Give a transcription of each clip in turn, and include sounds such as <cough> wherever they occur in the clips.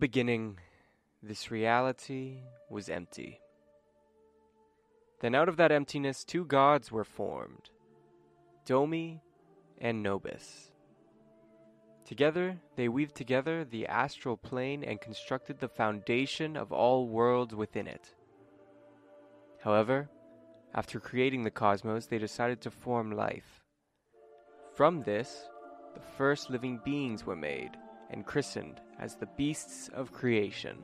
Beginning, this reality was empty. Then out of that emptiness, two gods were formed Domi and Nobis. Together, they weaved together the astral plane and constructed the foundation of all worlds within it. However, after creating the cosmos, they decided to form life. From this, the first living beings were made and christened as the beasts of creation.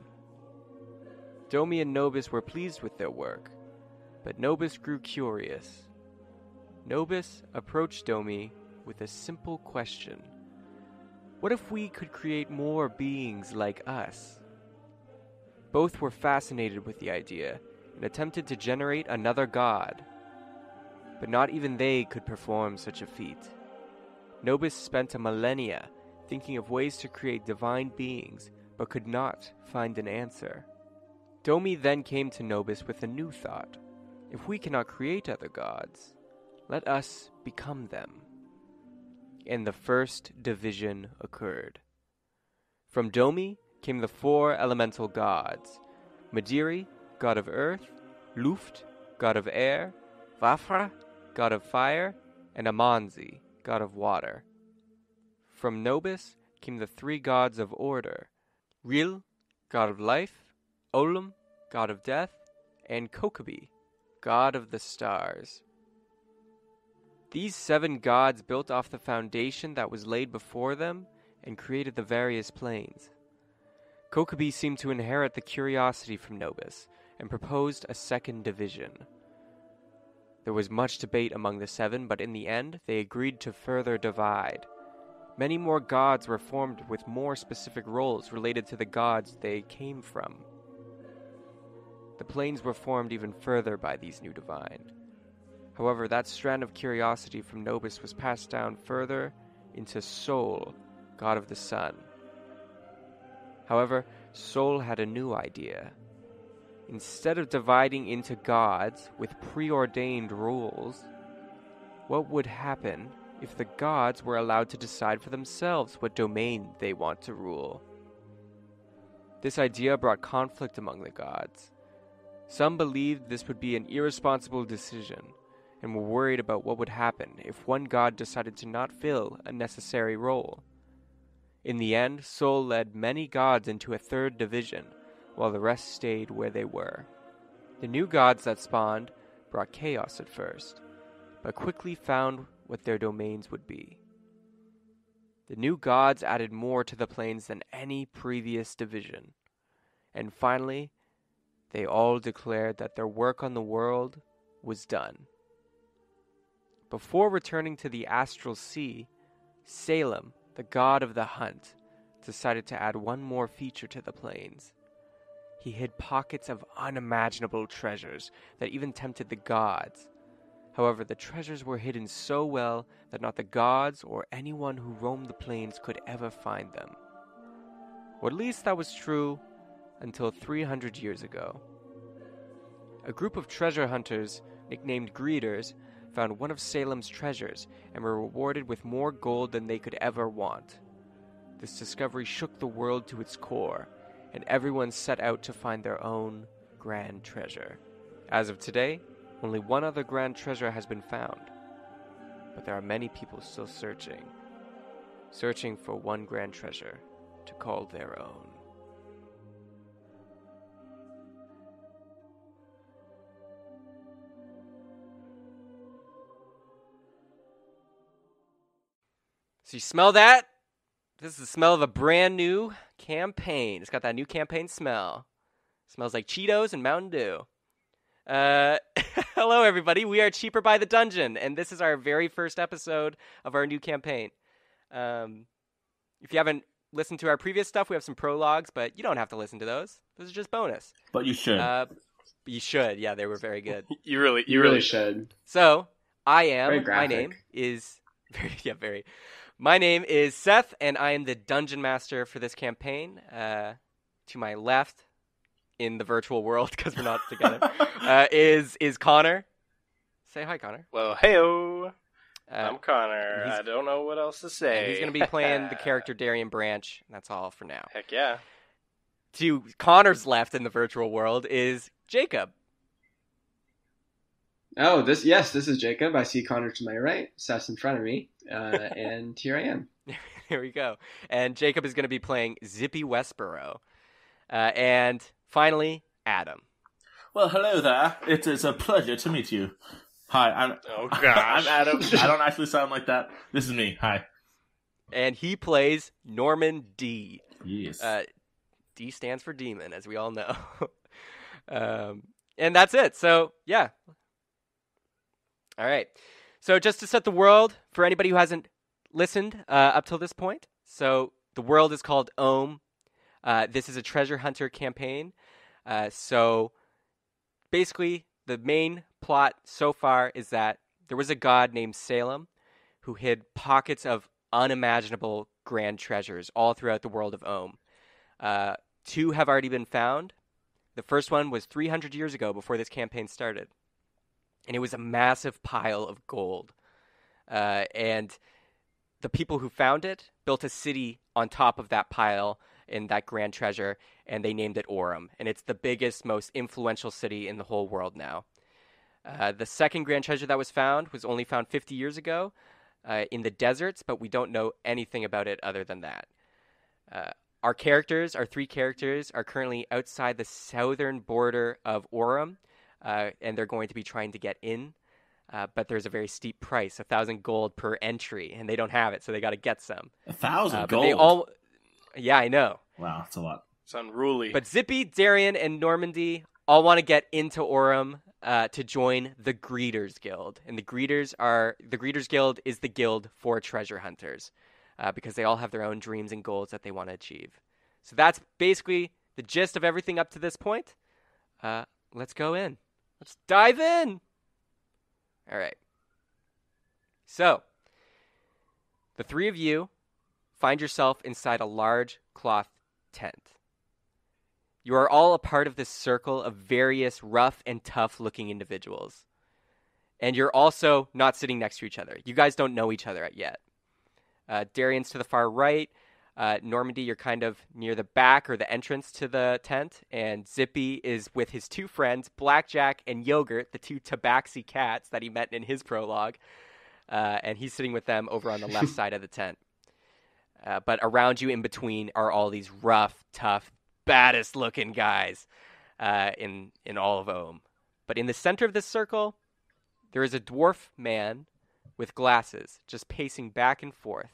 Domi and Nobis were pleased with their work, but Nobis grew curious. Nobis approached Domi with a simple question What if we could create more beings like us? Both were fascinated with the idea and attempted to generate another god. But not even they could perform such a feat. Nobis spent a millennia thinking of ways to create divine beings, but could not find an answer. Domi then came to Nobis with a new thought. If we cannot create other gods, let us become them. And the first division occurred. From Domi came the four elemental gods Madiri, god of earth, Luft, god of air, Vafra, god of fire, and Amanzi, god of water. From Nobis came the three gods of order Ril, god of life, Olum, god of death, and Kokabi, god of the stars. These seven gods built off the foundation that was laid before them and created the various planes. Kokabi seemed to inherit the curiosity from Nobis and proposed a second division. There was much debate among the seven, but in the end they agreed to further divide. Many more gods were formed with more specific roles related to the gods they came from. The planes were formed even further by these new divine. However, that strand of curiosity from Nobis was passed down further into Sol, god of the sun. However, Sol had a new idea. Instead of dividing into gods with preordained rules, what would happen if the gods were allowed to decide for themselves what domain they want to rule? This idea brought conflict among the gods. Some believed this would be an irresponsible decision and were worried about what would happen if one god decided to not fill a necessary role. In the end, Sol led many gods into a third division, while the rest stayed where they were. The new gods that spawned brought chaos at first, but quickly found what their domains would be. The new gods added more to the planes than any previous division, and finally, they all declared that their work on the world was done. Before returning to the astral sea, Salem, the god of the hunt, decided to add one more feature to the planes. He hid pockets of unimaginable treasures that even tempted the gods. However, the treasures were hidden so well that not the gods or anyone who roamed the plains could ever find them. Or at least that was true until 300 years ago. A group of treasure hunters, nicknamed Greeters, found one of Salem's treasures and were rewarded with more gold than they could ever want. This discovery shook the world to its core, and everyone set out to find their own grand treasure. As of today, only one other grand treasure has been found, but there are many people still searching, searching for one grand treasure to call their own. So you smell that? This is the smell of a brand new campaign. It's got that new campaign smell. smells like Cheetos and Mountain Dew. Uh, <laughs> hello, everybody. We are Cheaper by the Dungeon, and this is our very first episode of our new campaign. Um, if you haven't listened to our previous stuff, we have some prologues, but you don't have to listen to those. Those are just bonus. But you should. Uh, you should. Yeah, they were very good. <laughs> You really, You really should. So I am. My name is <laughs> very yeah very. My name is Seth, and I am the dungeon master for this campaign. Uh, to my left, in the virtual world because we're not together, <laughs> uh, is is Connor. Say hi, Connor. Well, heyo. Uh, I'm Connor. I don't know what else to say. he's going to be playing the <laughs> character Darian Branch. and That's all for now. Heck yeah. to Connor's left in the virtual world is Jacob. Oh, this yes, this is Jacob. I see Connor to my right, Seth in front of me, uh, <laughs> and here I am. Here we go. And Jacob is going to be playing Zippy Westboro. Uh, and finally, Adam. Well, hello there. It is a pleasure to meet you. Hi, I'm. Oh, <laughs> I'm. Adam. I don't <laughs> actually sound like that. This is me. Hi. And he plays Norman D. Yes. Uh, D stands for demon, as we all know. <laughs> um, and that's it. So, yeah. All right. So, just to set the world for anybody who hasn't listened uh, up till this point. So, the world is called Ohm. Uh, this is a treasure hunter campaign. Uh, so, basically, the main plot so far is that there was a god named Salem who hid pockets of unimaginable grand treasures all throughout the world of Ohm. Uh, two have already been found. The first one was 300 years ago before this campaign started. And it was a massive pile of gold. Uh, and the people who found it built a city on top of that pile in that grand treasure, and they named it Orem. And it's the biggest, most influential city in the whole world now. Uh, the second grand treasure that was found was only found 50 years ago uh, in the deserts, but we don't know anything about it other than that. Uh, our characters, our three characters, are currently outside the southern border of Orem, uh, and they're going to be trying to get in. Uh, but there's a very steep price, a thousand gold per entry, and they don't have it, so they got to get some. a thousand Uh, gold. they all, yeah, I know. Wow, that's a lot. It's unruly. But Zippy, Darian, and Normandy all want to get into Orem uh, to join the Greeters Guild, and the Greeters are the Greeters Guild is the guild for treasure hunters, uh, because they all have their own dreams and goals that they want to achieve. So that's basically the gist of everything up to this point. Uh, let's go in. Let's dive in. All right. So, the three of you find yourself inside a large cloth tent. You are all a part of this circle of various rough and tough looking individuals. And you're also not sitting next to each other. You guys don't know each other yet. Uh, Darian's to the far right. Uh, Normandy, you're kind of near the back or the entrance to the tent. And Zippy is with his two friends, Blackjack and Yogurt, the two tabaxi cats that he met in his prologue. Uh, and he's sitting with them over on the left <laughs> side of the tent. Uh, but around you in between are all these rough, tough, baddest looking guys uh, in, in all of Ohm. But in the center of this circle, there is a dwarf man with glasses just pacing back and forth.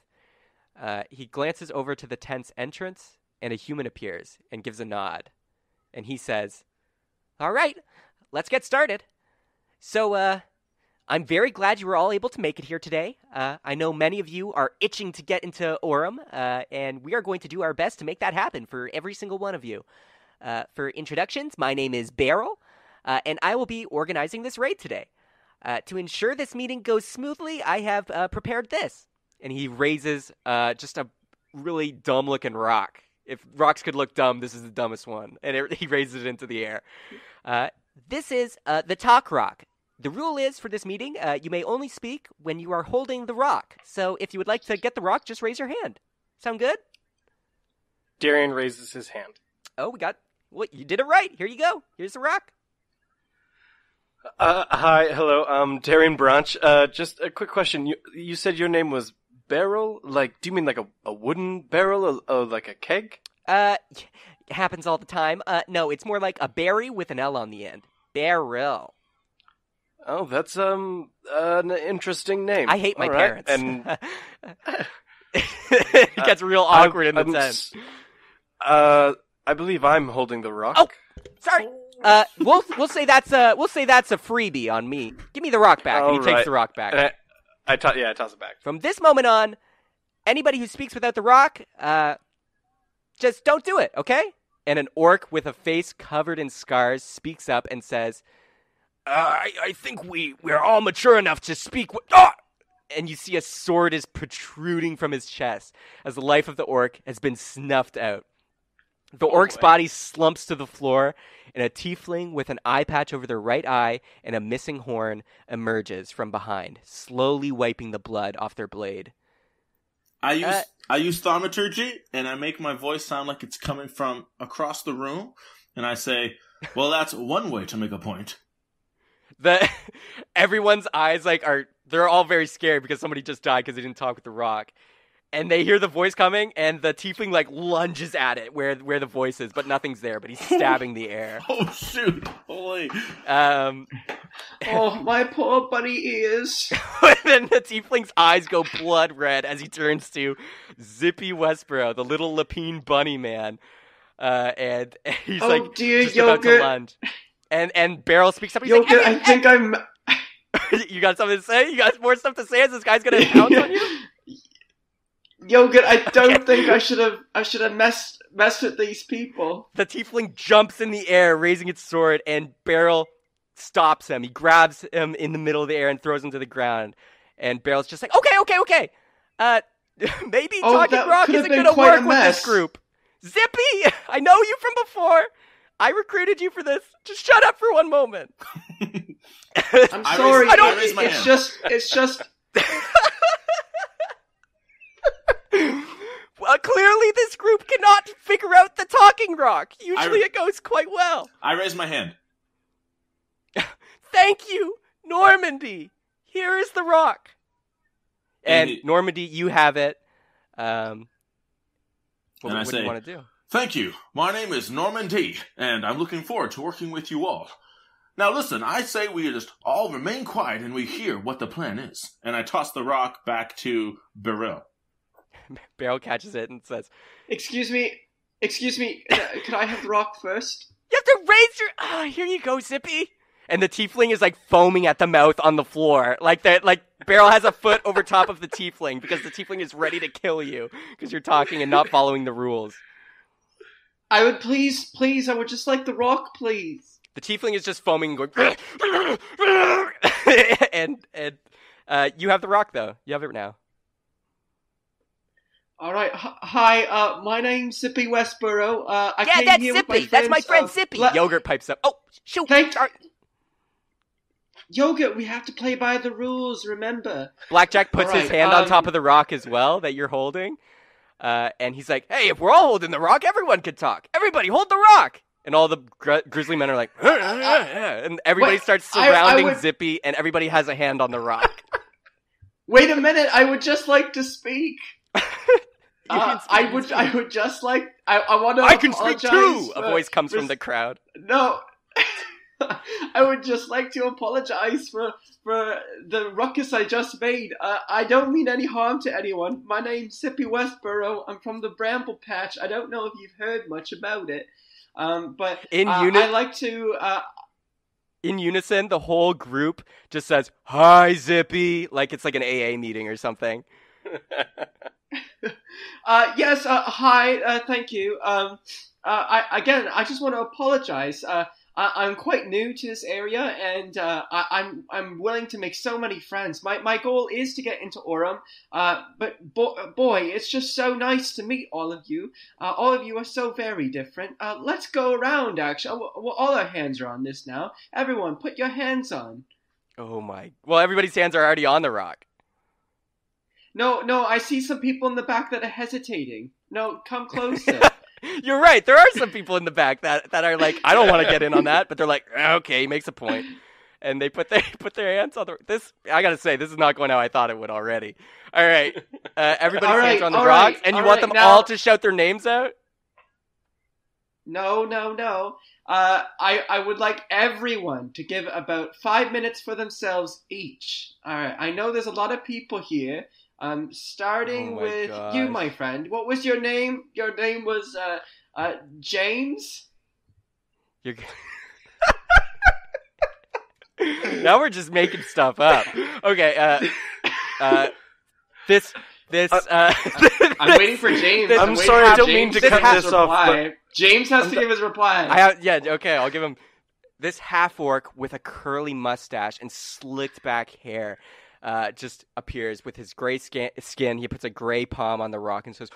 Uh, he glances over to the tent's entrance, and a human appears and gives a nod. And he says, All right, let's get started. So, uh, I'm very glad you were all able to make it here today. Uh, I know many of you are itching to get into Orem, uh, and we are going to do our best to make that happen for every single one of you. Uh, for introductions, my name is Beryl, uh, and I will be organizing this raid today. Uh, to ensure this meeting goes smoothly, I have uh, prepared this. And he raises just a really dumb looking rock. If rocks could look dumb, this is the dumbest one. And it, <laughs> he raises it into the air. This is uh, the talk rock. The rule is for this meeting, uh, you may only speak when you are holding the rock. So if you would like to get the rock, just raise your hand. Sound good? Darian raises his hand. Oh, we got. Well, you did it right. Here you go. Here's the rock. Uh, hi, hello. Um, Darian Branch. Uh, just a quick question. You you said your name was Barrel. Like, do you mean like a, a wooden barrel, or, or like a keg? Uh, it <laughs> happens all the time. Uh, no, it's more like a berry with an L on the end. Barrel. Oh, that's um an interesting name. I hate my All right. parents. And <laughs> <laughs> it gets real awkward in the I'm tent. s- Uh, I believe I'm holding the rock. Oh, sorry. Uh, we'll we'll say that's a we'll say that's a freebie on me. Give me the rock back. and he All takes the rock back. And I, I to- yeah, I toss it back. From this moment on, anybody who speaks without the rock, uh, just don't do it, okay? And an orc with a face covered in scars speaks up and says, uh, I, I think we, we're all mature enough to speak. With- ah! And you see a sword is protruding from his chest as the life of the orc has been snuffed out. The orc's boy. body slumps to the floor, and a tiefling with an eye patch over their right eye and a missing horn emerges from behind, slowly wiping the blood off their blade. I use Uh, I use thaumaturgy, and I make my voice sound like it's coming from across the room, and I say, "Well, that's one way to make a point." The <laughs> everyone's eyes like are they're all very scared because somebody just died because they didn't talk with the rock and they hear the voice coming and the tiefling like lunges at it where where the voice is but nothing's there but he's <laughs> stabbing the air Oh shoot! Holy! um Oh, <laughs> my poor bunny ears. and then the tiefling's eyes go blood red as he turns to zippy westboro the little lapine bunny man uh and he's Oh, like dear, just about to yogurt. lunge and and Beryl speaks up Yogurt, like I think I'm. <laughs> you got something to say you got more stuff to say as this guy's gonna <laughs> pounce on you Yogurt, I <laughs> don't think I should have. I should have messed messed with these people. The tiefling jumps in the air, raising its sword, and Beryl stops him. He grabs him in the middle of the air and throws him to the ground. And Beryl's just like, okay, okay, okay. Uh, maybe Oh, Talking Rock isn't going to work with this group. Zippy, I know you from before. I recruited you for this. Just shut up for one moment. <laughs> I'm I sorry. raise- I raise my it's hand. just. It's just. <laughs> well, clearly this group cannot figure out the Talking Rock. Usually I- it goes quite well. I raise my hand. <laughs> Thank you, Normandy. Here is the rock. And And Normandy, you have it. Um, what, And I what do you want to do? Thank you. My name is Norman D, and I'm looking forward to working with you all. Now listen, I say we just all remain quiet and we hear what the plan is. And I toss the rock back to Beryl. <laughs> Beryl catches it and says, Excuse me. Excuse me. uh, Could I have the rock first? "You have to raise your ah. here you go, Zippy." And the tiefling is like foaming at the mouth on the floor, like that. Like Beryl has a foot over top of the tiefling because the tiefling is ready to kill you because you're talking and not following the rules. I would please, please. I would just like the rock, please. The tiefling is just foaming and going, <laughs> and and uh, you have the rock though. You have it now. All right. Hi. Uh, my name's Zippy Westboro. Uh, I yeah, came that's here with Zippy. that's my friend uh, Zippy. Bla- Yogurt pipes up. Oh, shoot. Hey. Sorry. Yogurt. We have to play by the rules. Remember. Blackjack puts his Alright, hand on um, top of the rock as well that you're holding. Uh, and he's like, hey, if we're all holding the rock, everyone can talk. Everybody hold the rock. And all the gri- grizzly men are like, and everybody Wait, starts I- I surrounding would- Zippy, and everybody has a hand on the rock. <laughs> Wait a minute. I would just like to speak. <laughs> Uh, I would. speak. I would just like. I, I want to. I can speak too. apologize A voice comes for from the crowd. No. <laughs> I would just like to apologize for for the ruckus I just made. Uh, I don't mean any harm to anyone. My name's Zippy Westboro. I'm from the Bramble Patch. I don't know if you've heard much about it, um, but In uh, I like to. Uh, In unison, the whole group just says, "Hi, Zippy," like it's like an AA meeting or something. <laughs> uh, yes. Uh, hi. Uh, thank you. Um, uh, I, again, I just want to apologize. I, I'm quite new to this area, and uh, I, I'm I'm willing to make so many friends. My my goal is to get into Orem, uh, but bo- boy, it's just so nice to meet all of you. Uh, all of you are so very different. Uh, let's go around. Actually, Oh, well, all our hands are on this now. Everyone, put your hands on. Oh my! Well, everybody's hands are already on the rock. No, no, I see some people in the back that are hesitating. No, come <laughs> closer. You're right. There are some people in the back that, that are like, I don't want to get in on that, but they're like, okay, he makes a point, and they put their <laughs> put their hands on the this. I gotta say, this is not going how I thought it would already. All right, uh, everybody's All right, on the rocks, right, and you want right, them now- all to shout their names out. No, no, no. Uh, I, I would like everyone to give about five minutes for themselves each. All right. I know there's a lot of people here. Um, starting Oh with gosh. you, my friend. What was your name? Your name was uh, uh, James. You're... <laughs> now we're just making stuff up. Okay. Uh, uh, this this uh, I'm <laughs> waiting for James. I'm waiting sorry, I don't James mean to cut this off, reply. James has to give his reply. I have, yeah, okay, I'll give him this half orc with a curly mustache and slicked back hair. Uh, just appears with his gray skin. He puts a gray palm on the rock and says,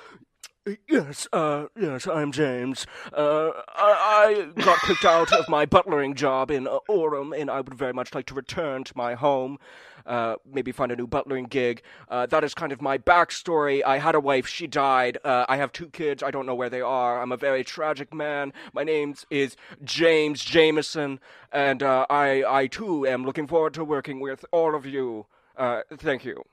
Yes, uh, yes, I'm James. Uh, I, I got kicked out of my butlering job in uh, Orem, and I would very much like to return to my home. Uh, maybe find a new butlering gig. Uh, that is kind of my backstory. I had a wife, she died. Uh, I have two kids, I don't know where they are. I'm a very tragic man. My name is James Jameson, and uh, I, I too am looking forward to working with all of you. Uh, thank you.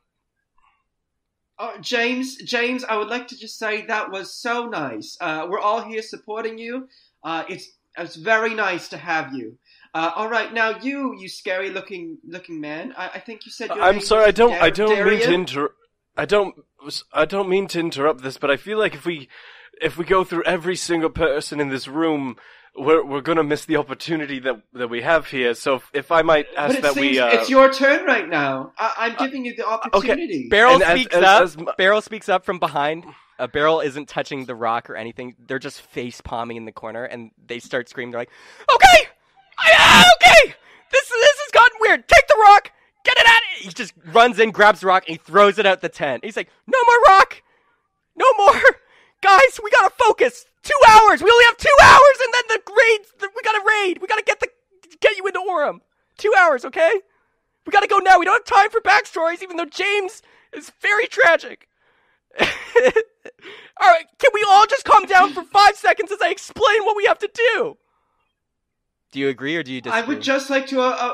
Uh, James, James, I would like to just say that was so nice. Uh, we're all here supporting you. Uh, it's it's very nice to have you. Uh, all right, now you, you scary looking looking man. I, I think you said. Your I'm sorry. I don't. I don't mean to Darian? inter. I don't. I don't mean to interrupt this, but I feel like if we, if we go through every single person in this room, we're we're gonna miss the opportunity that that we have here. So if, if I might But ask it that seems we. Uh, it's your turn right now. I, I'm giving you the uh, opportunity. Beryl And speaks as- up. as m- Beryl speaks up from behind. Uh, A barrel isn't touching the rock or anything. They're just face palming in the corner, and they start screaming. They're like, "Okay, I- ah, okay, this this has gotten weird. Take the rock, get it out." He just runs in, grabs the rock, and he throws it out the tent. He's like, "No more rock, no more, guys. We gotta focus. Two hours. We only have two hours, and then the raids. The, we gotta raid. We gotta get the get you into Orem. Two hours, okay? We gotta go now. We don't have time for backstories, even though James is very tragic." <laughs> all right, can we all just calm down for five seconds as I explain what we have to do? Do you agree or do you disagree? I would just like to. Uh, uh,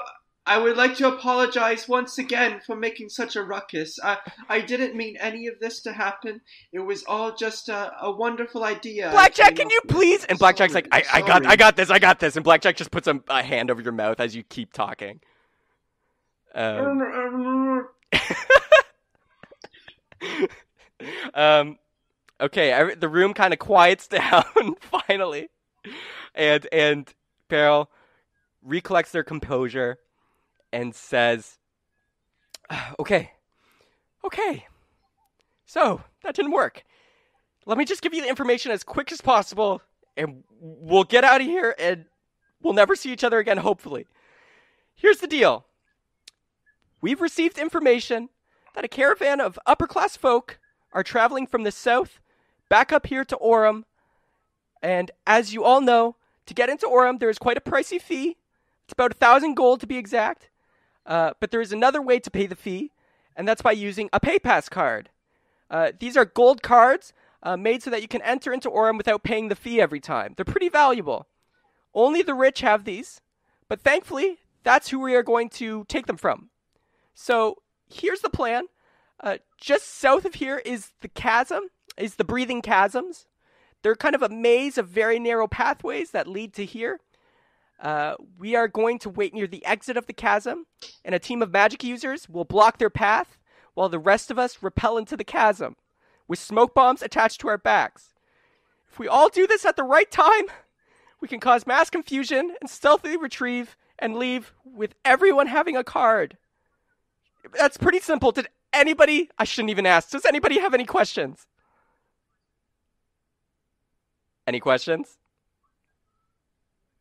I would like to apologize once again for making such a ruckus. I, I didn't mean any of this to happen. It was all just a, a wonderful idea. Blackjack, can you please? And Blackjack's like, I, I got, sorry. I got this, I got this. And Blackjack just puts a, a hand over your mouth as you keep talking. Um, um, <laughs> okay, every, the room kind of quiets <laughs> down finally, and and Beryl recollects their composure and says, ah, "Okay, okay, so that didn't work. Let me just give you the information as quick as possible, and we'll get out of here, and we'll never see each other again. Hopefully, here's the deal." We've received information that a caravan of upper class folk are traveling from the south back up here to Orem. And as you all know, to get into Orem, there is quite a pricey fee. It's about a thousand gold to be exact. Uh, but there is another way to pay the fee, and that's by using a PayPass card. Uh, these are gold cards uh, made so that you can enter into Orem without paying the fee every time. They're pretty valuable. Only the rich have these, but thankfully, that's who we are going to take them from. So here's the plan. Uh, just south of here is the chasm, is the breathing chasms. They're kind of a maze of very narrow pathways that lead to here. Uh, we are going to wait near the exit of the chasm, and a team of magic users will block their path while the rest of us repel into the chasm with smoke bombs attached to our backs. If we all do this at the right time, we can cause mass confusion and stealthily retrieve and leave with everyone having a card. That's pretty simple. Did anybody, I shouldn't even ask, does anybody have any questions? Any questions?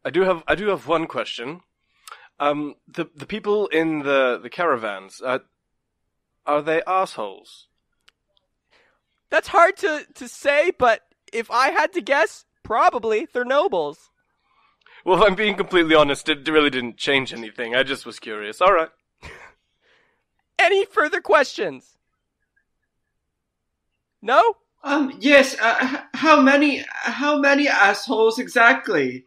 I do have I do have one question. Um, the the people in the the caravans, uh, are they assholes? That's hard to, to say, but if I had to guess, probably they're nobles. Well, if I'm being completely honest, it really didn't change anything. I just was curious. All right. <laughs> Any further questions? No? Um. Yes. Uh, how many? How many assholes exactly?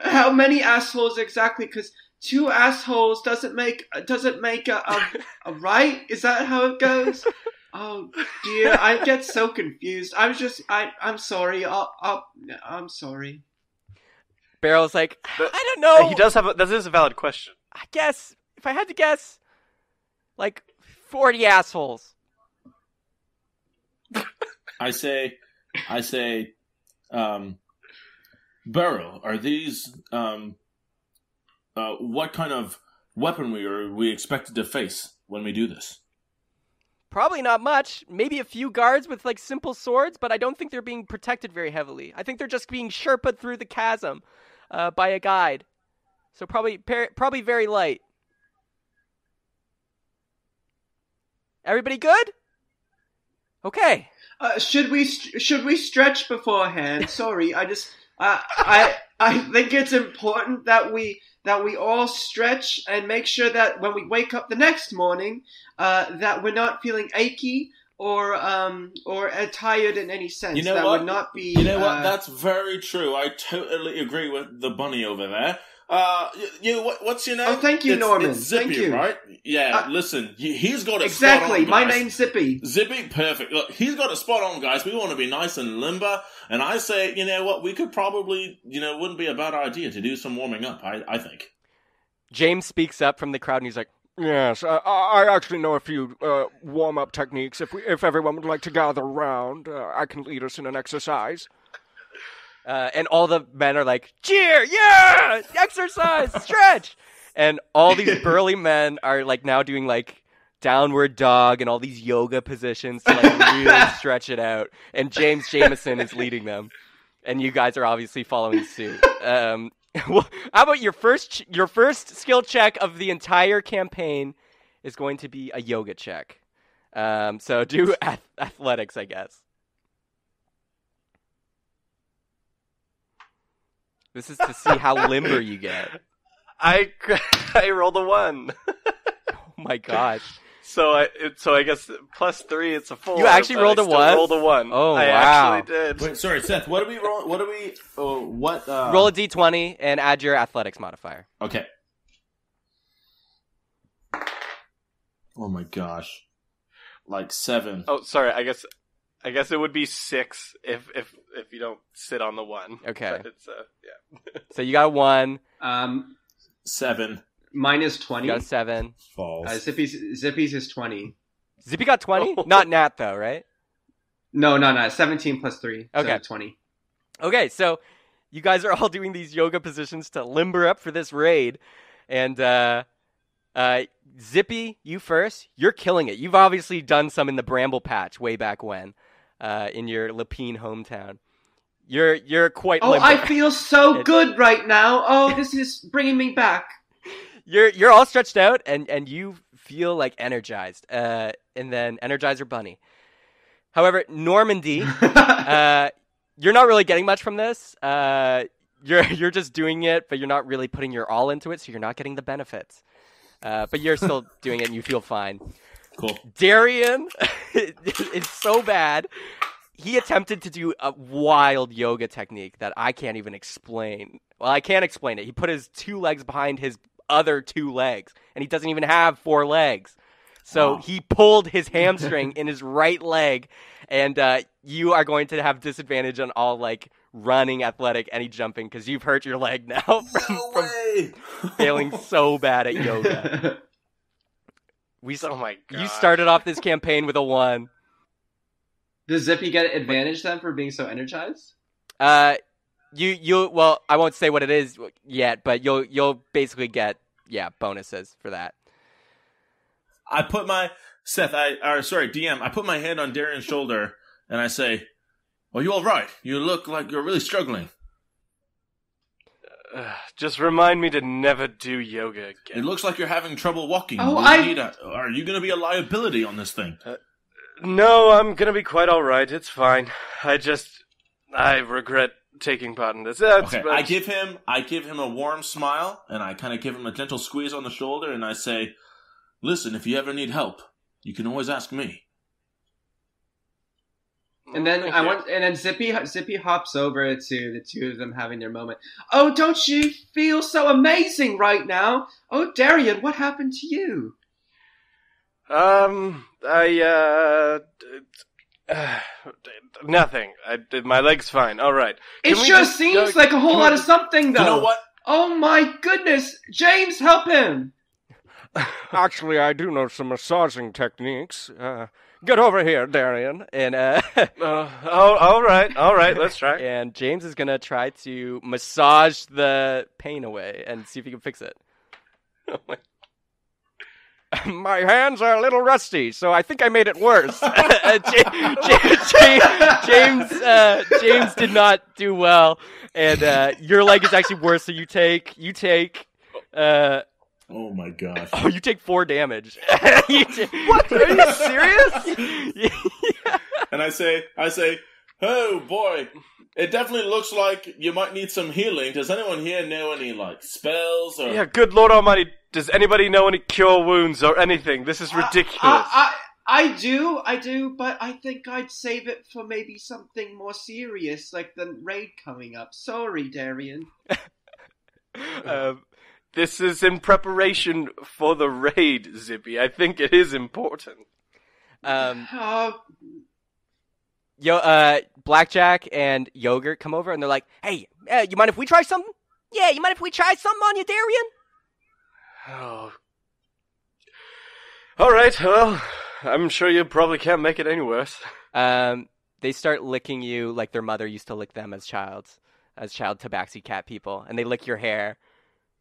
How many assholes exactly? Because two assholes doesn't make doesn't make a, a, <laughs> a right. Is that how it goes? Oh dear, I get so confused. I was just I I'm sorry. I'll, I'll I'm sorry. Barrel's like, <sighs> But- I don't know. He does have a, this is a valid question. I guess, if I had to guess, like 40 assholes. <laughs> I say, I say, um, Beryl, are these, um, uh, what kind of weaponry are we expected to face when we do this? Probably not much. Maybe a few guards with like simple swords, but I don't think they're being protected very heavily. I think they're just being sherped through the chasm uh, by a guide. So probably per- probably very light. Everybody good? Okay. Uh, should we st- should we stretch beforehand? <laughs> Sorry, I just uh, I I think it's important that we that we all stretch and make sure that when we wake up the next morning, uh, that we're not feeling achy or um or uh, tired in any sense. You know that what? would not be. You know what? uh, That's very true. I totally agree with the bunny over there. Uh, you, you what, what's your name? Oh, thank you, It's- Norman. It's Zippy, Thank you. right? Yeah. Uh, listen, he, he's got it spot exactly. on, My name's Zippy. Zippy, perfect. Look, he's got a spot on, guys. We want to be nice and limber, and I say, you know what? We could probably, you know, wouldn't be a bad idea to do some warming up. I, I think. James speaks up from the crowd and he's like, Yes, I, I I actually know a few uh, warm-up techniques. If we, if everyone would like to gather around, uh, I can lead us in an exercise. Uh, and all the men are like, cheer, yeah, exercise, stretch. And all these <laughs> burly men are like now doing like downward dog and all these yoga positions to like really <laughs> stretch it out. And James Jameson is leading them. And you guys are obviously following suit. Um, <laughs> well, how about your first ch- your first skill check of the entire campaign is going to be a yoga check. Um, so do ath- athletics, I guess. This is to see how limber you get. I <laughs> I rolled a one, <laughs> Oh my gosh. so I so I guess plus three. It's a four. You actually rolled I a one? Rolled a one. Oh, I wow. actually did. Wait, sorry, Seth. What do we roll? What do we? Oh, what? Uh, Roll a d20 and add your athletics modifier. Okay. Oh my gosh, like seven. Oh, sorry. I guess I guess it would be six if if if you don't sit on the one. Okay. But it's uh yeah. So you got one, Um, Seven minus you twenty. got seven. falls. Uh, Zippy's Zippy's is twenty. Zippy got 20? Oh. Not Nat though, right? No, no, no. Seventeen plus three. Okay. So twenty. Okay, so you guys are all doing these yoga positions to limber up for this raid. And uh uh Zippy, you first. You're killing it. You've obviously done some in the Bramble Patch way back when, uh, in your Lapine hometown. You're you're quite Oh, limber. I feel so <laughs> It- good right now. Oh, this is bringing me back. you're you're all stretched out and and you feel like energized. Uh, and then Energizer Bunny. However, Normandy, <laughs> uh, you're not really getting much from this. Uh, you're <laughs> you're just doing it, but you're not really putting your all into it, so you're not getting the benefits. Uh, but you're still doing it, and you feel fine. Cool. Darian <laughs> is so bad. He attempted to do a wild yoga technique that I can't even explain. Well, I can't explain it. He put his two legs behind his other two legs, and he doesn't even have four legs. So he pulled his <laughs> hamstring in his right leg, and uh, you are going to have disadvantage on all like running, athletic, any jumping because you've hurt your leg now <laughs> from, No from failing so bad at yoga. We Oh my god. you started off this campaign with a one. Does Zippy get advantage then for being so energized? Uh, you you well, I won't say what it is yet, but you'll you'll basically get yeah bonuses for that. I put my Seth. I or sorry, DM. I put my hand on Darian's shoulder and I say, "Are you all right? You look like you're really struggling. Ugh, <sighs> just remind me to never do yoga again. It looks like you're having trouble walking. Oh, Will I- need a- are you going to be a liability on this thing? Uh, no, I'm gonna be quite all right. It's fine. I just I regret taking part in this. That's, Okay, but- I give him I give him a warm smile and I kind of give him a gentle squeeze on the shoulder and I say, "Listen, if you ever need help, you can always ask me." And then Thank I you. want, and then Zippy Zippy hops over to the two of them having their moment. Oh, don't you feel so amazing right now? Oh, Darian, what happened to you? Um, I uh, d- <sighs> uh nothing. I did my leg's fine. All right. It Can we sure just seems go- like a whole can we lot of something, though. You know what? Oh my goodness, James, help him! <laughs> Actually, I do know some massaging techniques. Uh, get over here, Darian. And uh, <laughs> Uh, oh, all right, all right. Let's try. <laughs> and James is gonna try to massage the pain away and see if he can fix it. <laughs> My hands are a little rusty, so I think I made it worse. Uh, Ja- Ja- Ja- James uh, James did not do well, and uh, your leg is actually worse. So you take you take uh, Oh my gosh. <laughs> oh you take four damage. <laughs> You ta- What? Are you serious? <laughs> yeah. I say, I say, oh boy, it definitely looks like you might need some healing. Does anyone here know any like spells or? Yeah, good Lord Almighty, does anybody know any cure wounds or anything? This is ridiculous. I, I, I do, I do, but I think I'd save it for maybe something more serious, like the raid coming up. Sorry, Darian. um, this is in preparation for the raid, Zippy. I think it is important. Um, Uh, yo, uh, Blackjack and Yogurt come over and they're like, "Hey, uh, you mind if we try something? Yeah, you mind if we try something on you, Darian?" Oh. All right. Well, I'm sure you probably can't make it any worse. Um, they start licking you like their mother used to lick them as childs, as child tabaxi cat people, and they lick your hair,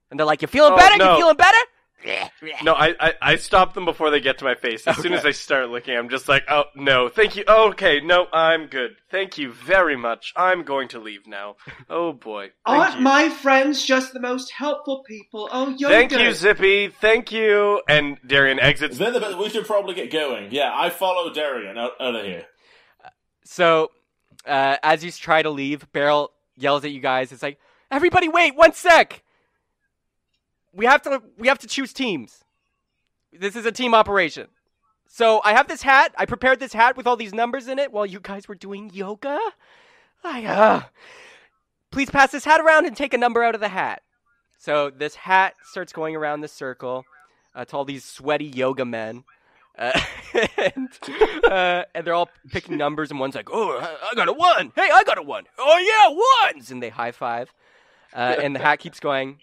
and they're like, "You feeling Oh, better? no. You feeling better?" <laughs> No, I, I, I stop them before they get to my face. As soon as they start licking, I'm just like, oh, no, thank you. Oh, okay, no, I'm good. Thank you very much. I'm going to leave now. Oh, boy. Thank aren't you. my friends just the most helpful people? Oh, Yoga. Thank you, Zippy. Thank you. And Darian exits. Then the, we should probably get going. Yeah, I follow Darian out, out of here. So, uh, as you try to leave, Beryl yells at you guys. It's like, "Everybody, wait one sec. We have to we have to choose teams. This is a team operation. So I have this hat. I prepared this hat with all these numbers in it while you guys were doing yoga. I, uh, please pass this hat around and take a number out of the hat. So this hat starts going around the circle uh, to all these sweaty yoga men. Uh, <laughs> and, uh, and they're all picking numbers, and one's like, "Oh, I- got a one! Hey, I got a one! Oh yeah, ones!" And they high five. Uh, and the hat keeps going.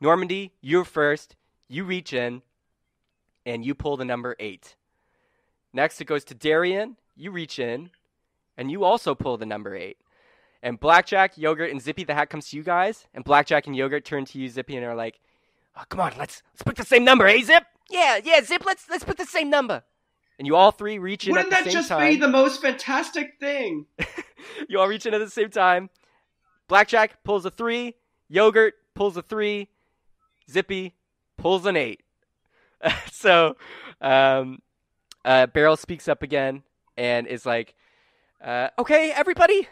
Normandy, you're first. You reach in, and you pull the number eight. Next, it goes to Darian. You reach in, and you also pull the number eight. And Blackjack, Yogurt, and Zippy, the hat comes to you guys. And Blackjack and Yogurt turn to you, Zippy, and are like, oh, "Come on, let's let's pick the same number, hey Zip? Yeah, yeah, Zip. Let's let's pick the same number." And you all three reach in Wouldn't at the that just time. be the most fantastic thing? <laughs> you all reach in at the same time. Blackjack pulls a three. Yogurt pulls a three. Zippy pulls an eight. <laughs> so, um, uh, Beryl speaks up again and is like, uh, "Okay, everybody,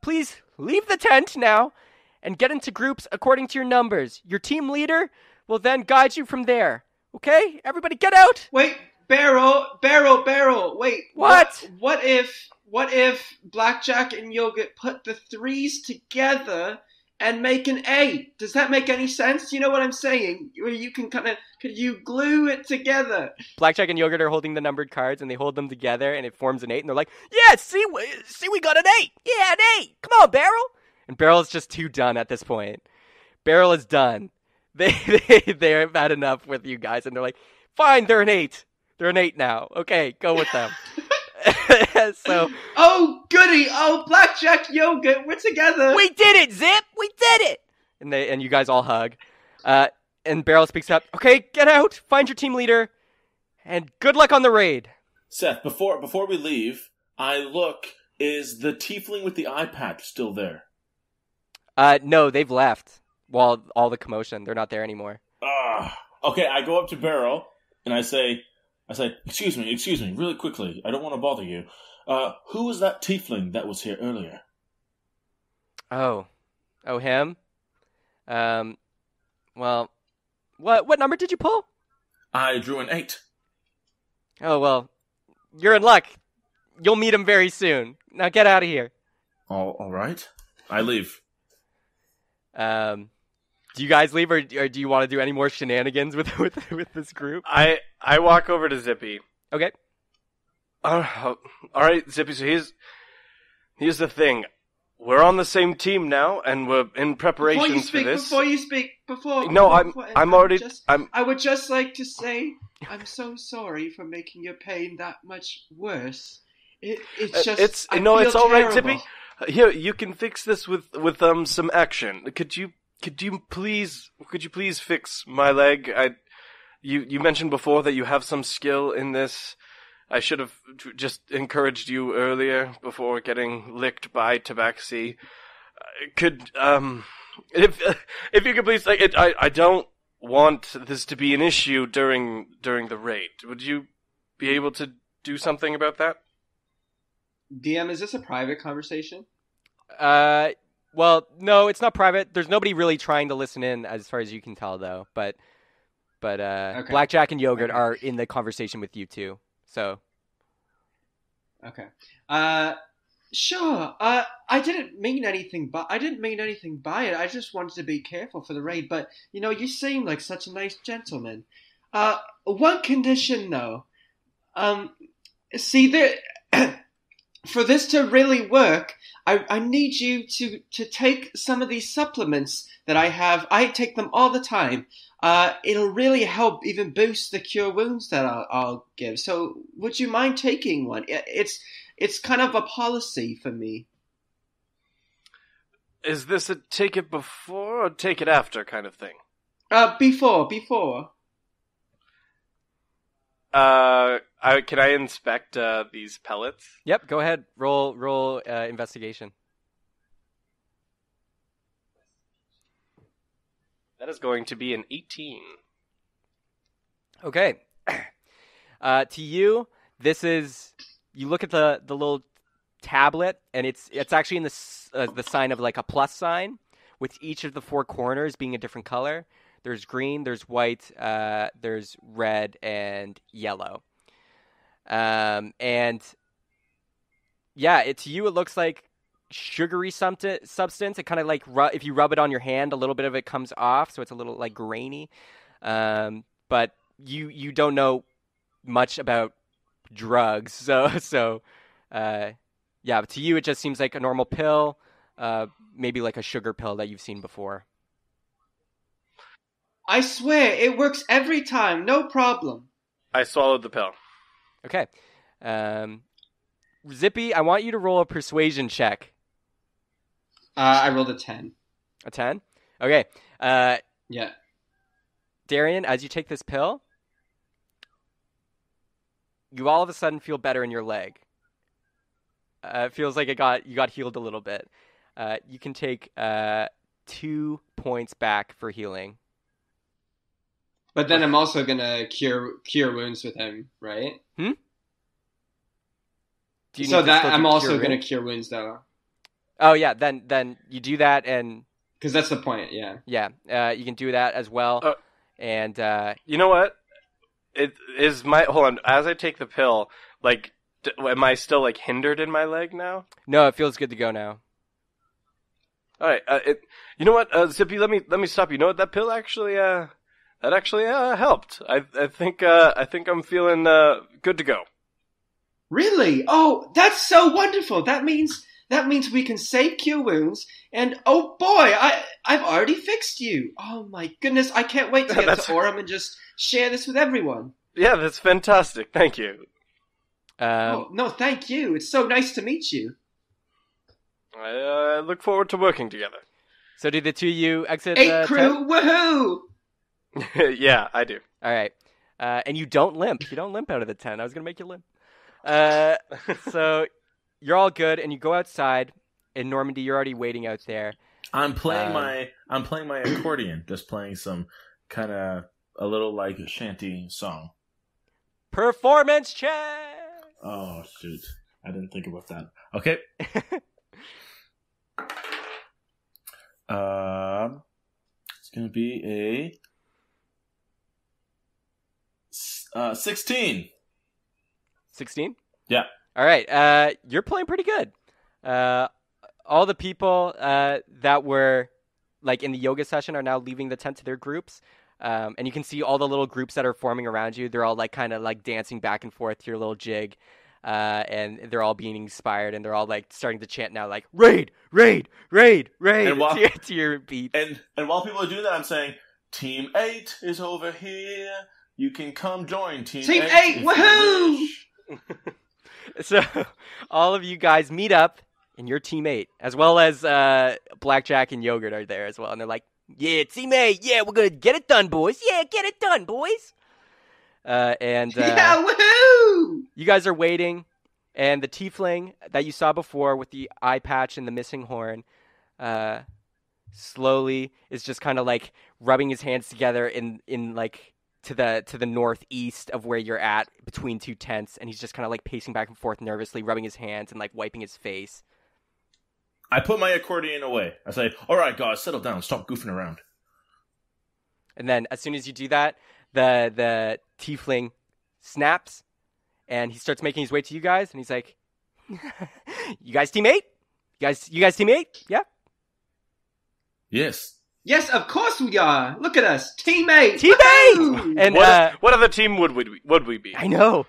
please leave the tent now and get into groups according to your numbers. Your team leader will then guide you from there. Okay, everybody, get out." Wait, Barrel, Barrel, Barrel. Wait, What? What if, what if Blackjack and Yogurt put the threes together and make an eight? Does that make any sense? You know what I'm saying? Where you can kind of, could you glue it together? Blackjack and Yogurt are holding the numbered cards, and they hold them together, and it forms an eight. And they're like, "Yeah, see, we, see, we got an eight. Yeah, an eight. Come on, Barrel." And Barrel is just too done at this point. Barrel is done. <laughs> They they they've had enough with you guys, and they're like, "Fine, they're an eight. They're an eight now. Okay, go with them." <laughs> <laughs> so Oh, goody! Oh, Blackjack, Yogurt, we're together. we did it, Zip. We did it. And they and you guys all hug. Uh, and Barrel speaks up. Okay, get out. Find your team leader, and good luck on the raid. Seth, before before we leave, I look. Is the tiefling with the eye patch still there? Uh, no, they've left. Well, all the commotion, they're not there anymore. Ah, okay. I go up to Beryl and I say, I say, excuse me, excuse me, really quickly. I don't want to bother you. Uh, who was that tiefling that was here earlier? Oh, oh, him. Um, well, what what number did you pull? I drew an eight. Oh well, you're in luck. You'll meet him very soon. Now get out of here. All, all right. I leave. Um, do you guys leave, or, or do you want to do any more shenanigans with <laughs> with with this group? I, I walk over to Zippy. Okay. Uh, all right, Zippy. So here's here's the thing. We're on the same team now, and we're in Before you preparations speak, for this. before you speak, before no, before- I'm before- I'm already Just, I'm I would just like to say, I'm so sorry for making your pain that much worse. It, it's Uh, just, it's- I no, feel it's all right, terrible. Zippy. here. You can fix this with with um some action. Could you could you please could you please fix my leg? I you you mentioned before that you have some skill in this. I should have just encouraged you earlier before getting licked by Tabaxi. Uh, Could um if <laughs> if you could please like it, I I don't want this to be an issue during during the raid. Would you be able to do something about that? DM, is this a private conversation? Uh, well, no, it's not private. There's nobody really trying to listen in, as far as you can tell, though. But, but uh, Okay. Blackjack and Yogurt Okay. are in the conversation with you too. So, Okay. Uh, sure. Uh, I didn't mean anything, but I didn't mean anything by it. I just wanted to be careful for the raid. But you know, you seem like such a nice gentleman. Uh, one condition though. Um, see there. <clears throat> For this to really work, I, I need you to, to take some of these supplements that I have. I take them all the time. Uh, it'll really help even boost the cure wounds that I'll, I'll give. So, would you mind taking one? It- It's it's kind of a policy for me. Is this a take it before or take it after kind of thing? Uh, before before. Uh, I, can I inspect uh, these pellets? yep, go ahead. Roll, roll uh, investigation. That is going to be an 18. Okay. <clears throat> Uh, to you, this is you look at the the little tablet, and it's it's actually in the uh, the sign of like a plus sign, with each of the four corners being a different color. There's green, there's white, uh, there's red, and yellow. Um, and yeah, it to you it looks like sugary substance. It kind of like ru- if you rub it on your hand, a little bit of it comes off, so it's a little like grainy. Um, but you you don't know much about drugs, <laughs> so so uh, yeah. But to you, it just seems like a normal pill, uh, maybe like a sugar pill that you've seen before. I swear it works every time, no problem. I swallowed the pill. Okay, um, Zippy, I want you to roll a persuasion check. Uh, I rolled a ten. A ten. Okay, uh, Yeah. Darian, as you take this pill, you all of a sudden feel better in your leg. Uh, it feels like it got you got healed a little bit. Uh, you can take uh, two points back for healing. But then I'm also gonna cure cure wounds with him, right? Do you so need that still I'm also cure gonna cure wounds though, Oh yeah, then then you do that, and because that's the point. Yeah. yeah, uh, you can do that as well. Uh, and uh, You know what? It is my hold on. As I take the pill, like, d- am I still like hindered in my leg now? no, it feels good to go now. All right. Uh, it, you know what, uh, Zippy? Let me let me stop. You know what? That pill actually, uh, that actually uh, helped. I I think uh, I think I'm feeling uh, good to go. Really? Oh, that's so wonderful. That means that means we can save cure wounds. And oh boy, I I've already fixed you. Oh my goodness, I can't wait to <laughs> get That's- to Orem and just share this with everyone. Yeah, that's fantastic. Thank you. Um, oh no, thank you. It's so nice to meet you. I uh, look forward to working together. So do the two of you exit? Eight crew, tent? woohoo! <laughs> yeah, I do. All right, uh, and you don't limp. You don't limp out of the tent. I was gonna make you limp. Uh, <laughs> so you're all good, and you go outside. In Normandy, you're already waiting out there. I'm playing Um, my I'm playing my accordion, <clears throat> just playing some kind of a little like shanty song. Performance check. Oh shoot, I didn't think about that. Okay. <laughs> Um, it's gonna be a s- uh, sixteen. Sixteen. Yeah. All right. Uh, you're playing pretty good. Uh, all the people uh, that were like in the yoga session are now leaving the tent to their groups. Um, and you can see all the little groups that are forming around you. They're all like kind of like dancing back and forth to your little jig. Uh, and they're all being inspired and they're all like starting to chant now like raid, raid, raid, raid And while- <laughs> to, your, to your beat. And and while people are doing that, I'm saying, Team Eight is over here. You can come join Team, Team Eight. Eight, woohoo! <laughs> So all of you guys meet up and your teammate, as well as uh, Blackjack and Yogurt are there as well, and they're like, "Yeah, teammate, yeah, we're gonna get it done, boys. Yeah, get it done, boys." Uh, and uh, yeah, woohoo! you guys are waiting, and the tiefling that you saw before with the eye patch and the missing horn, uh, slowly is just kind of like rubbing his hands together in in like to the to the northeast of where you're at, between two tents, and he's just kind of like pacing back and forth nervously, rubbing his hands and like wiping his face. I put my accordion away. I say, "All right, guys, settle down. Stop goofing around." And then as soon as you do that, the the tiefling snaps and he starts making his way to you guys and he's like <laughs> You guys teammate You guys you guys teammate 8? Yeah. Yes. Yes, of course we are. Look at us, teammates. Teammates. And what, uh, what other team would we would we be? I know.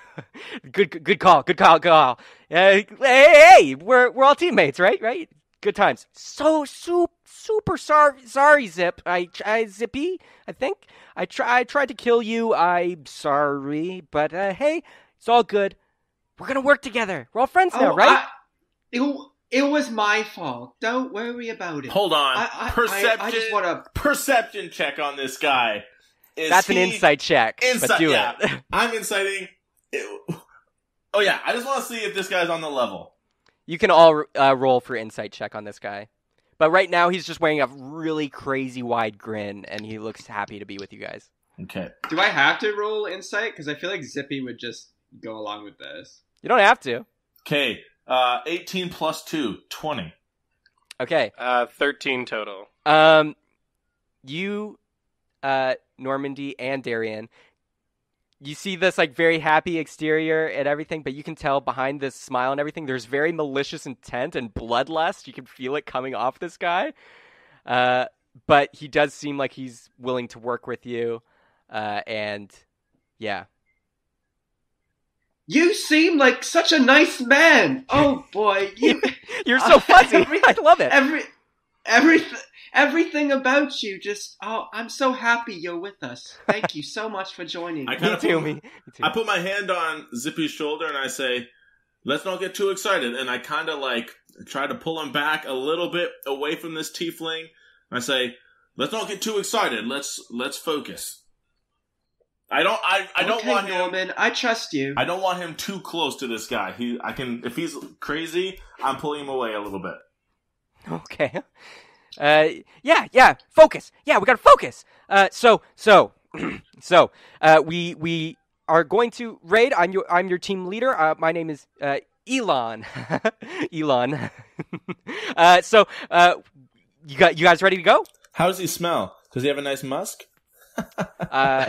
<laughs> good good call. Good call. Good call. Uh, hey, hey, hey, we're we're all teammates, right? Right? Good times. So super super sorry sorry Zip. I I Zippy, I think. I try I tried to kill you. I'm sorry, but uh, hey, it's all good. We're going to work together. We're all friends now, Oh, right? I- it, it was my fault. Don't worry about it. Hold on. I, I, perception. I, I just want a perception check on this guy. Is That's an insight check. Insight. do yeah. it. <laughs> I'm inciting. Oh yeah, I just want to see if this guy's on the level. You can all uh, roll for insight check on this guy. But right now he's just wearing a really crazy wide grin and he looks happy to be with you guys. Okay. Do I have to roll insight? Because I feel like Zippy would just go along with this. You don't have to. Okay. Uh, 18 plus 2, 20. Okay. Uh, thirteen total. Um you uh Normandy and Darian you see this like very happy exterior and everything, but you can tell behind this smile and everything, there's very malicious intent and bloodlust. You can feel it coming off this guy. Uh, but he does seem like he's willing to work with you. Uh, and yeah, You seem like such a nice man. Oh boy, you <laughs> you're so uh, fuzzy. Every- <laughs> I love it. every everything everything about you just oh I'm so happy you're with us. Thank you so much for joining. I me kinda too. put- Me, me too. I put my hand on Zippy's shoulder and I say, let's not get too excited. And I kind of like try to pull him back a little bit away from this tiefling. I say, let's not get too excited. Let's, let's focus. I don't, I, I don't okay, want him, Norman. I trust you. I don't want him too close to this guy. He, I can, if he's crazy, I'm pulling him away a little bit. Okay. Uh, yeah, yeah. Focus. Yeah, we gotta focus. Uh, so, so, <clears throat> so, uh, we we are going to raid. I'm your I'm your team leader. Uh, my name is uh, Elon. <laughs> Elon. <laughs> uh, so, uh, you got you guys ready to go? How does he smell? Does he have a nice musk? <laughs> Uh,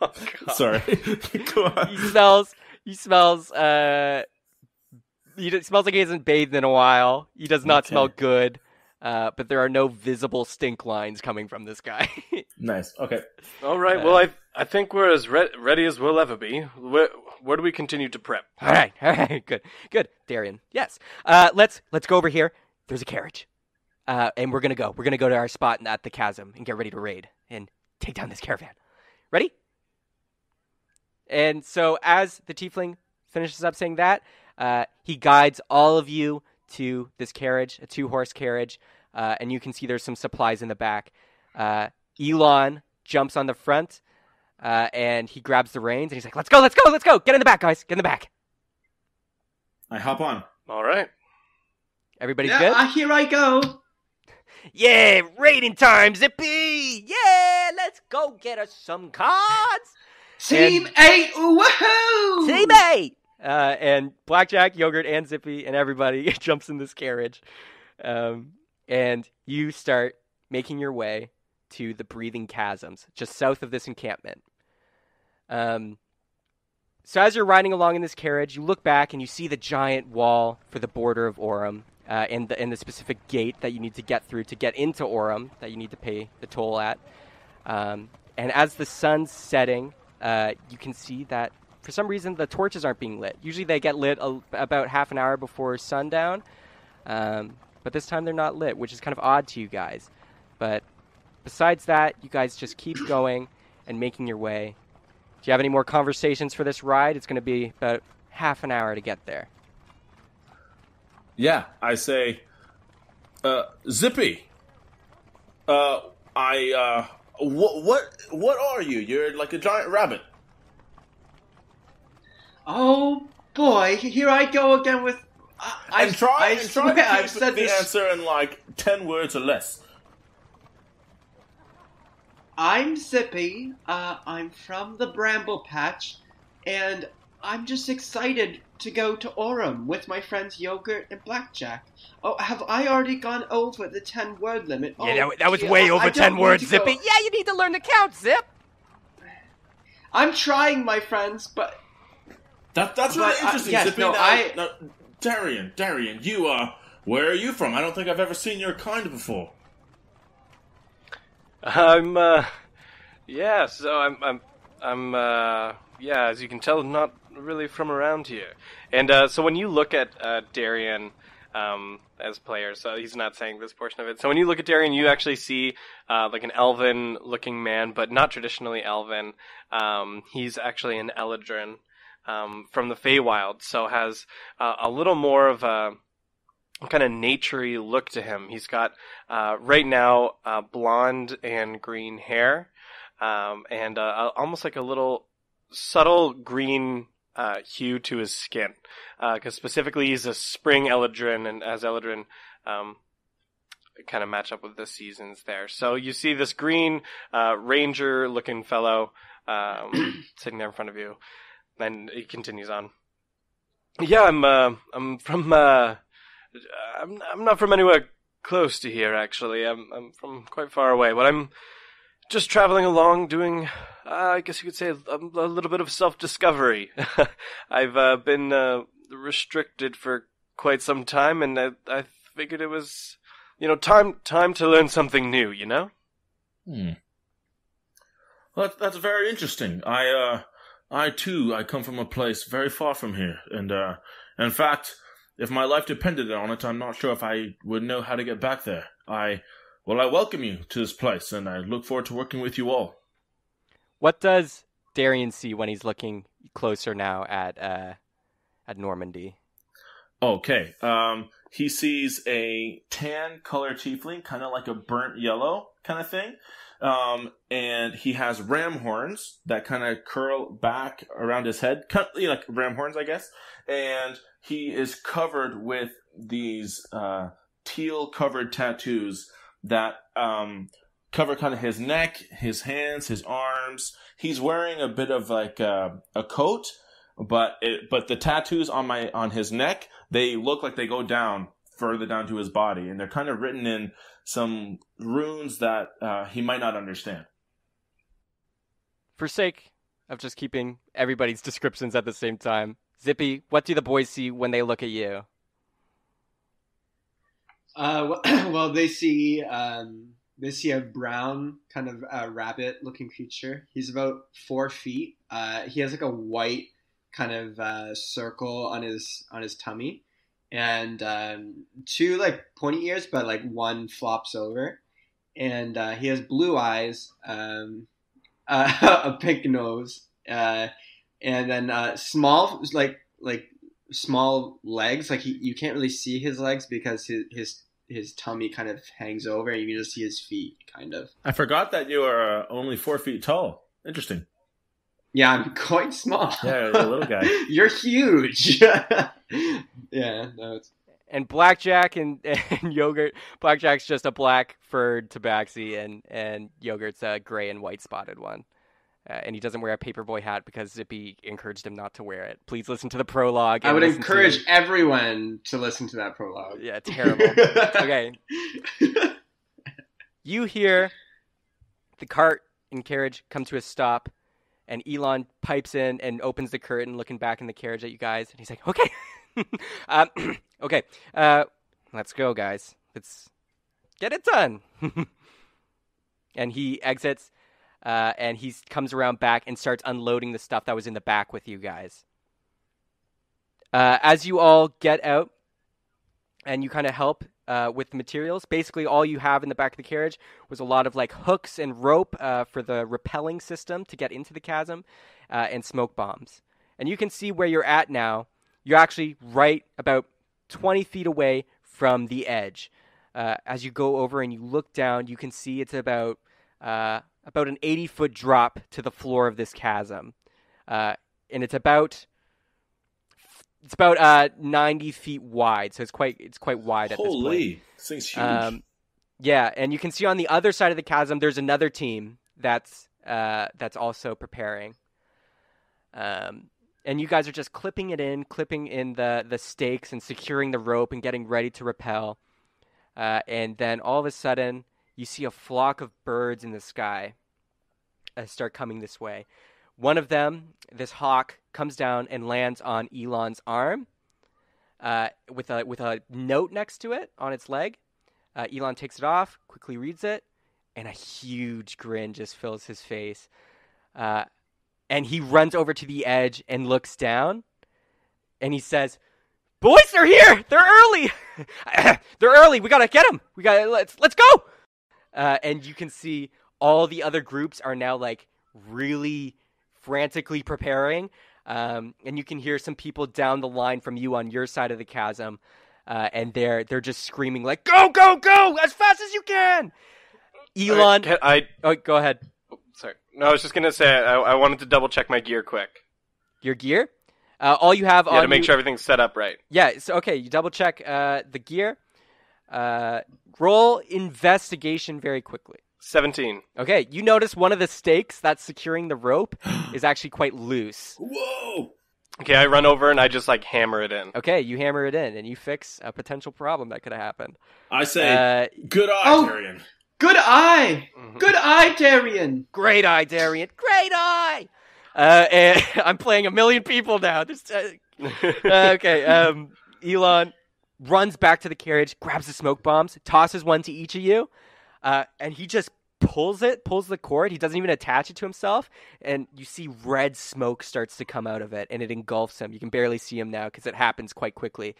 Oh, God. Sorry. <laughs> Go he smells. He smells. Uh, he smells like he hasn't bathed in a while. He does not Okay. smell good. Uh, but there are no visible stink lines coming from this guy. <laughs> Nice. Okay. All right. Uh, well, I I think we're as re- ready as we'll ever be. Where where do we continue to prep? All right, <laughs> all right, good, good, Darian. Yes. Uh, let's let's go over here. There's a carriage, uh, and we're gonna go. We're gonna go to our spot at the chasm and get ready to raid and take down this caravan. Ready? And so, as the tiefling finishes up saying that, uh, he guides all of you to this carriage, a two-horse carriage, uh, and you can see there's some supplies in the back. Uh, Elon jumps on the front, uh, and he grabs the reins, and he's like, "Let's go, let's go, let's go! Get in the back, guys! Get in the back!" I hop on. All right. Everybody's yeah, good? uh, here I go. Yeah, raiding time, Zippy! Yeah, let's go get us some cards! Team eight, woohoo! Team eight! Uh, and Blackjack, Yogurt, and Zippy, and everybody <laughs> jumps in this carriage. Um, and you start making your way to the Breathing Chasms, just south of this encampment. Um, so as you're riding along in this carriage, you look back and you see the giant wall for the border of Orem, uh, and the and the specific gate that you need to get through to get into Orem that you need to pay the toll at. Um, and as the sun's setting, uh, you can see that for some reason the torches aren't being lit. Usually they get lit a, about half an hour before sundown, um, but this time they're not lit, which is kind of odd to you guys. But besides that, you guys just keep <clears throat> going and making your way. Do you have any more conversations for this ride? It's going to be about half an hour to get there. Yeah, I say, uh, Zippy. Uh, I, uh, what, what, what are you? You're like a giant rabbit. Oh boy, here I go again with. I, I, try, I and try to keep I've said the this. answer in like ten words or less. I'm Zippy. Uh, I'm from the Bramble Patch, and I'm just excited to go to Orem with my friends Yogurt and Blackjack. Oh, have I already gone over the ten word limit? Yeah, oh, that, that was way I- over I 10 words, need to go- Zippy. Yeah, you need to learn to count, Zip. I'm trying, my friends, but That, that's really But, uh, interesting. yes, Zippy. no, Now- I- now, Darian, Darian, you uh, where are you from? I don't think I've ever seen your kind before. I'm uh yeah, so I'm I'm I'm uh yeah, as you can tell, not really from around here. And uh so when you look at uh Darian um as player, so he's not saying this portion of it. So when you look at Darian, you actually see uh like an elven looking man, but not traditionally elven. Um he's actually an Eladrin um from the Feywild, so has uh, a little more of a kind of naturey look to him. He's got uh, right now uh, blonde and green hair, um, and almost like a little subtle green uh, hue to his skin. Because specifically, he's a spring Eladrin, and as Eladrin, um, kind of match up with the seasons there. So you see this green uh, ranger-looking fellow um, <clears throat> sitting there in front of you, and he continues on. Yeah, I'm uh, I'm from uh, I'm I'm not from anywhere close to here actually. I'm I'm from quite far away, but I'm just traveling along doing uh, I guess you could say a, a little bit of self-discovery. <laughs> I've uh, been uh, restricted for quite some time and I I figured it was you know time time to learn something new, you know? Hmm. Well, that's, that's very interesting. I, uh, I too, I come from a place very far from here, and uh, in fact, if my life depended on it, I'm not sure if I would know how to get back there. I, well, I welcome you to this place, and I look forward to working with you all. What does Darian see when he's looking closer now at uh, at Normandy? Okay. Um, he sees a tan color tiefling, kind of like a burnt yellow kind of thing. Um, and he has ram horns that kind of curl back around his head, kind of, like ram horns, I guess. And he is covered with these uh, teal covered tattoos that um, cover kind of his neck, his hands, his arms. He's wearing a bit of like a, a coat, but it, but the tattoos on my on his neck they look like they go down further down to his body, and they're kind of written in some runes that uh, he might not understand. For sake of just keeping everybody's descriptions at the same time, Zippy, what do the boys see when they look at you? Uh, <clears throat> well, they see um, they see a brown kind of uh, rabbit-looking creature. He's about four feet. Uh, he has like a white kind of uh, circle on his on his tummy, and um, two like pointy ears, but like one flops over. And uh, he has blue eyes, um, <laughs> a pink nose, uh, and then uh, small like like small legs. Like he, you can't really see his legs because his his his tummy kind of hangs over, and you can just see his feet, kind of. I forgot that you are uh, only four feet tall. Interesting. Yeah, I'm quite small. Yeah, you're a little guy. <laughs> You're huge. <laughs> yeah, no, it's And Blackjack and, <laughs> and Yogurt. Blackjack's just a black furred tabaxi, and, and Yogurt's a gray and white spotted one. Uh, and he doesn't wear a paperboy hat because Zippy encouraged him not to wear it. Please listen to the prologue. I would listen to- encourage everyone to listen to that prologue. Yeah, terrible. okay. <laughs> You hear the cart and carriage come to a stop, and Elon pipes in and opens the curtain, looking back in the carriage at you guys, and he's like, "Okay, um, <laughs> <clears throat> okay, uh, let's go, guys. Let's get it done." <laughs> and he exits, uh, and he comes around back and starts unloading the stuff that was in the back with you guys. Uh, as you all get out, and you kind of help uh, with the materials. Basically, all you have in the back of the carriage was a lot of like hooks and rope uh, for the repelling system to get into the chasm, uh, and smoke bombs. And you can see where you're at now. You're actually right about 20 feet away from the edge. Uh, as you go over and you look down, you can see it's about about an 80 foot drop to the floor of this chasm, uh, and it's about it's about uh 90 feet wide so it's quite it's quite wide at this point Holy, this thing's huge. um yeah and you can see on the other side of the chasm there's another team that's uh, that's also preparing. Um, and you guys are just clipping it in, clipping in the the stakes and securing the rope and getting ready to rappel. Uh, and then all of a sudden, you see a flock of birds in the sky uh, start coming this way. One of them, this hawk, comes down and lands on Elon's arm uh, with a with a note next to it on its leg. Uh, Elon takes it off, quickly reads it, and a huge grin just fills his face. Uh, and he runs over to the edge and looks down, and he says, "Boys, they're here. They're early. <laughs> they're early. We gotta get them. We got to let's let's go." Uh, and you can see all the other groups are now like really frantically preparing. Um, and you can hear some people down the line from you on your side of the chasm, uh, and they're they're just screaming like, "Go, go, go! As fast as you can!" Elon, Alright, can I oh, go ahead. sorry. No, I was just gonna say I, I wanted to double check my gear quick. Your gear. Uh, all you have Yeah, on to make you- sure everything's set up right. Yeah. So okay, you double check uh, the gear. Uh, roll investigation very quickly. Seventeen. Okay, you notice one of the stakes that's securing the rope <gasps> is actually quite loose. Whoa! Okay, I run over and I just like hammer it in. Okay, you hammer it in and you fix a potential problem that could have happened. I say, Uh, good eye, Oh. Darian. Good eye! Mhm. Good eye, Darian! great eye, Darian. Great eye. Uh, <laughs> and I'm playing a million people now. This, uh, <laughs> Uh, okay. Um, Elon runs back to the carriage, grabs the smoke bombs, tosses one to each of you, uh, and he just pulls it, pulls the cord. He doesn't even attach it to himself, and you see red smoke starts to come out of it, and it engulfs him. You can barely see him now because it happens quite quickly,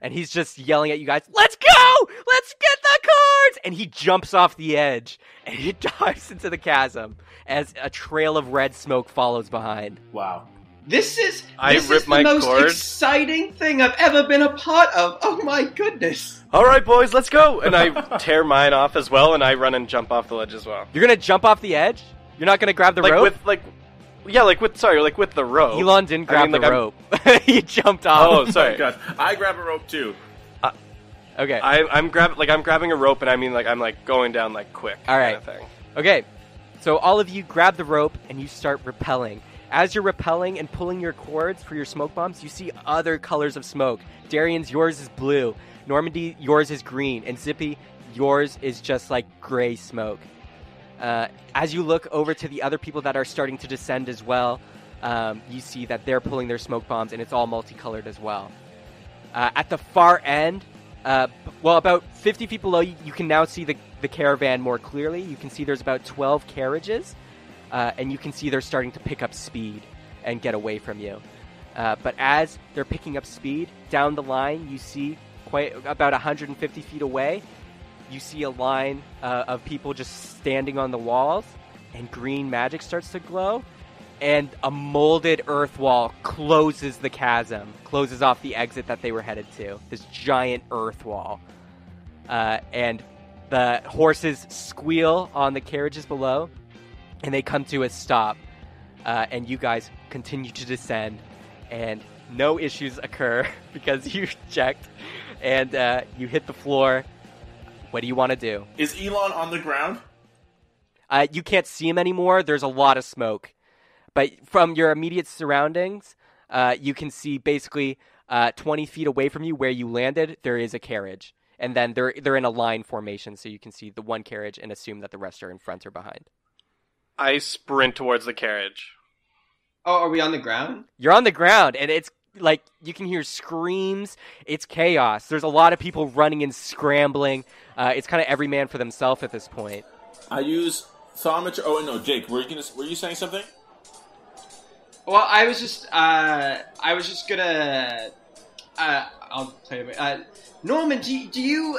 and he's just yelling at you guys, "Let's go! Let's get the cards!" And he jumps off the edge and he <laughs> dives into the chasm as a trail of red smoke follows behind. Wow. This is I this is my the most cord. exciting thing I've ever been a part of. Oh my goodness! All right, boys, let's go. And I tear mine off as well, and I run and jump off the ledge as well. You're gonna jump off the edge. You're not gonna grab the like rope. with like, yeah, like with sorry, like with the rope. Elon didn't I grab mean, the like, rope. <laughs> he jumped Oh, off. sorry. <laughs> Oh, God. I grab a rope too. Uh, okay. I, I'm grab like I'm grabbing a rope, and I mean like I'm like going down like quick. All right. Kind of thing. Okay. So all of you grab the rope and you start repelling. As you're repelling and pulling your cords for your smoke bombs, you see other colors of smoke. Darian's yours is blue. Normandy, yours is green. And Zippy, yours is just like gray smoke. Uh, as you look over to the other people that are starting to descend as well, um, you see that they're pulling their smoke bombs and it's all multicolored as well. Uh, at the far end, uh, well, about 50 feet below, you, can now see the, the caravan more clearly. You can see there's about 12 carriages, uh, and you can see they're starting to pick up speed and get away from you. Uh, but as they're picking up speed, down the line, you see quite about 150 feet away, you see a line uh, of people just standing on the walls, and green magic starts to glow, and a molded earth wall closes the chasm, closes off the exit that they were headed to. This giant earth wall. Uh, and the horses squeal on the carriages below, and they come to a stop. Uh, and you guys continue to descend, and no issues occur <laughs> because you checked, and uh, you hit the floor. What do you want to do? Is Elon on the ground? Uh, you can't see him anymore. There's a lot of smoke. But from your immediate surroundings, uh, you can see basically uh, 20 feet away from you where you landed, there is a carriage. And then they're, they're in a line formation, so you can see the one carriage and assume that the rest are in front or behind. I sprint towards the carriage. Oh, are we on the ground? You're on the ground, and it's like you can hear screams. It's chaos. There's a lot of people running and scrambling. Uh, it's kind of every man for themselves at this point. I use thaumaturgy. Oh no, Jake, were you gonna? Were you saying something? Well, I was just, uh, I was just gonna, uh, I'll tell you. Uh, Norman, do do you,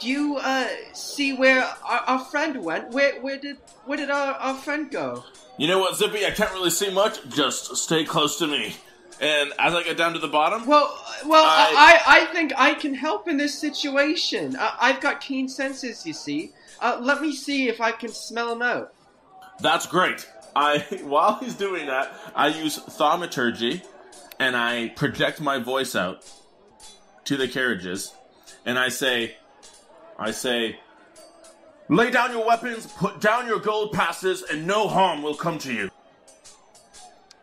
do you, uh, see where our, our friend went? Where, where did, where did our, our friend go? You know what, Zippy? I can't really see much. Just stay close to me. And as I get down to the bottom, Well, well, I- I, I, I think I can help in this situation. Uh, I've got keen senses, you see. Uh, let me see if I can smell them out. that's great. I <laughs> while he's doing that, I use thaumaturgy, and I project my voice out to the carriages, and I say, I say, Lay down your weapons, put down your gold passes, and no harm will come to you.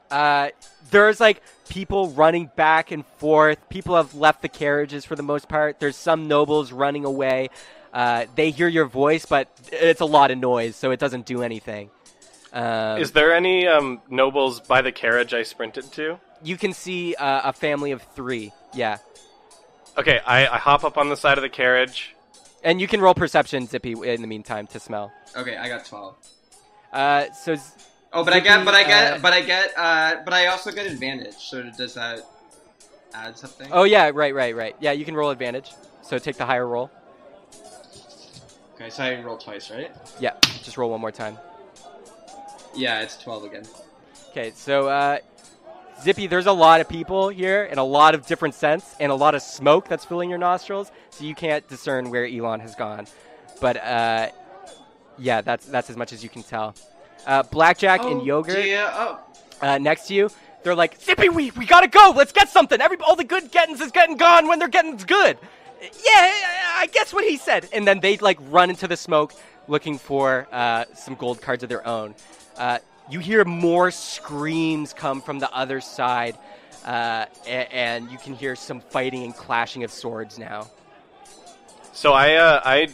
Uh, there's like people running back and forth. People have left the carriages for the most part. There's some nobles running away. Uh, they hear your voice, but it's a lot of noise, so it doesn't do anything. Um, Is there any um, nobles by the carriage I sprinted to? you can see uh, a family of three. Yeah, Okay, I, I hop up on the side of the carriage. And you can roll perception, Zippy, in the meantime to smell. Okay, I got twelve. Uh, so z- Oh, but I get, but I get, Uh, but I get, uh, but I also get advantage. So does that add something? oh yeah, right, right, right. Yeah, you can roll advantage. So take the higher roll. Okay, so I roll twice, right? Yeah, just roll one more time. Yeah, it's twelve again. Okay, so uh, Zippy, there's a lot of people here and a lot of different scents and a lot of smoke that's filling your nostrils, so you can't discern where Elon has gone. But uh, yeah, that's that's as much as you can tell. Uh, Blackjack and Oh, Yogurt Yeah. Oh, uh, next to you, they're like, Zippy, we, we gotta go. Let's get something. Every all the good gettings is getting gone when they're getting good. Yeah, I guess what he said. And then they like run into the smoke looking for uh, some gold cards of their own. You hear more screams come from the other side, uh, and you can hear some fighting and clashing of swords now. So I uh, I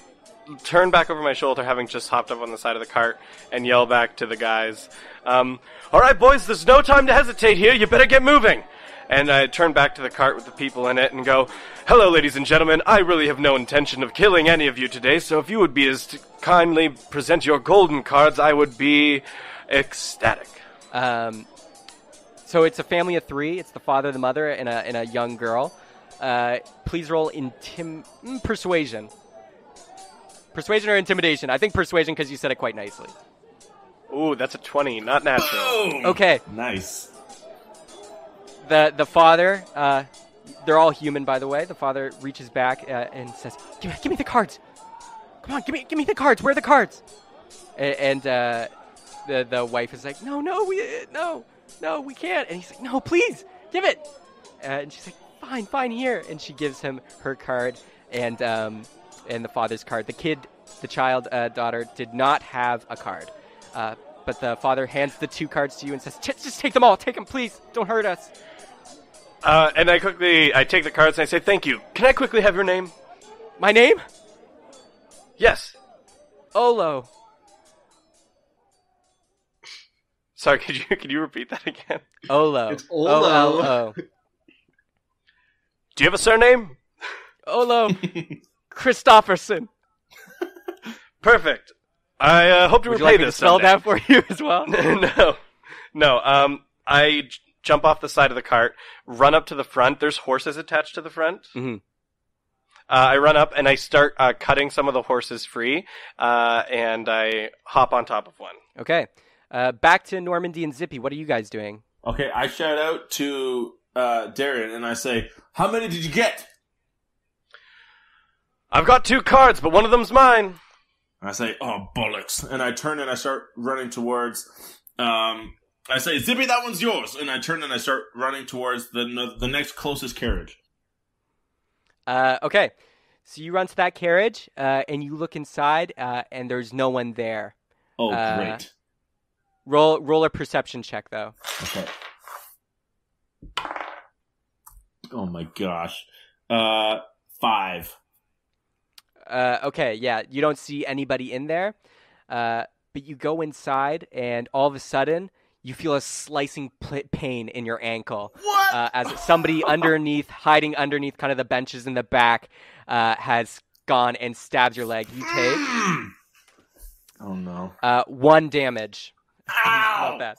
turn back over my shoulder, having just hopped up on the side of the cart, and yell back to the guys, um, "All right, boys, there's no time to hesitate here. You better get moving." And I turn back to the cart with the people in it and go, "Hello, ladies and gentlemen. I really have no intention of killing any of you today. So if you would be as kindly present your golden cards, I would be ecstatic." Um, so it's a family of three. It's the father, the mother, and a, and a young girl. Uh, please roll intim- mm, persuasion. Persuasion or intimidation? I think persuasion because you said it quite nicely. Ooh, that's a twenty, not natural. Boom! Okay, Nice. the the father. Uh, they're all human, by the way. The father reaches back uh, and says, give me, "Give me the cards. Come on, give me give me the cards. Where are the cards?" A- and uh, the the wife is like, "No, no, we no, no, we can't." And he's like, "No, please, give it." Uh, and she's like, "Fine, fine, here." And she gives him her card and um, and the father's card. The kid, the child uh, daughter, did not have a card. Uh, but the father hands the two cards to you and says, "Just take them all. Take them, please. Don't hurt us." Uh, and I quickly I take the cards and I say, "Thank you. Can I quickly have your name?" My name? Yes. Olo. Sorry, <laughs> could you could you repeat that again? Olo. It's Olo. O-L-O. Do you have a surname? Olo. <laughs> Christopherson. Perfect. I uh, hope to Would you like this spell someday. that for you as well? <laughs> no, no. Um, I j- jump off the side of the cart, run up to the front. There's horses attached to the front. Mhm. Uh, I run up and I start uh, cutting some of the horses free, uh, and I hop on top of one. Okay. Uh, back to Normandy and Zippy. What are you guys doing? Okay, I shout out to uh, Darren and I say, "How many did you get?" I've got two cards, but one of them's mine. And I say, "Oh bollocks!" And I turn and I start running towards. Um, I say, "Zippy, that one's yours." And I turn and I start running towards the the next closest carriage. Uh, okay. So you run to that carriage uh, and you look inside, uh, and there's no one there. Oh, Uh, great. Roll roll a perception check though. Okay. Oh my gosh. Uh, five. Uh, okay, yeah, you don't see anybody in there, uh, but you go inside, and all of a sudden, you feel a slicing pain in your ankle What? uh, as somebody <laughs> underneath, hiding underneath kind of the benches in the back, uh, has gone and stabbed your leg. You take <sniffs> oh no. uh, one damage. Ow! Not bad.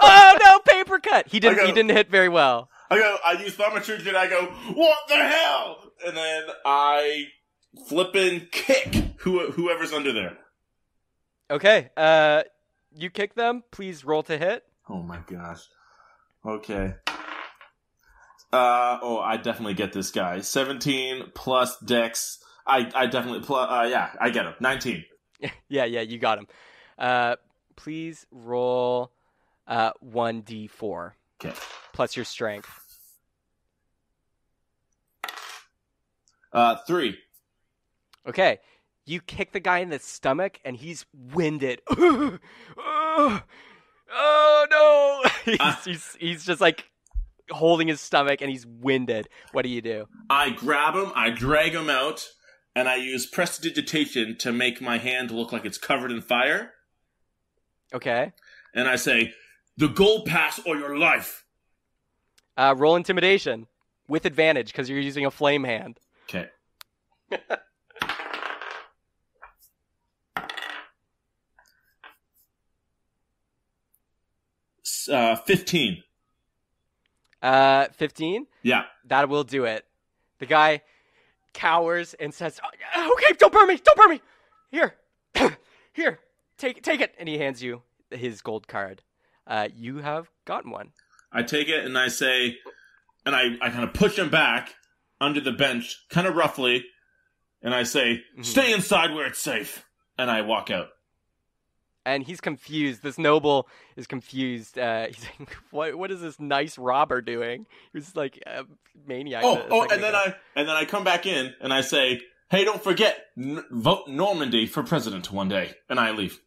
oh no, paper cut. He didn't. I He didn't hit very well. I go, I use thaumaturgy and I go, what the hell? And then I flippin' kick who, whoever's under there. Okay. Uh, you kick them. Please roll to hit. Oh my gosh. Okay. Uh, oh, I definitely get this guy. 17 plus dex. I, I definitely, pl- uh, yeah, I get him. 19. <laughs> yeah, yeah, you got him. Uh, please roll uh, 1d4 Okay. plus your strength. Uh, three. Okay. You kick the guy in the stomach, and he's winded. oh, <laughs> oh, no! <laughs> he's, Ah. he's he's just like holding his stomach, and he's winded. What do you do? I grab him, I drag him out, and I use prestidigitation to make my hand look like it's covered in fire. Okay. And I say, "The gold pass or your life." Uh, roll intimidation with advantage because you're using a flame hand. Okay. Uh, fifteen. Uh, 15? Yeah. That will do it. The guy cowers and says, "Oh, "Okay, don't burn me, don't burn me. Here, <coughs> here, take take it." And he hands you his gold card. Uh, you have gotten one. I take it and I say, and I, I kind of push him back under the bench, kind of roughly, and I say, Mhm. "Stay inside where it's safe." And I walk out. And he's confused. This noble is confused. Uh, <laughs> he's like, "What? What is this nice robber doing?" He's like a maniac. Oh, oh, and then. I and then I come back in and I say, "Hey, don't forget, n- vote Normandy for president one day." And I leave.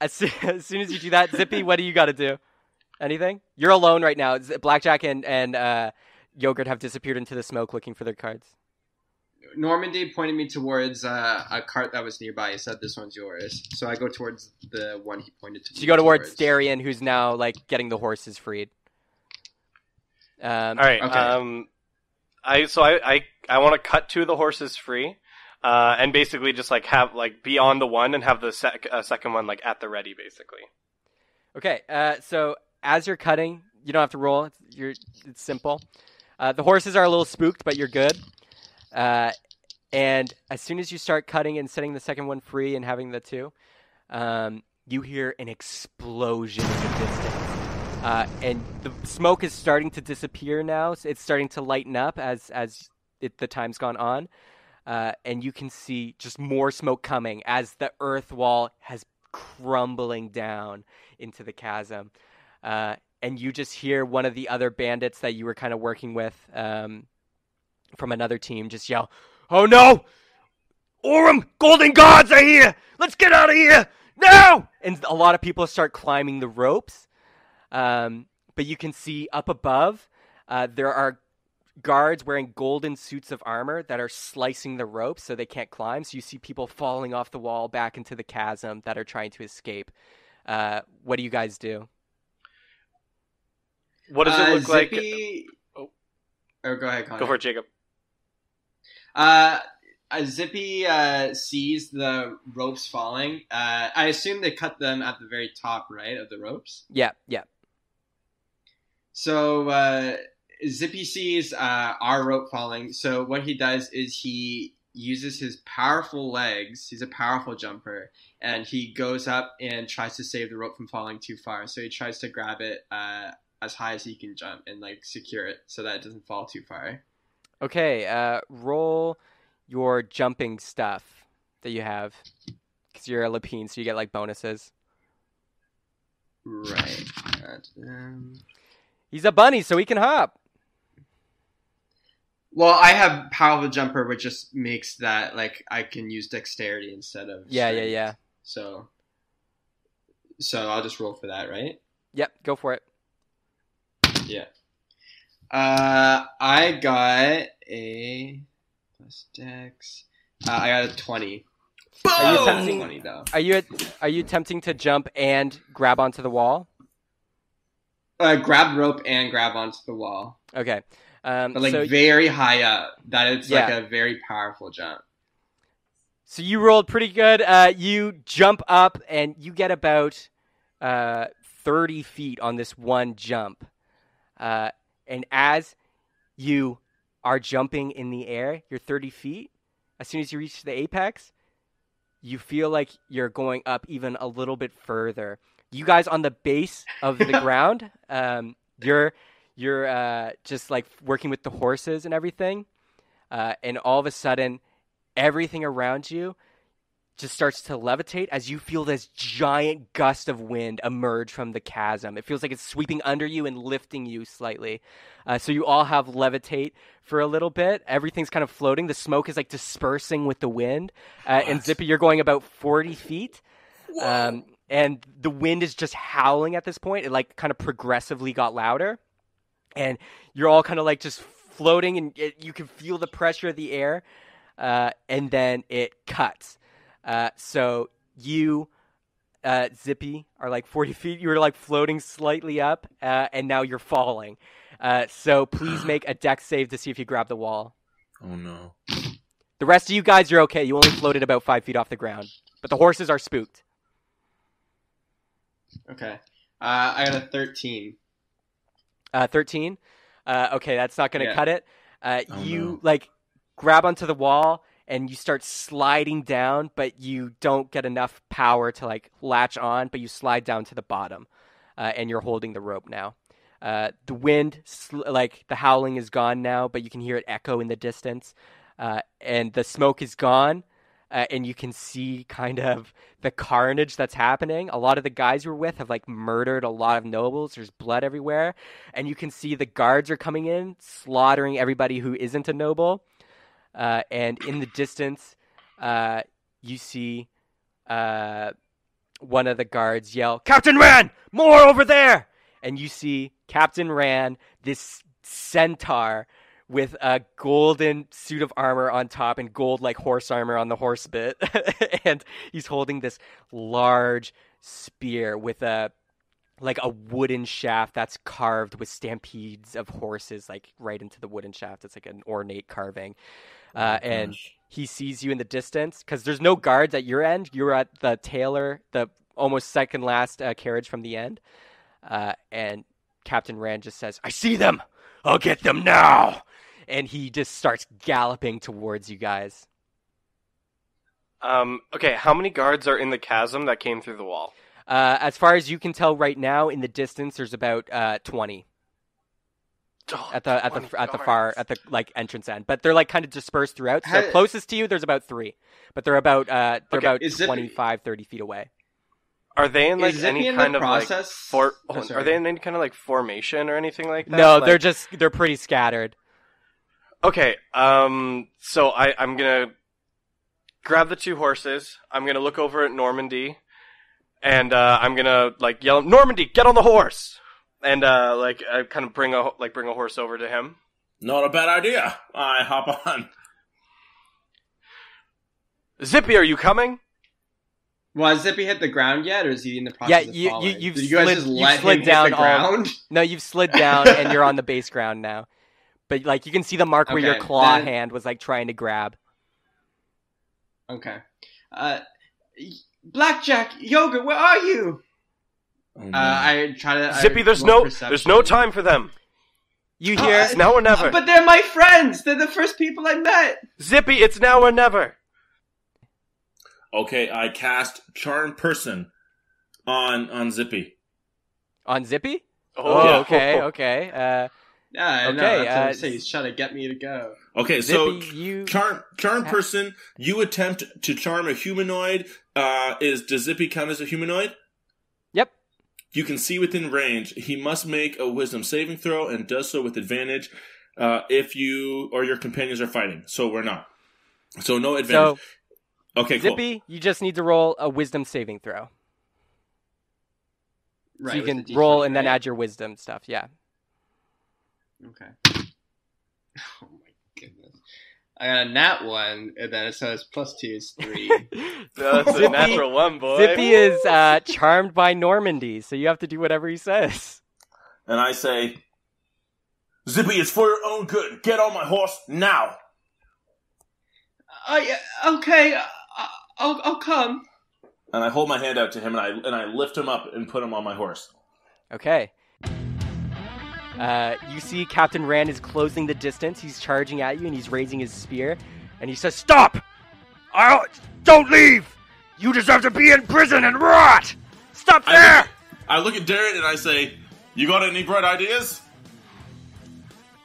As soon, <laughs> as soon as you do that, Zippy, what do you got to do? Anything? You're alone right now. Blackjack and and uh, Yogurt have disappeared into the smoke looking for their cards. Normandy pointed me towards uh, a cart that was nearby. He said, "This one's yours." So I go towards the one he pointed to. So you go towards towards. Darian, who's now like getting the horses freed. Um, All right. Okay. Um, I so I I, I want to cut two of the horses free, uh, and basically just like have like be on the one and have the sec- uh, second one like at the ready, basically. Okay, uh, so as you're cutting, you don't have to roll. It's, you're, it's simple. Uh, the horses are a little spooked, but you're good. Uh, and as soon as you start cutting and setting the second one free and having the two, um, you hear an explosion in the distance. Uh, and the smoke is starting to disappear now. It's starting to lighten up as as it, the time's gone on. Uh, and you can see just more smoke coming as the earth wall has crumbling down into the chasm. Uh, and you just hear one of the other bandits that you were kind of working with um, from another team just yell, Oh no! Orem, golden gods are here! Let's get out of here! Now! And a lot of people start climbing the ropes. Um, but you can see up above, uh, there are guards wearing golden suits of armor that are slicing the ropes so they can't climb. So you see people falling off the wall back into the chasm that are trying to escape. Uh, what do you guys do? What does it Uh, look like? Oh. Oh, go ahead, Connor. Go for it, Jacob. Uh, uh, Zippy uh, sees the ropes falling. Uh, I assume they cut them at the very top, right, of the ropes. Yeah, yeah. So uh, Zippy sees uh, our rope falling. So what he does is he uses his powerful legs. He's a powerful jumper, and he goes up and tries to save the rope from falling too far. So he tries to grab it uh, as high as he can jump and like secure it so that it doesn't fall too far. Okay, uh, roll your jumping stuff that you have. Because you're a Lapine, so you get like bonuses. Right. Um, He's a bunny, so he can hop. Well, I have power of powerful jumper, which just makes that like I can use dexterity instead of Yeah, yeah, strength. yeah. So, so I'll just roll for that, right? Yep, go for it. Yeah. Uh, I got a plus dex. Uh, I got a twenty. Are you Boom! tempting- Twenty though. Are you are you attempting to jump and grab onto the wall? Uh, grab rope and grab onto the wall, Okay. Um, but like so, very high up. That it's like a very powerful jump. so you rolled pretty good. Uh, you jump up and you get about uh, 30 feet on this one jump. Uh, and as you are jumping in the air, you're 30 feet. As soon as you reach the apex, you feel like you're going up even a little bit further. You guys on the base of the <laughs> ground, um, you're you're uh, just like working with the horses and everything, uh, and all of a sudden, everything around you just starts to levitate as you feel this giant gust of wind emerge from the chasm. It feels like it's sweeping under you and lifting you slightly. Uh, so you all have levitate for a little bit. Everything's kind of floating. The smoke is like dispersing with the wind. Uh, and Zippy, you're going about 40 feet. Um, and the wind is just howling at this point. It like kind of progressively got louder. And you're all kind of like just floating and it, you can feel the pressure of the air. Uh, and then it cuts. Uh, so you, uh, Zippy, are like 40 feet. You were like floating slightly up, uh, and now you're falling. Uh, so please make a dex save to see if you grab the wall. Oh no. The rest of you guys, you're okay. You only floated about five feet off the ground, but the horses are spooked. Okay. Uh, I got a 13. Uh, 13. Uh, okay, that's not going to Yeah. cut it. Uh, Oh, you no. like grab onto the wall and you start sliding down, but you don't get enough power to like latch on, but you slide down to the bottom, uh, and you're holding the rope now. Uh, the wind, sl- like the howling, is gone now, but you can hear it echo in the distance, uh, and the smoke is gone. Uh, and you can see kind of the carnage that's happening. A lot of the guys you're with have like murdered a lot of nobles. There's blood everywhere, and you can see the guards are coming in, slaughtering everybody who isn't a noble. Uh, and in the distance, uh, you see uh, one of the guards yell, "Captain Rand, more over there!" And you see Captain Rand, this centaur with a golden suit of armor on top and gold like horse armor on the horse bit, <laughs> and he's holding this large spear with a like a wooden shaft that's carved with stampedes of horses like right into the wooden shaft. It's like an ornate carving. Uh, and he sees you in the distance because there's no guards at your end. You're at the tailor, the almost second last uh, carriage from the end. Uh, and Captain Rand just says, I see them. I'll get them now. And he just starts galloping towards you guys. Um, okay, how many guards are in the chasm that came through the wall? Uh, as far as you can tell right now, in the distance, there's about uh, 20 at the at the 20 at the far at the like entrance end, but they're like kind of dispersed throughout. So How- closest to you, there's about three, but they're about uh, they're Okay, about is it- 25, 30 feet away. Are they in like Is Zippy any in the kind of like process? for? Oh, hold on, sorry. are they in any kind of like formation or anything like that? No, Like- they're just they're pretty scattered. Okay, um, so I, I'm gonna grab the two horses. I'm gonna look over at Normandy, and uh, I'm gonna like yell, "Normandy, get on the horse!" And uh, like I kind of bring a like bring a horse over to him. Not a bad idea. I hop on. Zippy, are you coming? Well, has Zippy hit the ground yet, or is he in the process Yeah, of you- you- falling? you've Did you guys slid- just you've let slid him down hit the all- <laughs> No, you've slid down and you're on the <laughs> base ground now. But like you can see the mark where your claw then- hand was like trying to grab. Okay. Uh, Blackjack, Yogurt, where are you? Oh, no. Uh, I try to. I Zippy, there's no perception. there's no time for them. You Uh, hear It's now or never. But they're my friends. They're the first people I met. Zippy, it's now or never. Okay, I cast Charm Person on on Zippy. on Zippy? Oh, Oh, Yeah. okay, okay. Uh, Yeah, I know. Okay, That's what uh, I'm. He's trying to get me to go. Okay, so you charm charm Ha- person, you attempt to charm a humanoid. Uh, is does Zippy count as a humanoid? Yep. You can see within range. He must make a Wisdom saving throw and does so with advantage uh, if you or your companions are fighting. So we're not. So no advantage. So okay, cool. Zippy, you just need to roll a wisdom saving throw. Right. so you can roll D20, and then add your wisdom stuff. Yeah. Okay. <laughs> Oh my goodness. I got a nat one, and then it says plus two is three. <laughs> That's a Zippy- natural one, boy. Zippy is uh, charmed by Normandy, so you have to do whatever he says. and I say, Zippy, it's for your own good. Get on my horse now. oh, yeah, okay, uh, I'll, I'll come. And I hold my hand out to him and I and I lift him up and put him on my horse. Okay. Uh, you see Captain Rand is closing the distance. He's charging at you and he's raising his spear. And he says, Stop! I don't leave! You deserve to be in prison and rot! Stop I there! look, I look at Darren and I say, "You got any bright ideas?"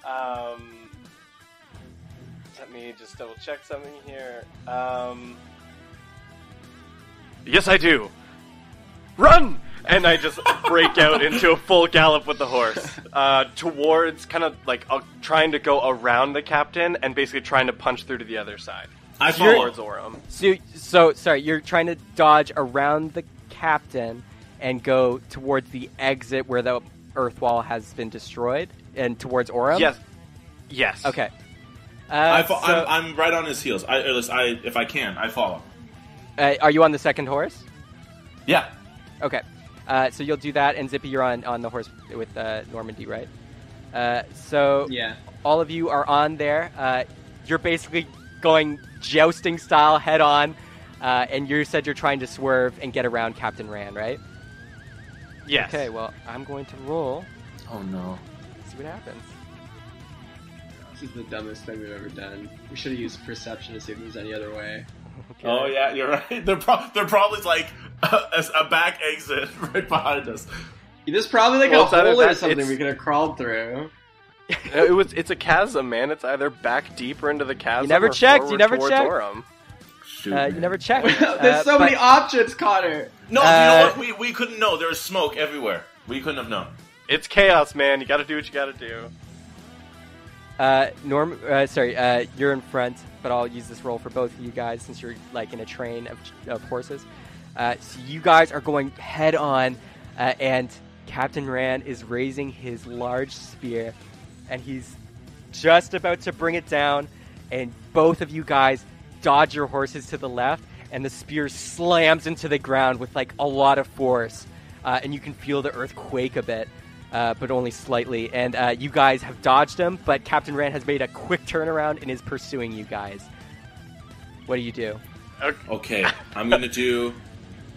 Um, let me just double check something here. Um, Yes, I do. Run! And I just break out into a full gallop with the horse uh, towards kind of like uh, trying to go around the captain and basically trying to punch through to the other side I follow. towards Orem. So, so sorry, you're trying to dodge around the captain and go towards the exit where the earth wall has been destroyed and towards Orem. Yes. Yes. Okay. Uh, I fo- so- I'm, I'm right on his heels. I, at least I, if I can, I follow. Uh, are you on the second horse? Yeah. Okay. Uh, so you'll do that, and Zippy, you're on, on the horse with uh, Normandy, right? Uh, so Yeah. all of you are on there. Uh, you're basically going jousting style head on, uh, and you said you're trying to swerve and get around Captain Rand, right? Yes. Okay, well, I'm going to roll, Oh no. see what happens. This is the dumbest thing we've ever done. We should have used perception to see if there's any other way. Okay. Oh yeah, you're right. <laughs> They're pro- they're probably like <laughs> a, a back exit <laughs> right behind us. There's probably like Well, a it's either hole or something it's- we could have crawled through. Uh, it was. It's a chasm, man. It's either back deeper into the chasm. never or checked, you never checked. Orem. Shoot. Uh, you never checked. There's Uh, so but- many options, Connor. No, Uh, you know what? We, we couldn't know. There was smoke everywhere. We couldn't have known. It's chaos, man. You got to do what you got to do. Uh, Norm, uh, sorry, uh, you're in front, but I'll use this roll for both of you guys since you're like in a train of, of horses. Uh, so you guys are going head on, uh, and Captain Rand is raising his large spear, and he's just about to bring it down, and both of you guys dodge your horses to the left, and the spear slams into the ground with like a lot of force, uh, and you can feel the earth quake a bit, uh, but only slightly. And uh, you guys have dodged him, but Captain Rand has made a quick turnaround and is pursuing you guys. What do you do? Okay, I'm gonna do.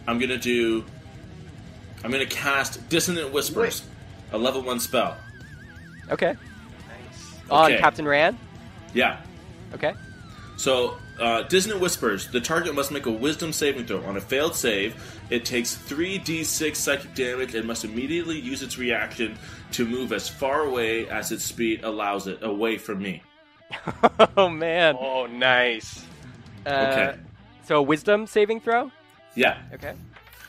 I'm gonna do. I'm gonna cast Dissonant Whispers, a level one spell. Okay, Nice. on Okay. Captain Rand. Yeah. Okay, So, uh, Dissonant Whispers. The target must make a Wisdom saving throw. On a failed save, it takes 3d6 psychic damage and must immediately use its reaction to move as far away as its speed allows it away from me. <laughs> oh man. Oh, nice. Uh, Okay. So Wisdom saving throw. Yeah. Okay.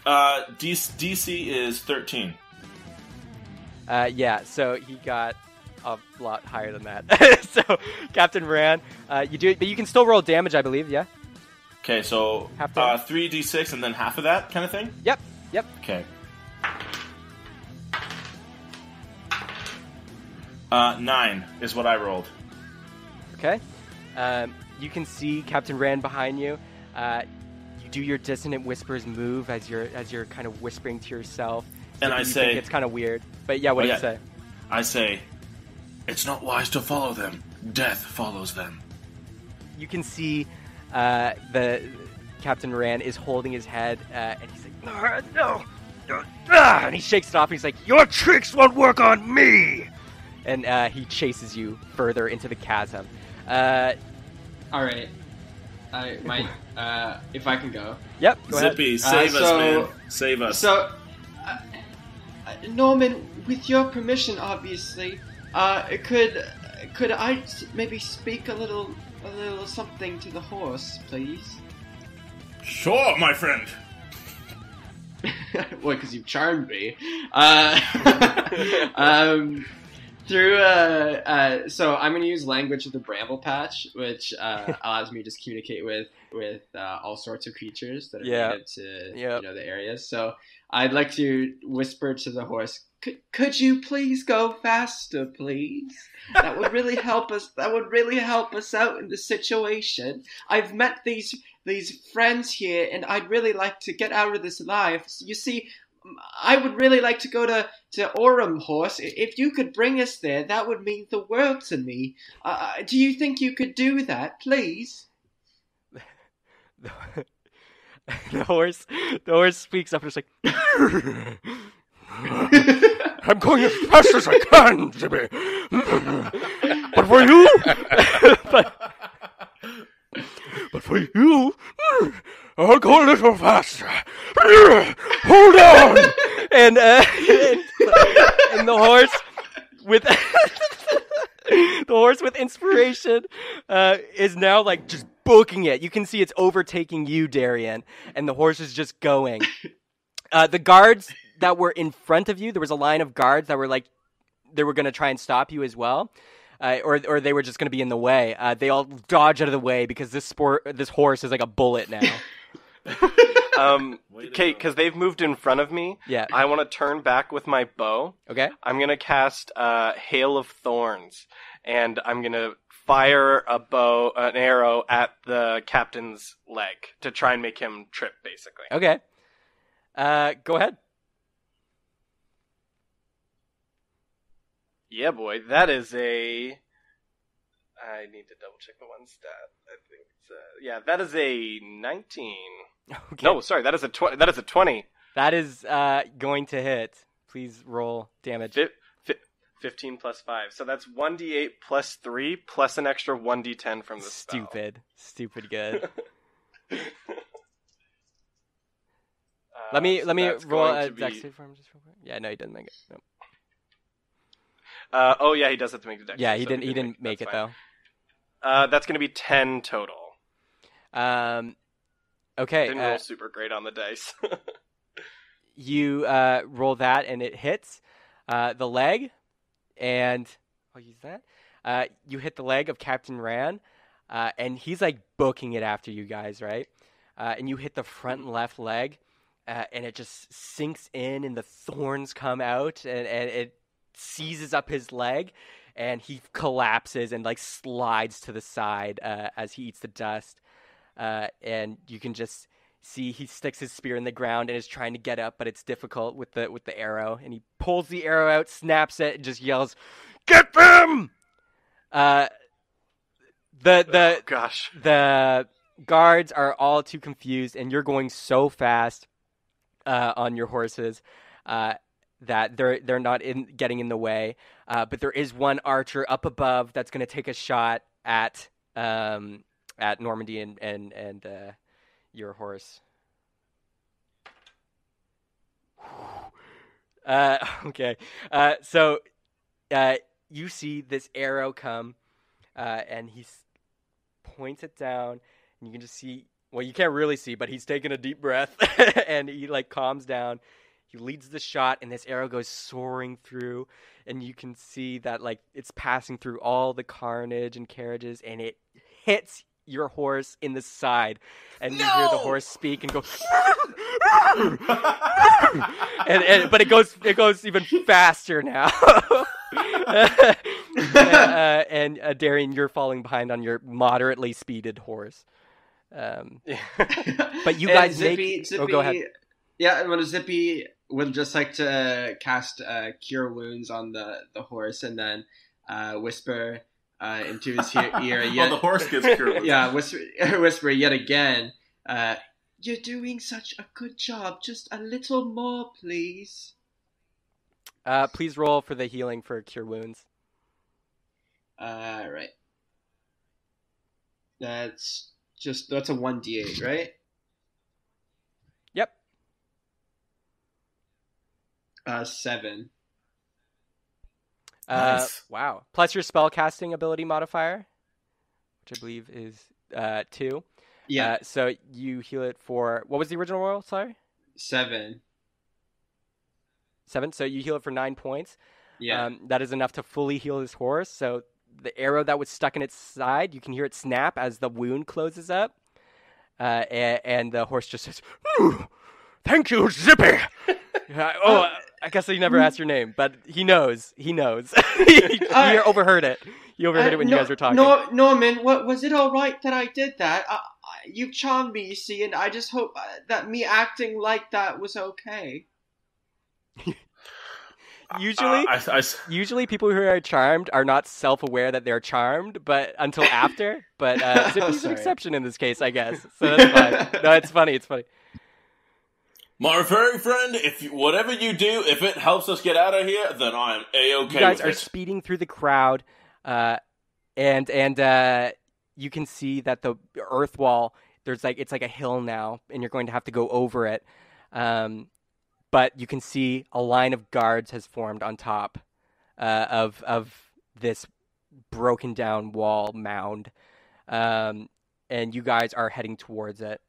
Uh, D- DC is 13. Uh, yeah, so he got a lot higher than that. <laughs> so Captain Rand, uh, you do, but you can still roll damage, I believe. Yeah. Okay, so Half uh, 3d6 and then half of that kind of thing? Yep. Yep. Okay. Uh, nine is what I rolled. Okay. Um, you can see Captain Rand behind you. Uh, you do your dissonant whispers move as you're as you're kind of whispering to yourself. And I say- it's kind of weird, but yeah, what Oh, do yeah. you say? I say, it's not wise to follow them. Death follows them. You can see uh, the Captain Rand is holding his head, uh, and he's like, "Ah, "No, no, ah," and he shakes it off, and he's like, "Your tricks won't work on me." And uh, he chases you further into the chasm. Uh, All right. I might. <laughs> Uh, if I can go. yep. Go ahead. Zippy, save Uh, us, so- man. Save us. So, uh, uh, Norman, with your permission, obviously, uh, could could I maybe speak a little a little something to the horse, please? sure, my friend. <laughs> well, because you've charmed me. Uh, <laughs> um, through uh, uh, so I'm going to use language of the bramble patch, which uh, <laughs> allows me to just communicate with with uh, all sorts of creatures that are Yeah. native to Yep. you know the areas. So I'd like to whisper to the horse. Could, you please go faster, please? That would really <laughs> help us. That would really help us out in the situation. I've met these these friends here, and I'd really like to get out of this life. You see, I would really like to go to to Orem Horse. If you could bring us there, that would mean the world to me. Uh, do you think you could do that, please? <laughs> <laughs> the, horse the horse speaks up and is like <laughs> I'm going as fast as I can, Jimmy. but for you, <laughs> but but for you, I'll go a little faster. Hold on. and, uh, and, and the horse with the horse with inspiration uh, is now like just booking it. You can see it's overtaking you, Darian, and the horse is just going. <laughs> Uh, the guards that were in front of you, there was a line of guards that were like, they were going to try and stop you as well. Uh, or, or they were just going to be in the way. Uh, they all dodge out of the way because this sport, this horse is like a bullet now. <laughs> Um, Way to okay, because they've moved in front of me. Yeah. I want to turn back with my bow. Okay. I'm gonna cast uh, Hail of Thorns, and I'm gonna fire a bow, an arrow at the captain's leg to try and make him trip, basically. Okay. Uh, go ahead. Yeah, boy, that is a. I need to double check the one stat. I think it's uh, yeah, that is a 19. Okay. No, sorry, that is a tw- that is a 20. That is uh going to hit. Please roll damage. Fi- 15 plus 5. So that's 1d8 plus 3 plus an extra 1d10 from the spell. Stupid. Stupid good. <laughs> Uh, let me so let me roll a be- dex save for him just real quick. Yeah, no, he didn't make it. No. Uh, oh yeah, he does have to make the dex. Yeah, he so didn't. He didn't make That's it fine. though. Uh, that's going to be 10 total. Um. Okay. Didn't uh, roll super great on the dice. <laughs> you uh, roll that and it hits uh, the leg, and I'll use that. Uh, you hit the leg of Captain Rand, uh, and he's like booking it after you guys, right? Uh, and you hit the front left leg, uh, and it just sinks in, and the thorns come out, and, and it seizes up his leg, and he collapses and like slides to the side uh, as he eats the dust. Uh, and you can just see he sticks his spear in the ground and is trying to get up, but it's difficult with the with the arrow. And he pulls the arrow out, snaps it, and just yells, "Get them!" Uh, the the oh, gosh. the guards are all too confused, and you're going so fast uh, on your horses uh, that they're they're not in getting in the way. Uh, but there is one archer up above that's going to take a shot at um, at Normandy and and and uh, your horse. <sighs> Uh, <laughs> okay, uh, so uh, you see this arrow come, uh, and he points it down, and you can just see. Well, you can't really see, but he's taking a deep breath, <laughs> and he like calms down. He leads the shot, and this arrow goes soaring through, and you can see that like it's passing through all the carnage and carriages, and it hits your horse in the side, and you hear the horse speak and go, <laughs> and, and but it goes it goes even faster now. <laughs> uh, and uh, Darian, you're falling behind on your moderately speeded horse. Um, <laughs> but you guys Zippy, make. Zippy, oh, go ahead. Yeah, well, Zippy would just like to uh, cast uh, Cure Wounds on the, the horse and then uh, whisper uh, into his ear, <laughs> ear oh, yet. the horse gets cured. <laughs> yeah, whisper, <laughs> whisper yet again. Uh, You're doing such a good job. Just a little more, please. Uh, please roll for the healing for cure wounds. All right. That's just that's a one d eight, right? Yep. Uh, seven. Uh, Nice. Wow. Plus your spell casting ability modifier, which I believe is uh, two. Yeah, Uh, so you heal it for what was the original roll? Sorry, seven. seven. So you heal it for nine points. Yeah. Um, that is enough to fully heal this horse. So the arrow that was stuck in its side, you can hear it snap as the wound closes up. Uh, and, and the horse just says, "Thank you, Zippy." <laughs> Uh, oh, I guess he never asked your name, but he knows. He knows. he, he Uh, overheard it. He overheard Uh, it when no- you guys were talking. No, Norman, what, was it all right that I did that? I, I, you charmed me, you see, and I just hope uh, that me acting like that was okay. <laughs> Usually, Uh, I, I, usually people who are charmed are not self-aware that they're charmed, but until after. But uh, <laughs> Zippy's an exception in this case, I guess. So that's fine. <laughs> No, it's funny. It's funny. My furry friend, if you, whatever you do, if it helps us get out of here, then I'm a okay you guys are it. speeding through the crowd, uh, and and uh, you can see that the earth wall. There's like it's like a hill now, and you're going to have to go over it. Um, but you can see a line of guards has formed on top uh, of of this broken down wall mound. Um, and you guys are heading towards it.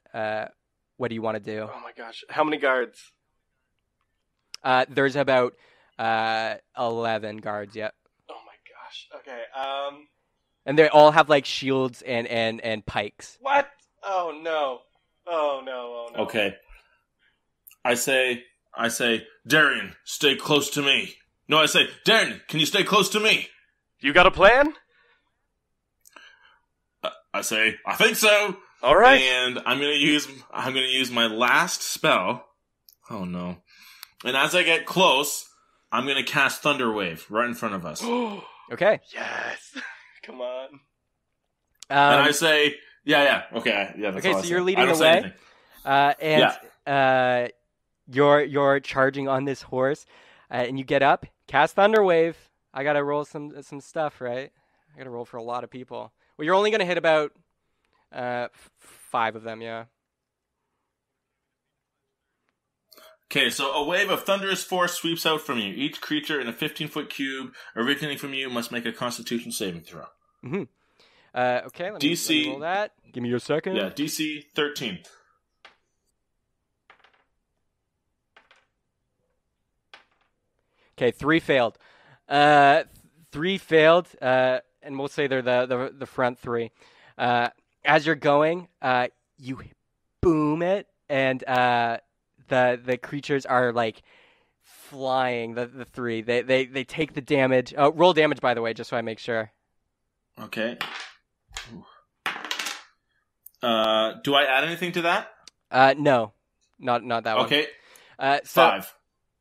What do you want to do? Oh my gosh, how many guards? Uh, there's about uh, eleven guards. Yep. Oh my gosh. Okay. Um. and they all have like shields and and and pikes. What? Oh no. Oh no. Oh no. Okay. I say, I say, Darian, stay close to me. No, I say, Darian, can you stay close to me? You got a plan? Uh, I say, I think so. All right. And I'm gonna use, I'm gonna use my last spell. Oh no. And as I get close, I'm gonna cast Thunder Wave right in front of us. and <gasps> <gasps> Okay. yes. <laughs> Come on. Um, I say, yeah, yeah, okay, yeah. That's Okay, all I so you're leading the way? uh, and uh, you're you're charging on this horse, uh, and you get up, cast Thunder Wave. I gotta roll some some stuff, right? I gotta roll for a lot of people. Well, you're only gonna hit about uh, f- five of them, yeah. Okay, so a wave of thunderous force sweeps out from you. Each creature in a 15 foot cube originating from you must make a Constitution saving throw. Uh, okay, let me, let DC me roll that. Give me your second. Yeah, DC 13. Okay, three failed. Uh, th- three failed, uh, and we'll say they're the the, the front three. Uh, as you're going, uh, you boom it, and uh, the the creatures are like flying. The the three they they they take the damage. Oh, roll damage by the way, just so I make sure. Okay. Uh, do I add anything to that? Uh, no, not not that one. Okay, Uh, so five.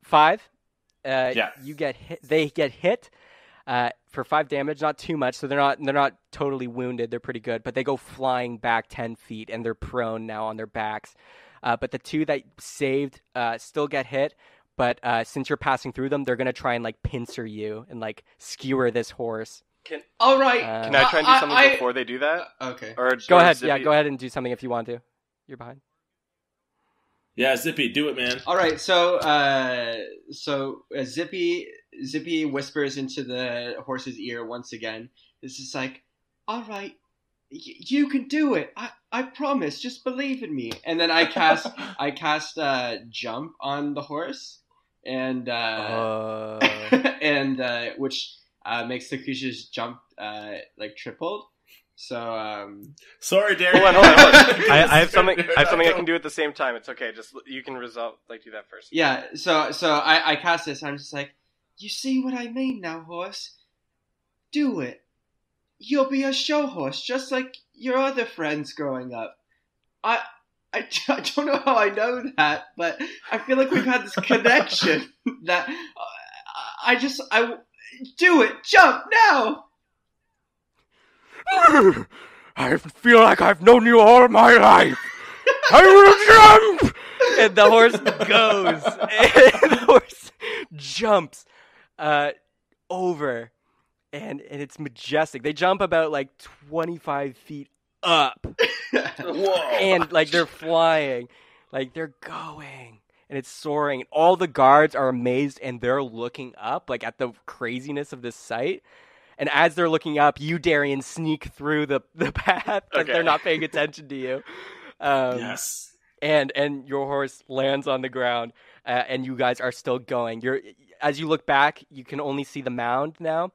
five. Uh, Yeah. You get hit. They get hit uh, for five damage. Not too much, so they're not they're not totally wounded. They're pretty good, but they go flying back ten feet and they're prone now on their backs. Uh, but the two that saved uh, still get hit. But uh, since you're passing through them, they're gonna try and like pincer you and like skewer this horse. Can All right. Uh, Can I try and do something I- before they do that? okay. Or Go ahead, Zippy- yeah, go ahead and do something if you want to. You're behind. Yeah, Zippy, do it, man. All right. So, uh, so uh, Zippy Zippy whispers into the horse's ear once again. This is like, all right, y- you can do it. I I promise. Just believe in me. And then I cast <laughs> I cast uh, jump on the horse, and uh, Uh, <laughs> and uh, which uh, makes the creatures jump uh, like tripled. So um, Sorry, Darian. Hold on, hold on, hold on. <laughs> I, I have something. I have something I can do at the same time. It's okay. Just you can resolve. Like do that first. Yeah, so so I, I cast this. I'm just like, you see what I mean now, horse? Do it. You'll be a show horse, just like your other friends growing up. I, I, <laughs> I don't know how I know that, but I feel like we've had this <laughs> connection that uh, I just I do it. Jump now. <laughs> I feel like I've known you all my life. I will jump. and the horse goes. And the horse jumps uh, over, and and it's majestic. They jump about like twenty five feet up, <laughs> Whoa. and like they're flying, like they're going, and it's soaring. All the guards are amazed, and they're looking up, like at the craziness of this sight. And as they're looking up, you, Darian, sneak through the, <laughs> the path because Okay. they're not paying attention to you. Um, yes. and and your horse lands on the ground uh, and you guys are still going you're as you look back you can only see the mound now.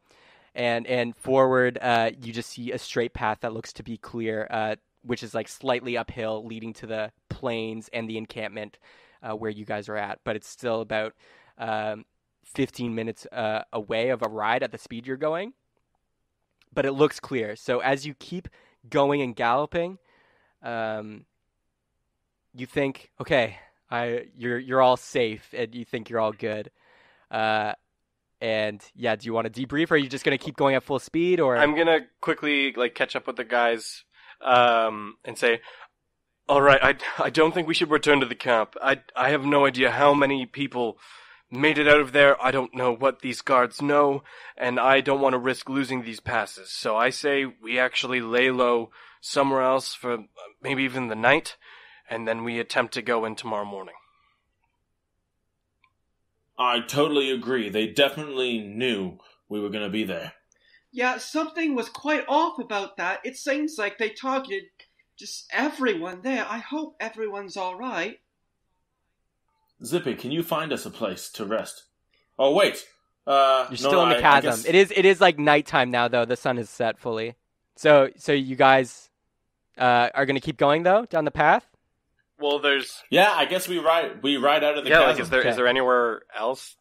And and forward uh, you just see a straight path that looks to be clear uh, which is like slightly uphill leading to the plains and the encampment uh, where you guys are at. But it's still about um, 15 minutes uh, away of a ride at the speed you're going. But it looks clear. So as you keep going and galloping um, you think, okay, I you're you're all safe and you think you're all good. Uh, and yeah, do you want to debrief or are you just gonna keep going at full speed or I'm gonna quickly like catch up with the guys, um, and say, "All right, I I don't think we should return to the camp. I I have no idea how many people made it out of there. I don't know what these guards know, and I don't want to risk losing these passes. So I say we actually lay low somewhere else for uh, maybe even the night, and then we attempt to go in tomorrow morning." I totally agree. They definitely knew we were going to be there. Yeah, something was quite off about that. It seems like they targeted just everyone there. I hope everyone's all right. Zippy, can you find us a place to rest? Oh wait, uh, You're no, still in the I- I chasm. guess- It is it is like nighttime now though. The sun has set fully. So so you guys uh, are gonna keep going though down the path. Well, there's Yeah, I guess we ride we ride out of the yeah. chasm. Like, is there is Okay. there anywhere else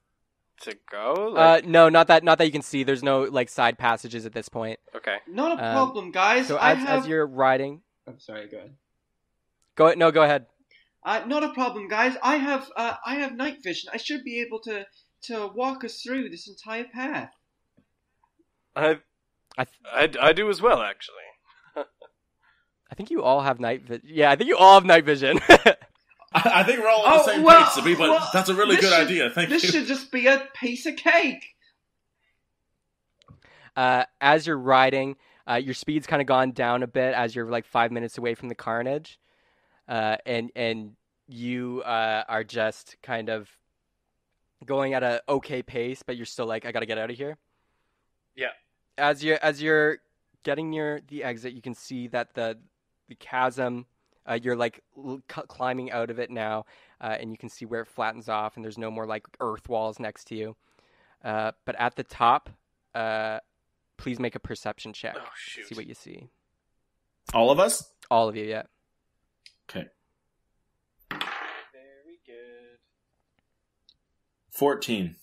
to go? Like, uh, no, not that not that you can see. There's no like side passages at this point. okay. Not a Um, problem, guys. So I as, have. as you're riding, I'm sorry. Go ahead. go no, go ahead. Uh, not a problem, guys. I have uh, I have night vision. I should be able to to walk us through this entire path. I I I, I do as well actually. I think you all have night vision. Yeah, I think you all have night vision. <laughs> I, I think we're all on Oh, the same well, page, Zippy, but well, that's a really good should- idea. Thank this you. This should just be a piece of cake. uh, as you're riding, uh, your speed's kind of gone down a bit as you're like five minutes away from the carnage, uh, and and you uh, are just kind of going at a okay pace, but you're still like, I gotta get out of here. Yeah. As you as you're getting near the exit, you can see that the the chasm. Uh, you're like l- c- climbing out of it now, uh, and you can see where it flattens off, and there's no more like earth walls next to you. Uh, but at the top, uh, please make a perception check. Oh shoot. See what you see. All of us? All of you, yeah. Okay. Very good. 14.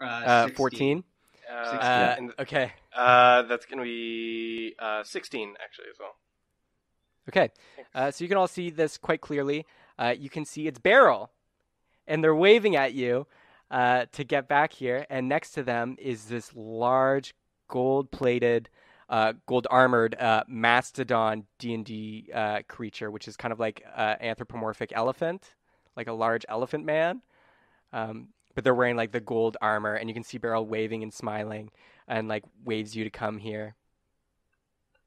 Uh, 14. Uh, Uh, and- okay. uh, that's gonna be uh, sixteen actually as well. Okay. Uh, so you can all see this quite clearly. Uh, you can see its Beryl, and they're waving at you uh, to get back here. And next to them is this large, gold-plated, uh, gold-armored uh, mastodon D and D uh, creature, which is kind of like an anthropomorphic elephant, like a large elephant man. Um, but they're wearing like the gold armor, and you can see Beryl waving and smiling, and like waves you to come here.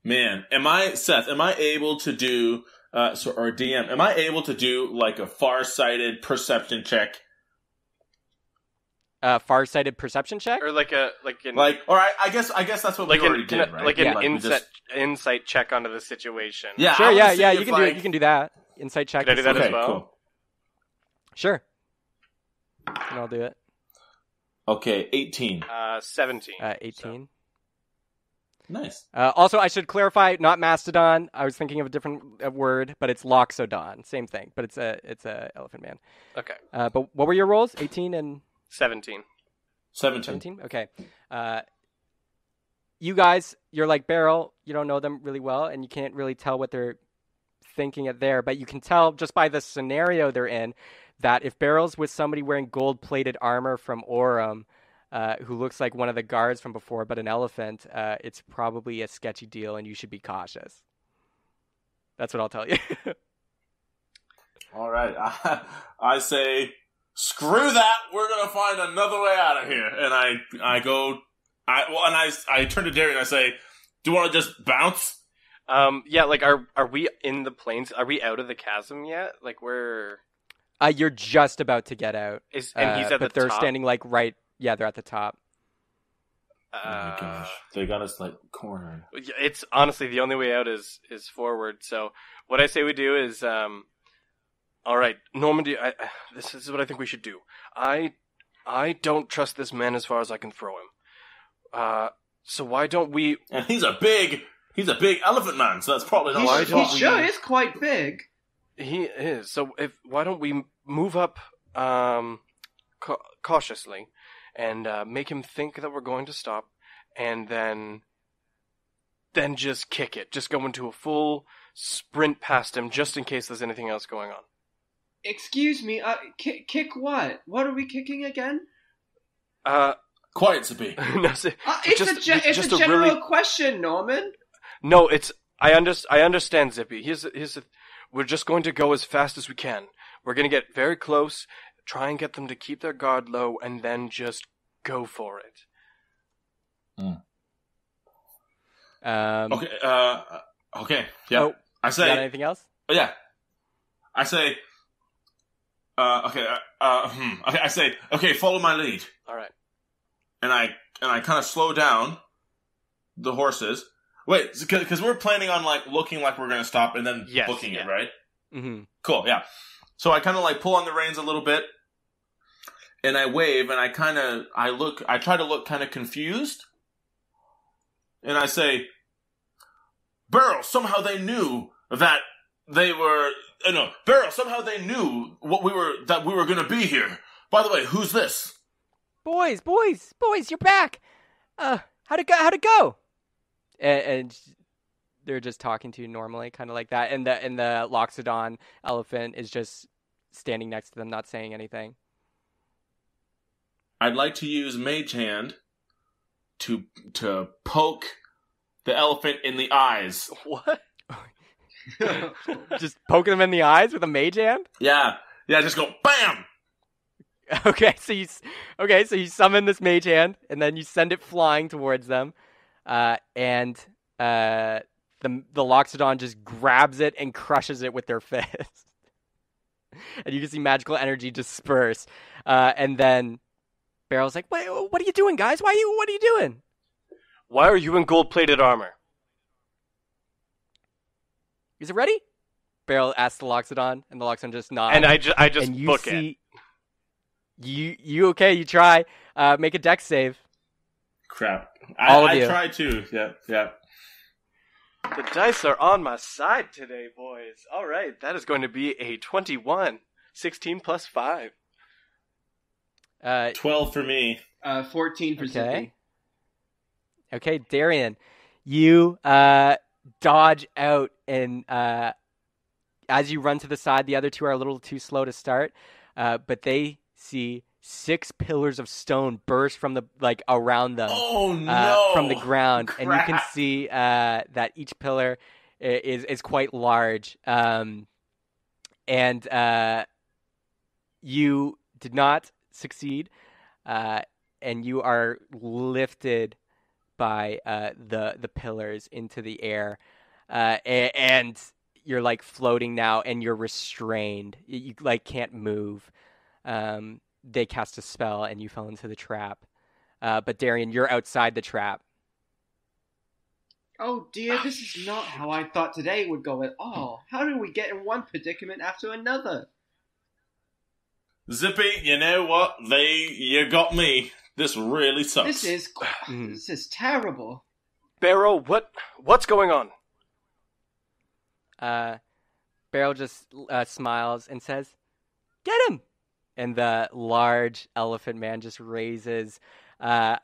Man, am I, Seth, am I able to do, uh, so, or DM, am I able to do like a far-sighted perception check? Uh, far-sighted perception check. Or like a like an Like, or I, I guess, I guess that's what like we an already did, right? like an Yeah. we insight just- insight check onto the situation. Yeah, Sure, yeah, yeah, you can do like- it. You can do that. Insight check. Can I do that see- as well? cool. Sure. And I'll do it. Okay, 18. Uh, seventeen. Uh, 18. Nice. Uh, also, I should clarify, not mastodon. I was thinking of a different uh, word, but it's loxodon. Same thing, but it's a it's a elephant man. Okay, Uh, but what were your roles? 18 and seventeen. 17. 17. Okay. Uh, you guys, you're like Beryl. You don't know them really well, and you can't really tell what they're thinking at there. But you can tell just by the scenario they're in that if Beryl's with somebody wearing gold-plated armor from Orem, uh, who looks like one of the guards from before, but an elephant, uh, it's probably a sketchy deal, and you should be cautious. That's what I'll tell you. <laughs> All right. I, <laughs> I say, screw that. We're gonna find another way out of here. And I, I go, I well, and I, I turn to Darian. and I say, do you want to just bounce? Um, yeah, like are are we in the plains? Are we out of the chasm yet? Like where uh, you're just about to get out, is? And he's uh, at but the they're top. standing like right. Yeah, they're at the top. oh my Uh, gosh, they got us like cornered. It's honestly the only way out is is forward. So what I say we do is, um, all right, Normandy. I, I- this is what I think we should do. I I don't trust this man as far as I can throw him. Uh, so why don't we? And he's a big, he's a big elephant man. So that's probably not. He, Why he don't we- sure is quite big. He is. So if why don't we move up um, ca- cautiously and uh, make him think that we're going to stop, and then then just kick it. Just go into a full sprint past him, just in case there's anything else going on. Excuse me. Uh, kick, kick what? What are we kicking again? Uh, Quiet, Zippy. <laughs> no, see- Uh, it's just, a ge- it's just a general really question, Norman. no. It's I under, I understand, Zippy. Here's here's the, we're just going to go as fast as we can. We're going to get very close, try and get them to keep their guard low, and then just go for it. Um, Okay. Uh. Okay. Yeah. Oh, I you say. got anything else? Oh, yeah. I say. Uh. Okay. Uh. uh hmm, okay. I say. Okay. Follow my lead. All right. and I and I kind of slow down the horses. Wait, because we're planning on like looking like we're gonna stop and then Yes, booking yeah. it, right? hmm Cool, yeah. So I kind of like pull on the reins a little bit, and I wave, and I kind of I look, I try to look kind of confused, and I say, "Burrow, somehow they knew that they were uh, no Burrow, somehow they knew what we were that we were gonna be here. By the way, who's this?" Boys, boys, boys, you're back. Uh, how'd it go? How'd it go? And, and they're just talking to you normally, kind of like that. And the and the Loxodon elephant is just standing next to them, not saying anything. I'd like to use Mage Hand to to poke the elephant in the eyes. <laughs> What? <laughs> just poking them in the eyes with a mage hand. Yeah, yeah, just go bam. <laughs> Okay, so you okay, so you summon this mage hand, and then you send it flying towards them, uh, and uh, the the Loxodon just grabs it and crushes it with their fist, and you can see magical energy disperse, uh, and then Beryl's like, "Wait, what are you doing, guys? Why are you? What are you doing?" Why are you in gold plated armor? Is it ready? Beryl asks the Loxodon, and the Loxodon just nods. And I, ju- I just and you book it. you you okay? You try. Uh, make a dex save. Crap. All of I, you. I tried to. Yep, yep. The dice are on my side today, boys. All right, that is going to be a 21. 16 plus 5. Uh, 12 for me. Uh, 14 for Okay. Zippy. Okay, Darian, you uh, dodge out, and uh, as you run to the side, the other two are a little too slow to start, uh, but they see six pillars of stone burst from the like around them Oh uh, no! from the ground, and you can see uh, that each pillar is is quite large. Um, and uh, you did not succeed, uh, and you are lifted by uh, the the pillars into the air, uh, a- and you're like floating now, and you're restrained. You, you like can't move. Um, they cast a spell, and you fell into the trap. Uh, but Darian, you're outside the trap. Oh dear, this is not how I thought today would go at all. How do we get in one predicament after another? Zippy, you know what? They, you got me. This really sucks. This is Mhm. this is terrible. Barrow, what what's going on? Uh, Beryl just uh, smiles and says, "Get him!" And the large elephant man just raises. Uh,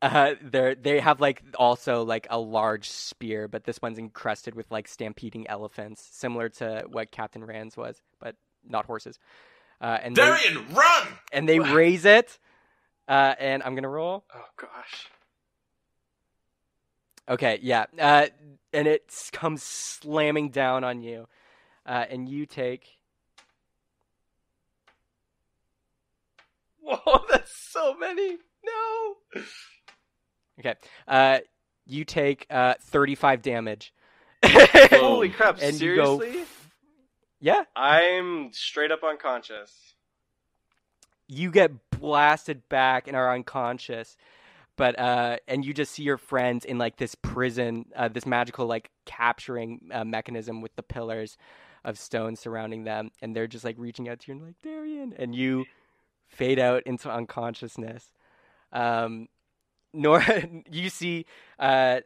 uh, they they have like also like a large spear, but this one's encrusted with like stampeding elephants, similar to what Captain Rand's was, but not horses. Uh, and they, Darian, run! and they raise it. Uh, and I'm gonna roll. Oh gosh. Okay, yeah. Uh, and it comes slamming down on you. Uh, and you take. Whoa, <laughs> that's so many. No. Okay. Uh, you take uh, 35 damage. Holy <laughs> crap, And you go- seriously? Yeah. I'm straight up unconscious. You get blasted back and are unconscious. But, uh, and you just see your friends in like this prison, uh, this magical like capturing uh, mechanism with the pillars of stone surrounding them. And they're just like reaching out to you and like, Darian. And you fade out into unconsciousness. Um, nor <laughs> you see uh,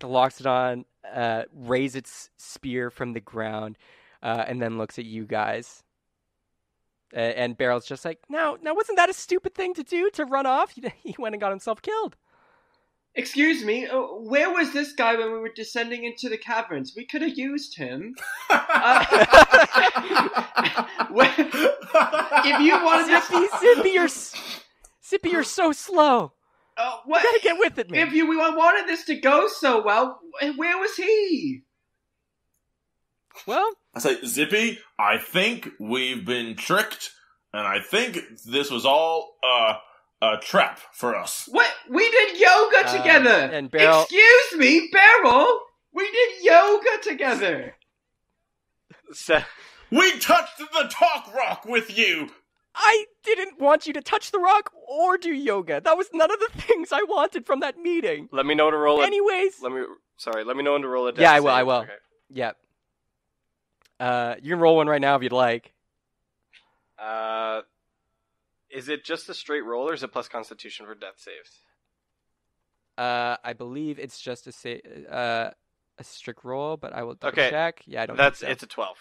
the Loxodon uh, raise its spear from the ground uh, and then looks at you guys. Uh, and Beryl's just like, now, now, wasn't that a stupid thing to do to run off? He, <laughs> he went and got himself killed. Excuse me, uh, where was this guy when we were descending into the caverns? We could have used him. <laughs> Uh, <laughs> if you wanted to, Zippy, Zippy, you're, s- Zippy, you're so slow. uh, You gotta get with it, man. if you we wanted this to go so well, where was he? Well, I say, Zippy, I think we've been tricked, and I think this was all uh, a trap for us. What? We did yoga Uh, together. and Beryl- Excuse me, Beryl. We did yoga together. Se- We touched the talk rock with you. I didn't want you to touch the rock or do yoga. That was none of the <laughs> things I wanted from that meeting. Let me know to roll it. Anyways, Let me. Sorry. Let me know when to roll a. death Yeah, I will, save. I will. Okay. yep. Uh, you can roll one right now if you'd like. Uh, is it just a straight roll, or is it plus Constitution for death saves? Uh, I believe it's just a sa- uh, a strict roll, but I will double Okay. check. Yeah, I don't. That's think so. it's a twelve.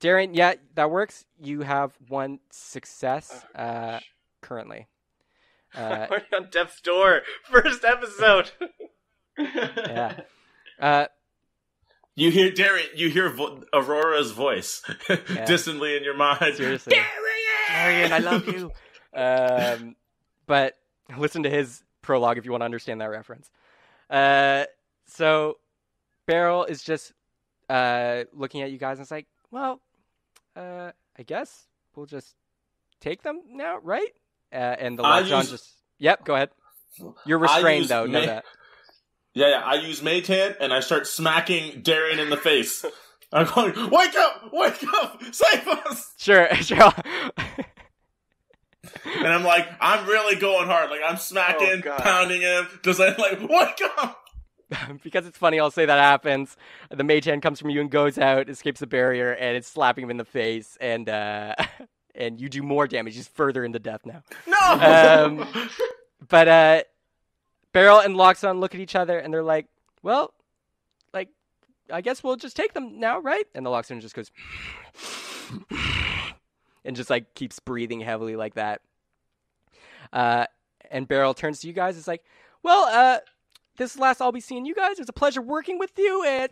Darren. Yeah, that works. You have one success Oh, uh, currently. <laughs> Uh, We're on death's door. <laughs> First episode. <laughs> yeah. Uh, You hear Darren. You hear vo- Aurora's voice <laughs> distantly in your mind. seriously. Darian, I love you. Um, but listen to his prologue if you want to understand that reference. Uh, so Beryl is just uh, looking at you guys and it's like, well, uh, I guess we'll just take them now, right? Uh, and the I lockdown use- just. Yep, go ahead. You're restrained though. Know ma- that. Yeah, yeah. I use mage hand and I start smacking Darren in the face. <laughs> I'm going, wake up, wake up, save us! Sure, <laughs> sure. And I'm like, I'm really going hard. Like I'm smacking, Oh, pounding him, just like, like, wake up! <laughs> because it's funny, I'll say that happens. The mage hand comes from you and goes out, escapes the barrier, and it's slapping him in the face, and uh, and you do more damage. He's further into death now. No! Um, But uh, Beryl and Loxodon look at each other, and they're like, "Well, like, I guess we'll just take them now, right?" And the Loxodon just goes, <laughs> and just like keeps breathing heavily like that. Uh, and Beryl turns to you guys. It's like, "Well, uh." This last I'll be seeing you guys. It was a pleasure working with you, and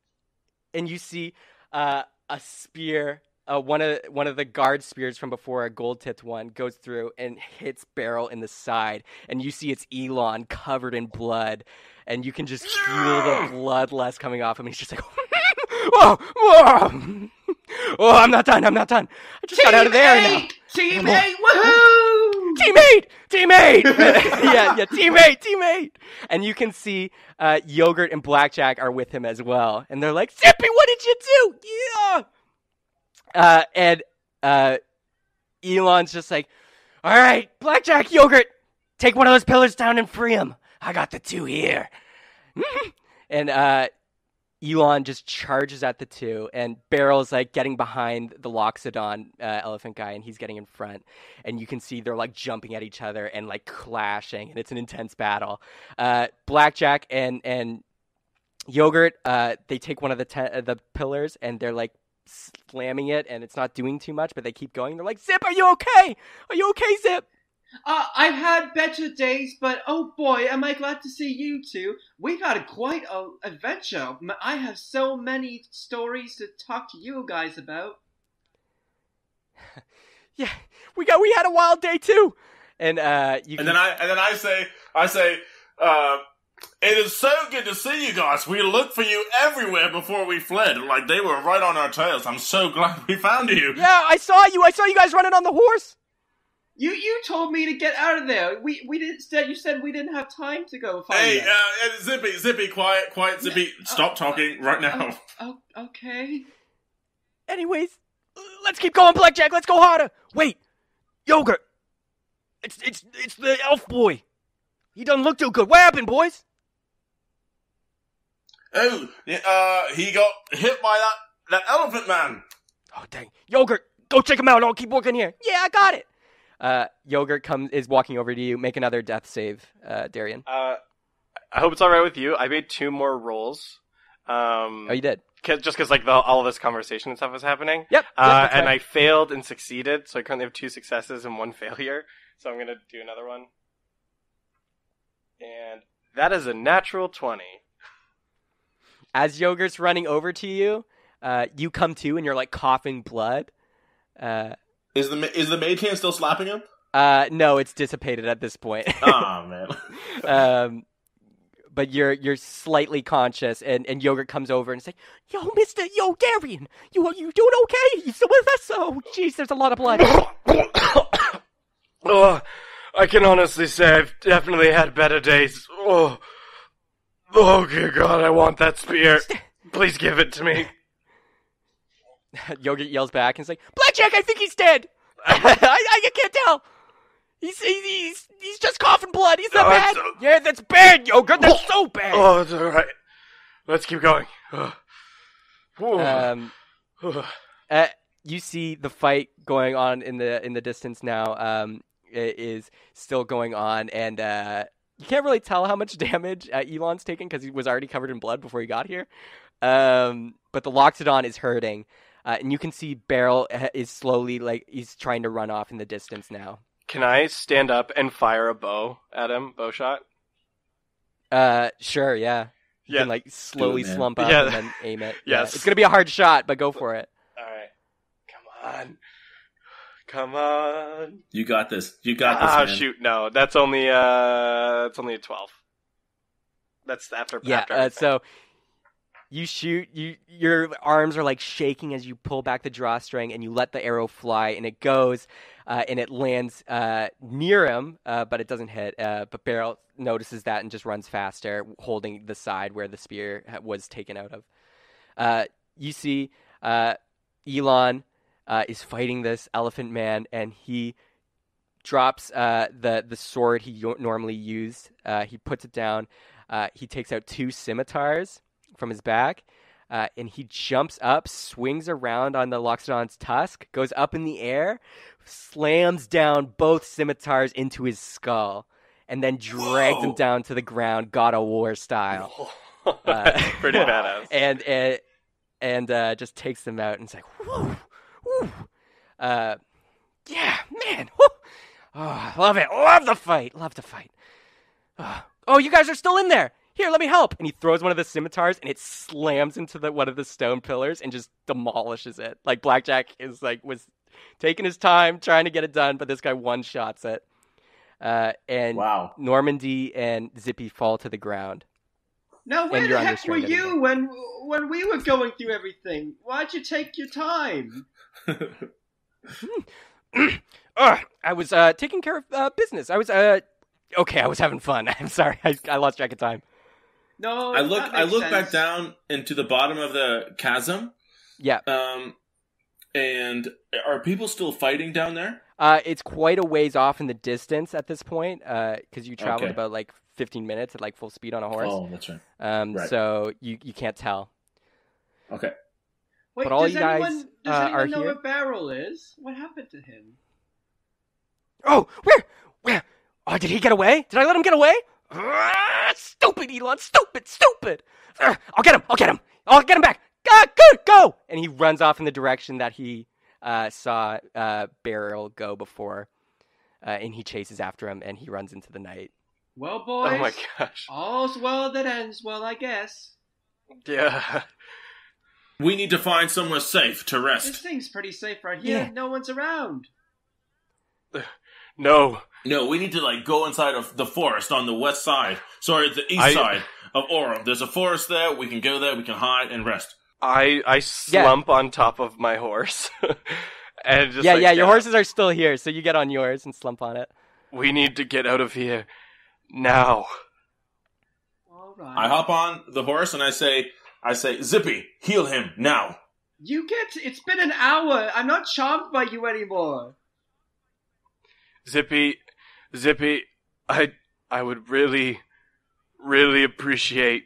<laughs> and you see uh, a spear, uh, one of one of the guard spears from before, a gold tipped one, goes through and hits Beryl in the side, and you see it's Elon covered in blood, and you can just feel the bloodlust coming off him. He's just like, <laughs> whoa, whoa, oh, I'm not done, I'm not done. I just got out of there now. Team Come on. eight, woohoo! <gasps> Teammate, teammate, <laughs> yeah, yeah, teammate, teammate. And you can see uh, Yogurt and Blackjack are with him as well, and they're like, "Zippy, what did you do?" Yeah. Uh, and uh, Elon's just like, "All right, Blackjack, Yogurt, take one of those pillars down and free him. I got the two here." <laughs> and uh, Elon just charges at the two, and Beryl's like getting behind the Loxodon uh, elephant guy, and he's getting in front. And you can see they're like jumping at each other and like clashing, and it's an intense battle. Uh, Blackjack and and Yogurt, uh, they take one of the te- uh, the pillars, and they're like slamming it, and it's not doing too much, but they keep going. They're like, "Zip, are you okay? Are you okay, Zip?" Uh, I've had better days, but oh boy, am I glad to see you two. We've had quite a adventure. I have so many stories to talk to you guys about. <laughs> Yeah, we got we had a wild day too. And uh, you And can then I and then I say I say, uh, it is so good to see you guys. We looked for you everywhere before we fled. Like they were right on our tails. I'm so glad we found you. Yeah, I saw you. I saw you guys running on the horse. You you told me to get out of there. We we didn't said you said we didn't have time to go find Hey, them. uh, uh, Zippy, Zippy, quiet, quiet, Zippy. Stop talking right now. Oh, okay. Anyways, let's keep going, Blackjack. Let's go harder. Wait, yogurt. It's it's it's the elf boy. He doesn't look too good. What happened, boys? Oh, yeah, uh, he got hit by that that elephant man. Oh dang, yogurt. Go check him out. I'll keep working here. Yeah, I got it. Uh, yogurt comes is walking over to you. Make another death save, uh, Darian. Uh, I hope it's all right with you. I made two more rolls. Um, Oh, you did. 'cause- just because like the, all of this conversation and stuff was happening. Yep. Uh, yep, and right. I failed and succeeded, so I currently have two successes and one <laughs> failure. So I'm gonna do another one. And that is a natural twenty. As yogurt's running over to you, uh, you come to and you're like coughing blood. Uh, Is the ma- is the mage hand still slapping him? uh, no, it's dissipated at this point. <laughs> Ah <laughs> man. um, but you're you're slightly conscious, and, and yogurt comes over and say, "Yo, Mister, yo, Darian, you you doing okay? You still with us? Oh, jeez, there's a lot of blood." <coughs> <coughs> oh, I can honestly say I've definitely had better days. Oh, oh, dear God, I want that spear. Please give it to me. <laughs> yogurt yells back and is like, "Blackjack, I think he's dead." <laughs> I, I can't tell. He's, he's he's just coughing blood. He's not No, bad. it's- Yeah, that's bad, yogurt. That's so bad. Oh, it's all right. Let's keep going. <sighs> Um, <sighs> uh, you see the fight going on in the in the distance now. Um, is still going on, and uh, you can't really tell how much <laughs> damage uh, Elon's taken because he was already covered in blood before he got here. Um, but the Loxodon is hurting, uh, and you can see Beryl uh, is slowly like he's trying to run off in the distance now. Can I stand up and fire a bow at him? Bow shot? Uh, sure, yeah. You Yeah. can like slowly man. slump up Yeah. and then aim it. <laughs> Yeah, Yes. It's gonna be a hard shot, but go for it. All right. Come on. Come on. You got this. You got this, Ah, shoot. No, that's only uh, that's only a twelve. That's after. Yeah. after Uh, so you shoot. You your arms are like shaking as you pull back the drawstring, and you let the arrow fly, and it goes, uh, and it lands uh, near him, uh, but it doesn't hit. Uh, but Beryl notices that and just runs faster, holding the side where the spear was taken out of. Uh, you see, uh, Elon uh, is fighting this elephant man, and he drops uh, the the sword he normally used. Uh, he puts it down. Uh, he takes out two scimitars from his back, uh, and he jumps up, swings around on the Loxodon's tusk, goes up in the air, slams down both scimitars into his skull, and then drags him down to the ground, God of War style. Uh, <laughs> Pretty badass. and and, and uh, just takes them out and it's like, whoo, whoo. Uh, yeah, man. Whoo. Oh, love it. Love the fight. Love the fight. Oh, oh, you guys are still in there. Here, let me help. And he throws one of the scimitars and it slams into the one of the stone pillars and just demolishes it. Like Blackjack is like was taking his time trying to get it done, but this guy one shots it. Uh, and Wow. Normandy and Zippy fall to the ground. Now, where the heck were unrestrained you when when we were going through everything? Why'd you take your time? Ugh, <laughs> I was uh, taking care of uh, business. I was uh, okay. I was having fun. <laughs> I'm sorry. I, I lost track of time. No, I look. that I makes look back down into the bottom of the chasm. Yeah. Um, and are people still fighting down there? Uh, it's quite a ways off in the distance at this point because you traveled Okay. about like 15 minutes at like full speed on a horse. Oh, that's right. um, right. So you, you can't tell. Okay. Wait, But all does you guys, anyone, does uh, anyone are know here? where Beryl is? What happened to him? Oh, where? Where? Oh, did he get away? Did I let him get away? Ah, stupid, Elon. Stupid, stupid. Ah, I'll get him. I'll get him. I'll get him back. Ah, good, go. And he runs off in the direction that he uh, saw uh, Beryl go before. Uh, and he chases after him and he runs into the night. Well, boys, Oh my gosh. all's well that ends well, I guess. Yeah. We need to find somewhere safe to rest. This thing's pretty safe right here. Yeah. No one's around. <sighs> No. No, we need to like go inside of the forest on the west side. Sorry, the east I- side of Orem. There's a forest there. We can go there. We can hide and rest. I I slump on top of my horse. <laughs> and just yeah, like, yeah, your "Yeah, horses are still here, so you get on yours and slump on it. We need to get out of here now. All right. I hop on the horse and I say, I say, Zippy, heal him now. You get. It's been an hour. I'm not charmed by you anymore. Zippy, Zippy, I I would really, really appreciate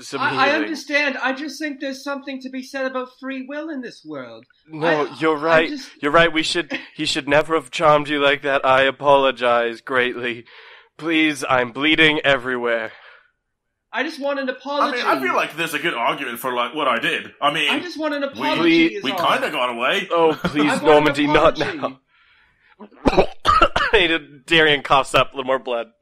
some I, I understand. I just think there's something to be said about free will in this world. No, I- you're right. just- You're right. We should. <laughs> He should never have charmed you like that. I apologize greatly. Please, I'm bleeding everywhere. I just want an apology. I apology. mean, I feel like there's a good argument for like what I did. I mean, I just want an we apology. we, we kind of got away. Oh, <laughs> please, want an Normandy, not apology. now. <coughs> Darian coughs up a little more blood.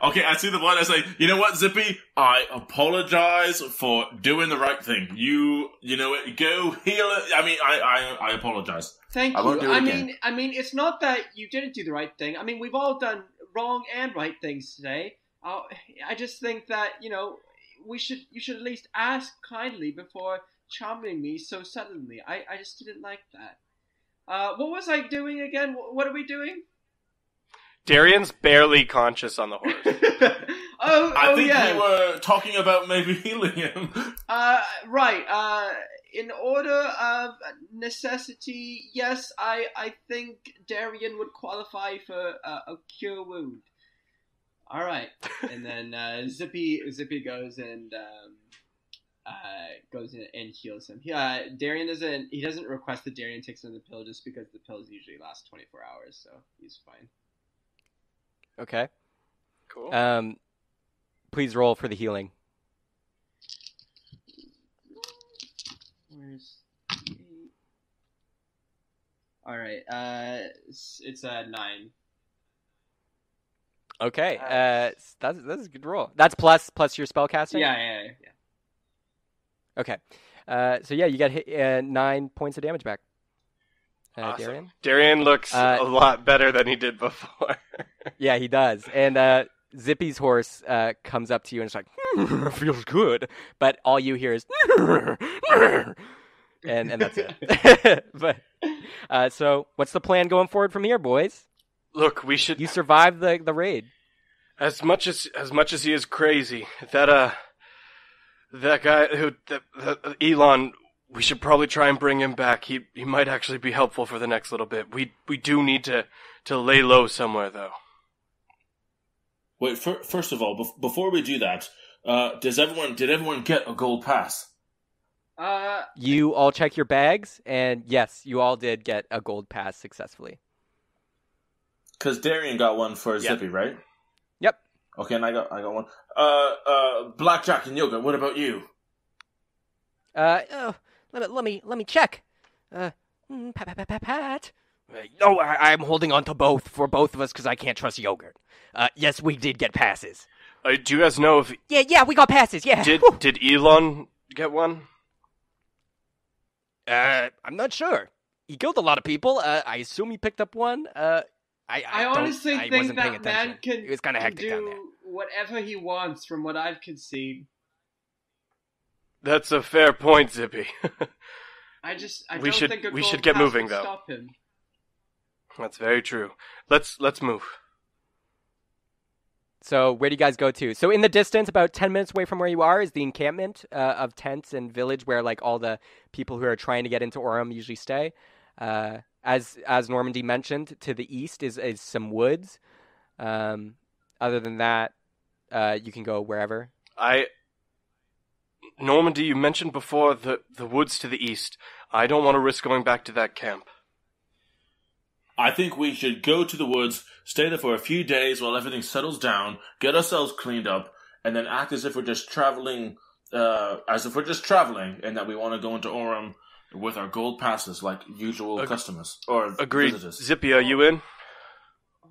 Okay, I see the blood. I say, you know what, Zippy? I apologize for doing the right thing. You, you know what? Go heal it. I mean, I, I, I apologize. Thank I you. won't do it I again. mean, I mean, it's not that you didn't do the right thing. I mean, we've all done wrong and right things today. Uh, I just think that you know we should you should at least ask kindly before charming me so suddenly. I, I just didn't like that. Uh, what was I doing again? Wh- What are we doing? Darian's barely conscious on the horse. <laughs> oh, I oh think yeah. we were talking about maybe <laughs> healing him. Uh, right. Uh, in order of necessity, yes, I I think Darian would qualify for uh, a cure wound. All right, and then uh, Zippy Zippy goes and um, uh, goes in and heals him. Yeah, Darian doesn't he doesn't request that Darian takes another pill just because the pills usually last twenty four hours, so he's fine. Okay. Cool. Um, please roll for the healing. Where's all right, uh, it's, it's a nine. Okay. Uh, Uh, that's that's a good roll. That's plus plus your spell casting. Yeah, yeah, yeah. yeah. Okay. Uh, so yeah, you got hit, uh, nine points of damage back. Uh, Awesome. Darian. Darian looks Uh, a lot better than he did before. <laughs> Yeah, he does. And uh, Zippy's horse uh, comes up to you and it's like, "Hmm, <laughs> feels good. But all you hear is, <laughs> and and that's it. but uh, so, what's the plan going forward from here, boys? Look, we should You survived the the raid. as much as as much as he is crazy. That uh, that guy who that, that Elon. We should probably try and bring him back. He he might actually be helpful for the next little bit. We we do need to to lay low somewhere though. Wait, fir- first of all, bef- before we do that, uh, does everyone did everyone get a gold pass? Uh, You all check your bags, and yes, you all did get a gold pass successfully. Because Darian got one for Yeah. Zippy, right? Yep. Okay, and I got I got one. Uh, uh, Blackjack and Yogurt. What about you? Uh, oh, let, me- let me let me check. Uh, mm, pat, pat, pat, pat, pat. Uh, No, I, I'm holding on to both for both of us because I can't trust yogurt. Uh, yes, we did get passes. Uh, do you guys know if Yeah, yeah, we got passes. Yeah. did Whew. did Elon get one? Uh, I'm not sure. He killed a lot of people. Uh, I assume he picked up one. Uh, I I, I, honestly I think wasn't that man can, It was kind of can hectic down there. do whatever he wants, from what I've seen. That's a fair point, Zippy. I just I We don't should- think a we gold should get pass moving, though. Stop him. That's very true. Let's let's move. So where do you guys go to? So in the distance, about ten minutes away from where you are, is the encampment uh, of tents and village where like all the people who are trying to get into Orem usually stay. Uh, as as Normandy mentioned, to the east is is some woods. Um, other than that, uh, you can go wherever. I Normandy, you mentioned before the the woods to the east. I don't want to risk going back to that camp. I think we should go to the woods, stay there for a few days while everything settles down, get ourselves cleaned up, and then act as if we're just traveling, uh, as if we're just traveling, and that we want to go into Orem with our gold passes like usual Ag- customers or Agreed. visitors. Zippy, are you in?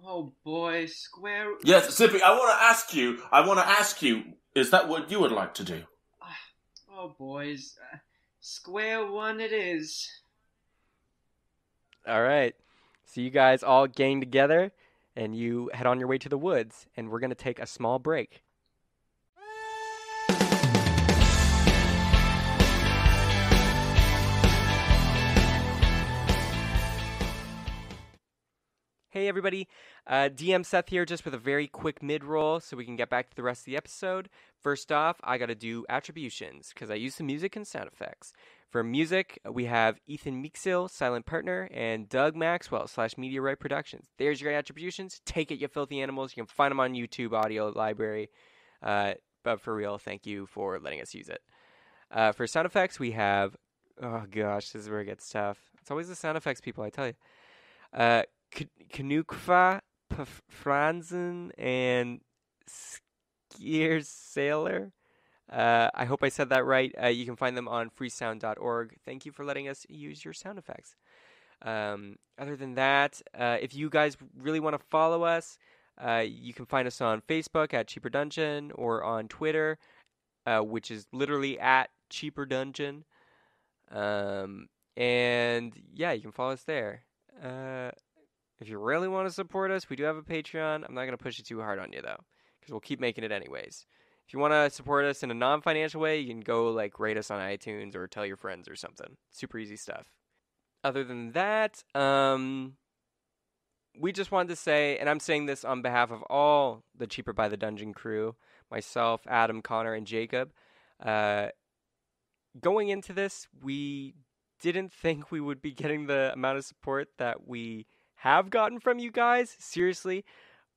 Oh boy, square. Yes, Zippy. I want to ask you. I want to ask you. Is that what you would like to do? Oh boys, uh, square one it is. All right. So you guys all gang together and you head on your way to the woods, and we're gonna take a small break. Hey everybody, uh, DM Seth here, just with a very quick mid roll so we can get back to the rest of the episode. First off, I gotta do attributions because I use some music and sound effects. For music, we have Ethan Meixsell, silent partner, and Doug Maxwell slash Right Productions. There's your attributions. Take it, you filthy animals. You can find them on YouTube Audio Library. Uh, but for real, thank you for letting us use it. Uh, for sound effects, we have. Oh gosh, this is where it gets tough. It's always the sound effects people, I tell you. Uh, K- Franzen, and Skiers Sailor. Uh, I hope I said that right. Uh, you can find them on freesound.org. Thank you for letting us use your sound effects. Um, other than that, uh, if you guys really want to follow us, uh, you can find us on Facebook at Cheaper Dungeon or on Twitter, uh, which is literally at Cheaper Dungeon. Um, and yeah, you can follow us there. If you really want to support us, we do have a Patreon. I'm not going to push it too hard on you though, because we'll keep making it anyways. If you want to support us in a non-financial way, you can go like rate us on iTunes or tell your friends or something. Super easy stuff. Other than that, um, we just wanted to say, and I'm saying this on behalf of all the Cheaper by the Dungeon crew, myself, Adam, Connor, and Jacob. Uh, going into this, we didn't <laughs> think we would be getting the amount of support that we have gotten from you guys. Seriously,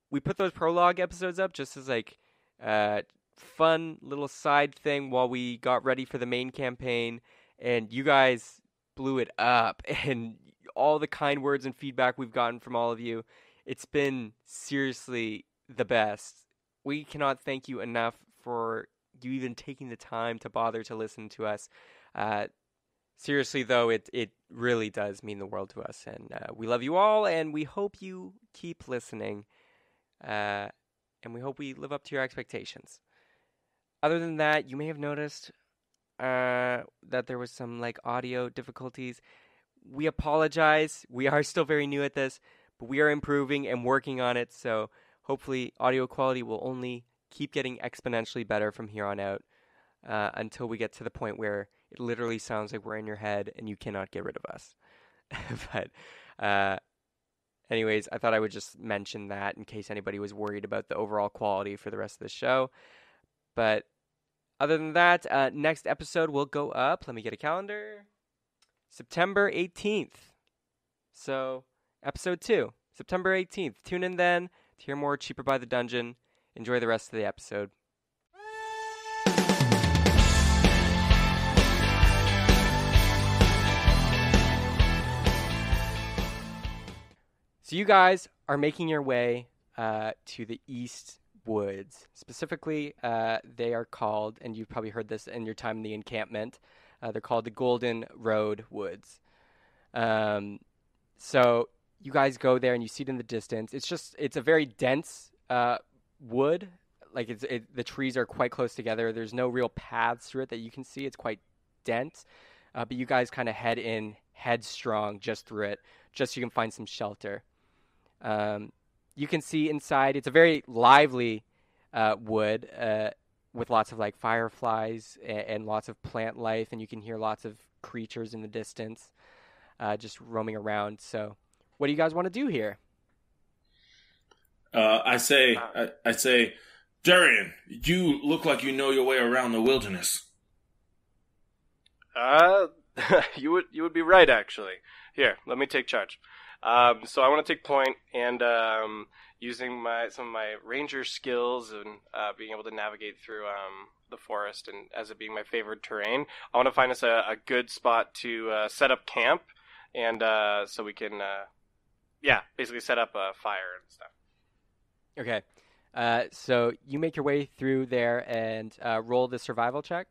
we put those prologue episodes up just as like uh, fun little side thing while we got ready for the main campaign, and you guys blew it up. <laughs> And all the kind words and feedback we've gotten from all of you, it's been seriously the best. We cannot thank you enough for you even taking the time to bother to listen to us. Uh, seriously, though, it it really does mean the world to us, and uh, we love you all, and we hope you keep listening, uh, and we hope we live up to your expectations. Other than that, you may have noticed uh, that there was some like audio difficulties. We apologize. We are still very new at this, but we are improving and working on it. So hopefully, audio quality will only keep getting exponentially better from here on out uh, until we get to the point where it literally sounds like we're in your head and you cannot get rid of us. <laughs> but, uh, anyways, I thought I would just mention that in case anybody was worried about the overall quality for the rest of the show. But other than that, uh, next episode will go up. Let me get a calendar. September 18th. So, episode two, September 18th. Tune in then to hear more Cheaper by the Dungeon. Enjoy the rest of the episode. So, you guys are making your way uh, to the East Woods. Specifically, uh, they are called, and you've probably heard this in your time in the encampment, uh, they're called the Golden Road Woods. Um, so, you guys go there and you see it in the distance. It's just, it's a very dense uh, wood. Like it's it, the trees are quite close together. There's no real paths through it that you can see. It's quite dense. Uh, but you guys kind of head in headstrong just through it, just so you can find some shelter. Um, you can see inside. It's a very lively uh, wood uh, with lots of like fireflies and, and, lots of plant life, and you can hear lots of creatures in the distance, uh, just roaming around. So, what do you guys want to do here? Uh, I say, I, I say, Darian, you look like you know your way around the wilderness. Uh, <laughs> you would you would be right actually. Here, let me take charge. Um, so I want to take point and um, using my some of my ranger skills and uh, being able to navigate through um, the forest and as it being my favorite terrain, I want to find us a, a good spot to uh, set up camp and uh, so we can, uh, yeah, basically set up a fire and stuff. Okay. Uh, so you make your way through there and uh, roll the survival check.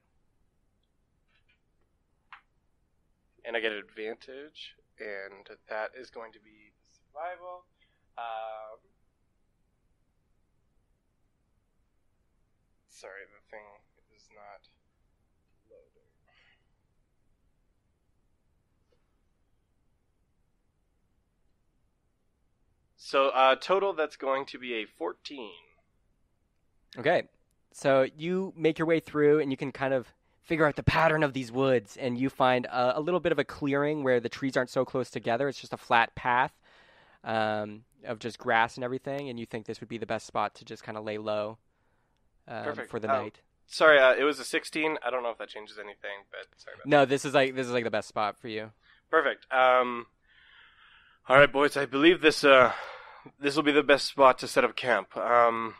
And I get an advantage, and that is going to be survival. Um, sorry, the thing is not loading. So uh, total, that's going to be a 14. Okay. So you make your way through and you can kind of figure out the pattern of these woods and you find a, a little bit of a clearing where the trees aren't so close together. It's just a flat path um, of just grass and everything. And you think this would be the best spot to just kind of lay low um, for the um, night. Sorry, uh, it was a 16. I don't know if that changes anything, but sorry about No, that. this is like this is like the best spot for you. Perfect. Um, all right, boys. I believe this uh, this will be the best spot to set up camp. Um,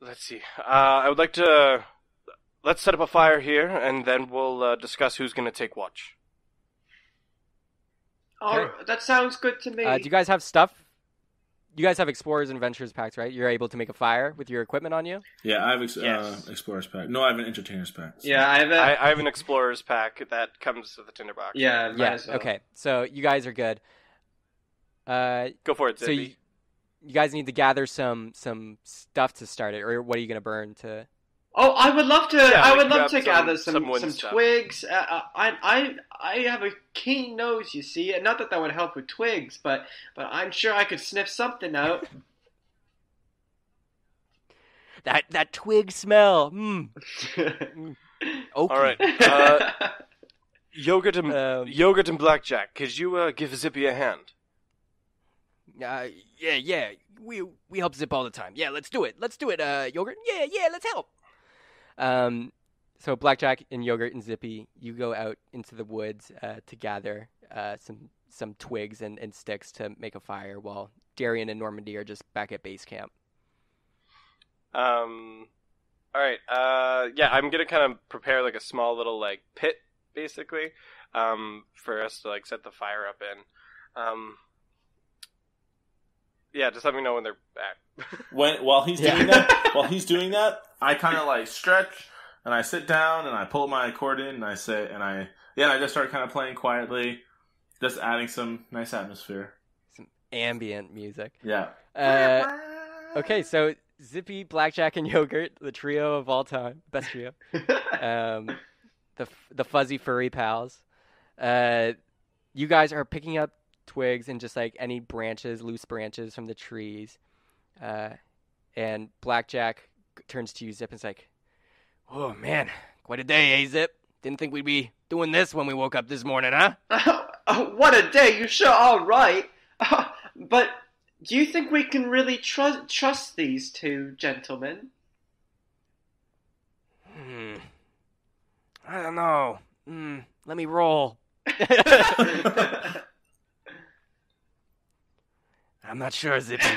let's see. Uh, I would like to let's set up a fire here, and then we'll uh, discuss who's going to take watch. Oh, that sounds good to me. Uh, do you guys have stuff? You guys have Explorers and Adventurers packs, right? You're able to make a fire with your equipment on you. Yeah, I have ex- Yes. uh, Explorer's pack. No, I have an Entertainer's pack. yeah, I have a. I, I have an explorer's pack that comes with a tinderbox. yeah, might Yeah. as well. Okay. So you guys are good. Uh, go for it, so Zippy. you, you guys need to gather some some stuff to start it, or what are you gonna burn to? Oh, I would love to. Yeah, I we would love to some- gather some some some, twigs. Uh, uh, I I I have a keen nose, you see, and not that that would help with twigs, but but I'm sure I could sniff something out. <laughs> That that twig smell. Mm. <laughs> Okay. All right. Uh, <laughs> yogurt and Um, yogurt and blackjack. Could you uh, give Zippy a hand? Uh, yeah, yeah. We we help Zip all the time. Yeah, let's do it. Let's do it. Uh, yogurt. Yeah, yeah. Let's help. Um, so Blackjack and Yogurt and Zippy, you go out into the woods uh, to gather uh, some some twigs and, and sticks to make a fire, while Darian and Normandy are just back at base camp. Um, all right. Uh, yeah, I'm gonna kind of prepare like a small little like pit, basically, um, for us to like set the fire up in. Um, yeah, just let me know when they're back. <laughs> When while he's Yeah. doing that, while he's doing that, I kind of like stretch and I sit down and I pull my accordion and I sit and I yeah, I just start kind of playing quietly, just adding some nice atmosphere. Some ambient music. Yeah. Uh, okay, so Zippy, Blackjack, and Yogurt, the trio of all time, best trio. <laughs> um, the the fuzzy furry pals. Uh, you guys are picking up twigs and just like any branches, loose branches from the trees. Uh, and Blackjack turns to you, Zip, and is like, "Oh man, quite a day, eh, Zip? Didn't think we'd be doing this when we woke up this morning, huh?" <laughs> Oh, what a day! You sure are right. <laughs> but do you think we can really trust trust these two gentlemen? Hmm. I don't know. Hmm. Let me roll. <laughs> I'm not sure, Zippy.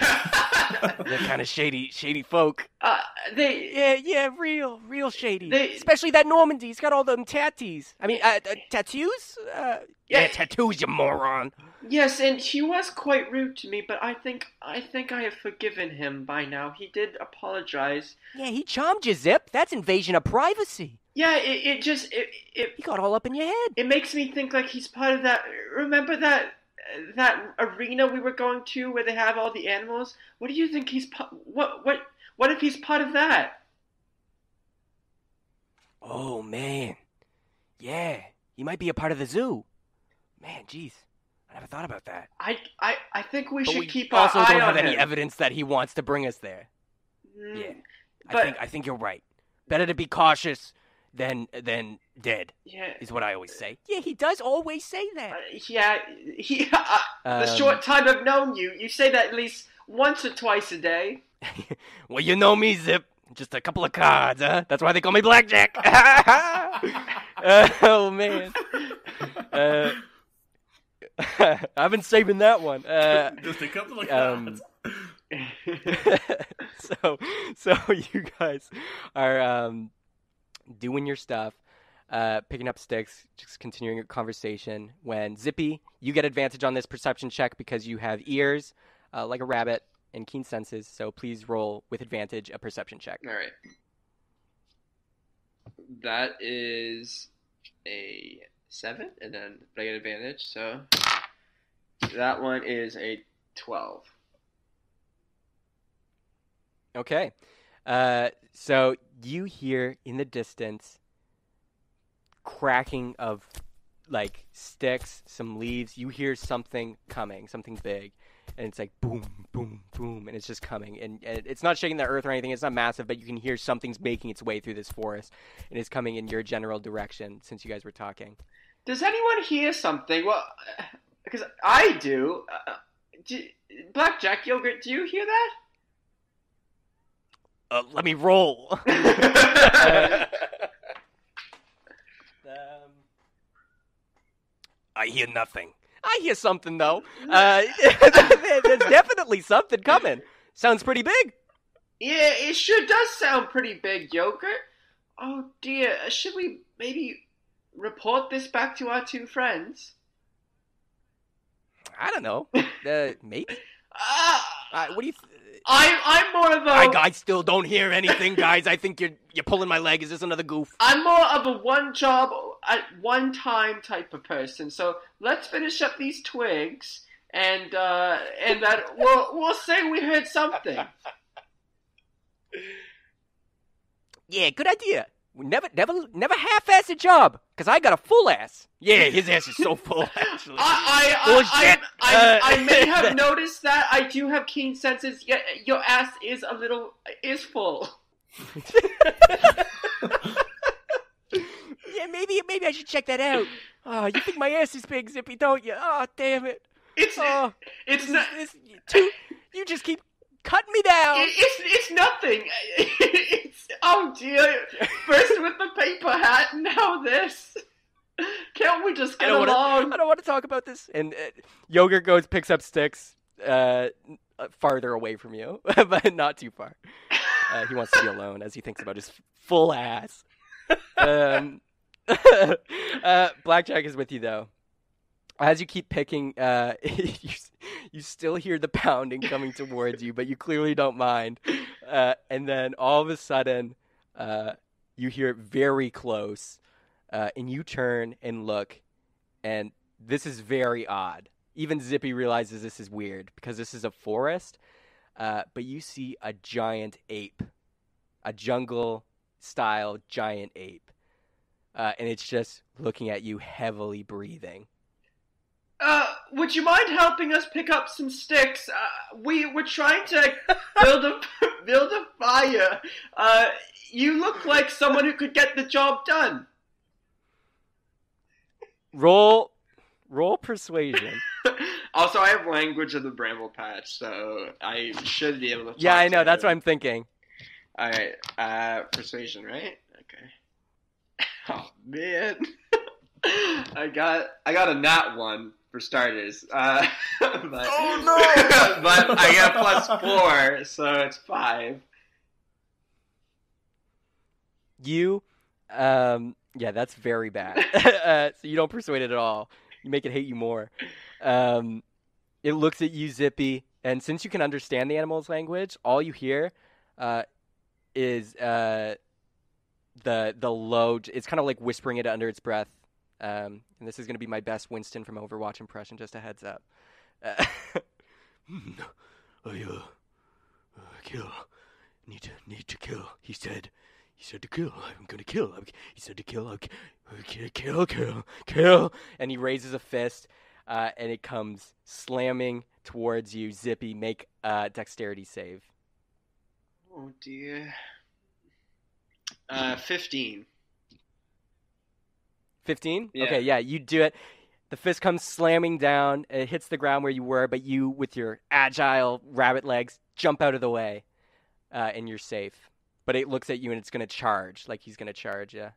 <laughs> They're kind of shady, shady folk. uh, they Yeah, yeah, real, real shady. They- Especially that Normandy. He's got all them tattoos. I mean, uh, uh, tattoos? Uh, yeah. Yeah. tattoos, you moron. yes, and he was quite rude to me, but I think I think I have forgiven him by now. He did apologize. Yeah, he charmed you, Zip. That's invasion of privacy. Yeah, it, it just it, it He got all up in your head. it makes me think like he's part of that. Remember that that arena we were going to where they have all the animals? What do you think he's what what what if he's part of that? Oh, man. Yeah, he might be a part of the zoo. Man, jeez. I never thought about that. I I, I think we But should we keep also our eye don't have any him. evidence that he wants to bring us there. Mm, Yeah. I think I think you're right. Better to be cautious than than dead yeah. is what I always say. Yeah, he does always say Uh, that. yeah, <laughs> he, uh, the Um, short time I've known you, you say that at least once or twice a day. <laughs> well, you know me, Zip. Just a couple of cards, huh? That's why they call me Blackjack. Uh, <laughs> oh man. Uh, I've been saving that one. Uh, Just a couple of um, cards. so so you guys are um, doing your stuff, uh, picking up sticks, just continuing a conversation. When Zippy, you get advantage on this perception check because you have ears uh, like a rabbit and keen senses. So please roll with advantage a perception check. All right. That is a seven, and then I get advantage. So that one is a twelve. Okay. Uh, so you hear in the distance cracking of like sticks, some leaves. You hear something coming, something big, and it's like boom, boom, boom, and it's just coming. And, and it's not shaking the earth or anything. It's not massive, but you can hear something's making its way through this forest, and it's coming in your general direction. Since you guys were talking, Does anyone hear something? Well, because I do. Uh, do. Blackjack yogurt, do you hear that? Uh, let me roll. that? <laughs> <laughs> um, I hear nothing. I hear something though. <laughs> Uh, <laughs> there's definitely something coming. Sounds pretty big. yeah, it sure does sound pretty big, yogurt. Oh dear, should we maybe report this back to our two friends? I don't know. <laughs> Uh, maybe. Uh, Uh, what do you? Th- I'm I'm more of a I, I still don't hear anything, guys. I think you're you're pulling my leg. Is this another goof? I'm more of a one job at one time type of person. So let's finish up these twigs, and uh, and that <laughs> we'll we'll say we heard something. Yeah, good idea. Never, never, never half-ass a job. Cause I got a full ass. Yeah, his ass is so full <laughs> actually. I I, I. I, I, Uh, I may <laughs> have noticed that. I do have keen senses. Yet your ass is a little is full. Yeah, maybe, maybe I should check that out. Oh, you think my ass is big, Zippy, don't you? Oh, damn it. It's Oh, it's not. is- this, two, you just keep cutting me down. It, it's it's nothing. <laughs> It's oh dear. First with the paper hat, now this. Can't we just get don't, along? wanna, I don't want to talk about this. And uh, Yogurt goes, picks up sticks uh, uh, farther away from you, <laughs> but not too far. Uh, he wants to be alone as he thinks about his full ass. Um, <laughs> uh, Blackjack is with you though. As you keep picking, uh, <laughs> you you still hear the pounding coming towards you, but you clearly don't mind. Uh, and then all of a sudden, uh, you hear it very close, uh, and you turn and look, and this is very odd. Even Zippy realizes this is weird because this is a forest, uh, but you see a giant ape, a jungle style giant ape, uh, and it's just looking at you, heavily breathing. Uh, would you mind helping us pick up some sticks? Uh, we we're trying to <laughs> build a <laughs> build a fire. Uh, you look like someone who could get the job done. Roll, roll persuasion. <laughs> also, I have language of the bramble patch, so I should be able to. yeah, I to know. That's him. what I'm thinking. All right, uh, persuasion, right? Okay. <laughs> Oh man, <laughs> I got I got a nat one for starters. Uh, <laughs> but, Oh, no! but I got plus four, so it's five. You, um, yeah, that's very bad. uh, so you don't persuade it at all. You make it hate you more. Um, it looks at you, Zippy, and since you can understand the animal's language, all you hear uh, is uh, the the low. It's kind of like whispering it under its breath. Um, and this is going to be my best Winston from Overwatch impression. Just a heads up. Uh, I, uh, uh, kill. Need to, need to kill. He said, he said to kill. I'm gonna kill. I'm, he said to kill. I'm, kill, kill, kill, kill. and he raises a fist, uh, and it comes slamming towards you. Zippy, make a dexterity save. Oh dear. Uh, fifteen. 15? Yeah. Okay, yeah, you do it. The fist comes slamming down. It hits the ground where you were, but you, with your agile rabbit legs, jump out of the way, uh, and you're safe. But it looks at you and it's going to charge, like he's going to charge you.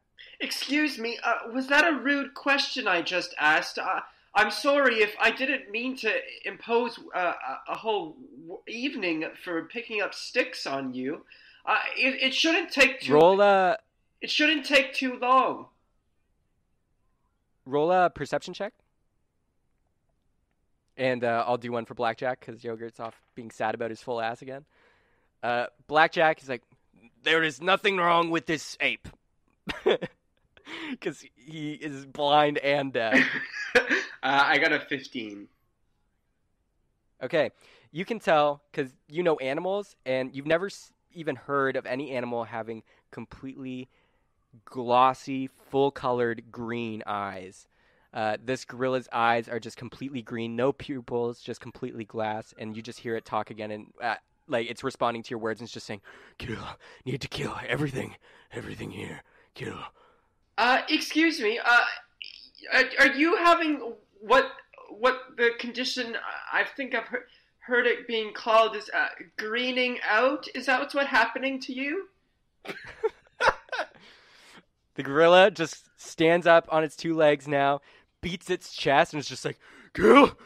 Excuse me, uh, was that a rude question I just asked? Uh, I'm sorry if I didn't mean to impose uh, a- a whole w- evening for picking up sticks on you. Uh, it, it shouldn't take too. Roll a It shouldn't take too long. roll a perception check, and uh, I'll do one for Blackjack because Yogurt's off being sad about his full ass again. Uh, Blackjack is like, there is nothing wrong with this ape, <laughs> because he is blind and deaf. <laughs> uh, I got a fifteen. Okay, you can tell because you know animals, and you've never s- even heard of any animal having completely glossy, full-colored green eyes. Uh, this gorilla's eyes are just completely green, no pupils, just completely glass, and you just hear it talk again, and uh, like it's responding to your words, and it's just saying, Kill. Need to kill everything. Everything here. Kill. Uh, excuse me. Uh, are, are you having what what the condition I think I've heard, heard it being called is uh, greening out? Is that what's what happening to you? <laughs> The gorilla just stands up on its two legs now, beats its chest, and is just like, Kill.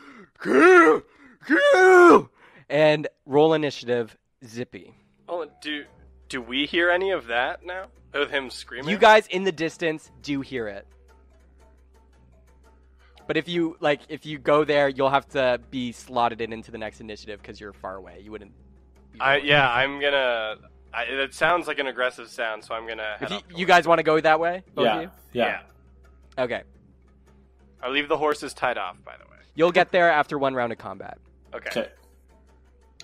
Kill. Kill. and roll initiative, Zippy. Oh, do do we hear any of that now? With him screaming? You guys in the distance do hear it. But if you like, if you go there, you'll have to be slotted in into the next initiative because you're far away. You wouldn't. I rolling. yeah, I'm gonna. I, it sounds like an aggressive sound, so I'm gonna. If you, you guys want to go that way, both of Yeah, you? yeah. Okay. I leave the horses tied off. By the way. You'll get there after one round of combat. Okay. Okay.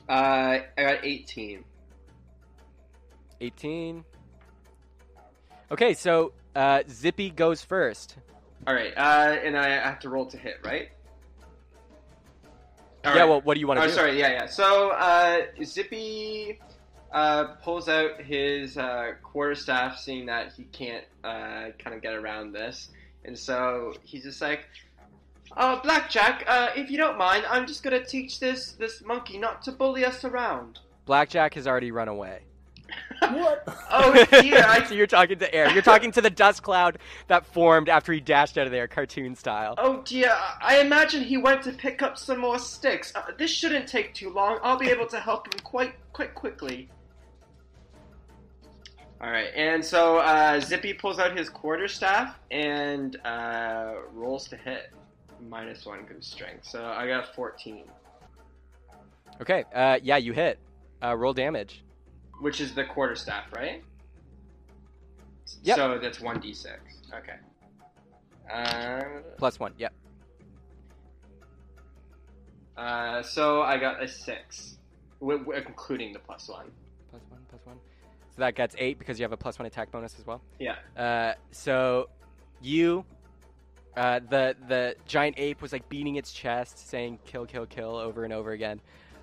Uh, I got eighteen. 18. Okay, so uh, Zippy goes first. All right. Uh, and I have to roll to hit, right? All yeah, right. well, what do you want to Oh, do? sorry. Yeah, yeah. So, uh, Zippy uh, pulls out his uh, quarterstaff, seeing that he can't uh, kind of get around this, and so he's just like, "Uh, Blackjack, uh, if you don't mind, I'm just gonna teach this this monkey not to bully us around." Blackjack has already run away. <laughs> Oh dear, <laughs> so I, you're talking to air. You're talking to the dust cloud that formed after he dashed out of there, cartoon style. oh dear. I imagine he went to pick up some more sticks. Uh, this shouldn't take too long. I'll be able to help him quite quite quickly. All right, and so uh, Zippy pulls out his quarterstaff and uh, rolls to hit. Minus one goes strength, so I got a fourteen, Okay. Uh, yeah, you hit. Uh, roll damage. Which is the quarterstaff, right? Yep. So that's one d six. Okay. Um, Plus one. Yep. Uh, so I got a six, w- w- including the plus one. Plus one. Plus one. So that gets eight because you have a plus one attack bonus as well. Yeah. Uh, so you, uh, the the giant ape was like beating its chest, saying "kill, kill, kill" over and over again.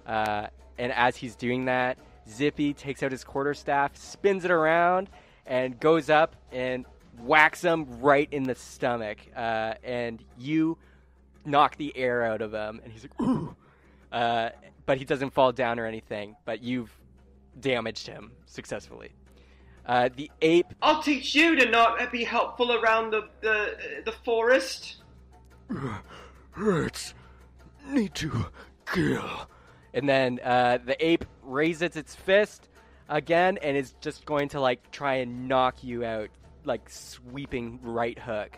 Uh, and as he's doing that, Zippy takes out his quarterstaff, spins it around, and goes up and whacks him right in the stomach. Uh, and you knock the air out of him, and he's like, "Ooh!" Uh, but he doesn't fall down or anything. But you've damaged him successfully. Uh, the ape I'll teach you to not be helpful around the the the forest. <sighs> Hurts. Need to kill. And then uh, the ape raises its fist again and is just going to like try and knock you out, like sweeping right hook.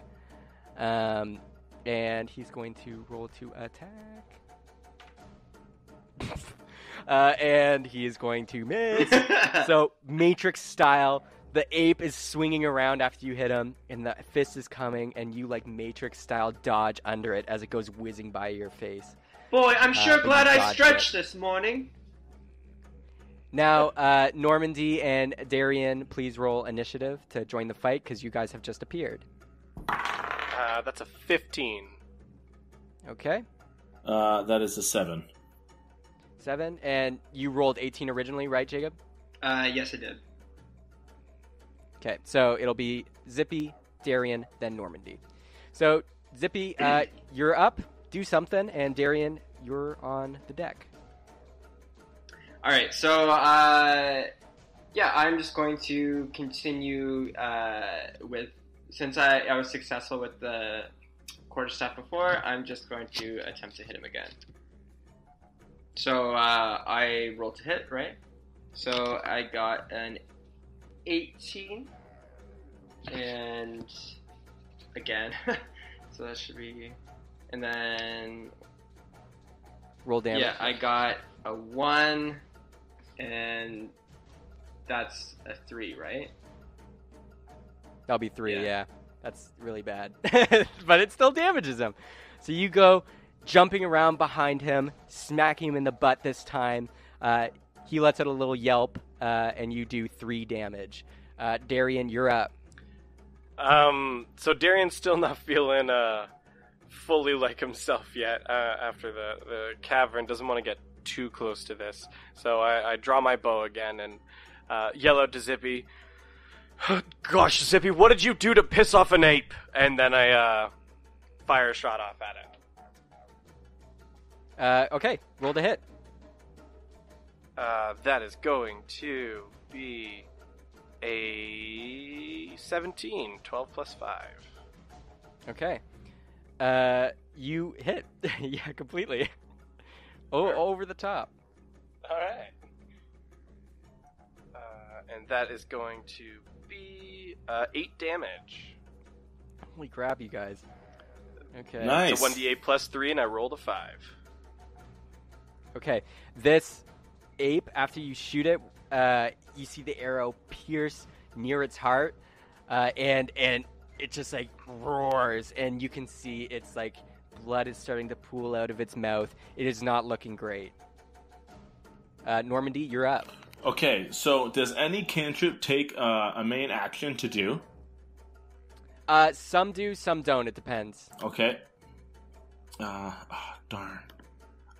Um, and he's going to roll to attack. <laughs> uh, and he is going to miss. <laughs> so Matrix style, the ape is swinging around after you hit him, and the fist is coming, and you like Matrix style dodge under it as it goes whizzing by your face. Boy, I'm sure but glad I stretched this morning. Now, uh, Normandy and Darian, please roll initiative to join the fight because you guys have just appeared. Uh, that's a 15. Okay, Uh, that is a seven. seven, and you rolled 18 originally, right, Jacob? Uh, yes, I did. Okay, so it'll be Zippy, Darian, then Normandy. So, Zippy, uh, <clears throat> you're up. Do something, and Darian, you're on the deck. All right, so uh, yeah, I'm just going to continue uh, with since I, I was successful with the quarter quarterstaff before. I'm just going to attempt to hit him again. So uh, I rolled to hit, right? So I got an 18, and again, <laughs> so that should be, and then Roll damage. yeah, I got a one, and that's a three, right? That'll be three, Yeah. yeah. That's really bad. <laughs> but it still damages him. So you go jumping around behind him, smacking him in the butt this time. Uh, he lets out a little yelp, uh, and you do three damage. Uh, Darian, you're up. Um, so Darian's still not feeling uh, fully like himself yet uh, after the, the cavern. Doesn't want to get too close to this. So I, I draw my bow again and uh, yell out to Zippy, <sighs> Gosh, Zippy, what did you do to piss off an ape? And then I uh, fire a shot off at it. Uh, okay, roll to hit. Uh, that is going to be a 17, 12 plus 5. Okay. Uh, you hit. <laughs> yeah, completely. Oh, over the top. All right. Uh, and that is going to be uh, 8 damage. Holy crap, you guys. Okay. Nice. So 1d8 plus 3, and I rolled a 5. Okay, this ape, after you shoot it, uh, you see the arrow pierce near its heart, uh, and and it just like roars, and you can see it's like blood is starting to pool out of its mouth. It is not looking great. Uh, Normandy, you're up. Okay, so does any cantrip take uh, a main action to do? Uh, some do, some don't. It depends. Okay. Uh, oh, darn.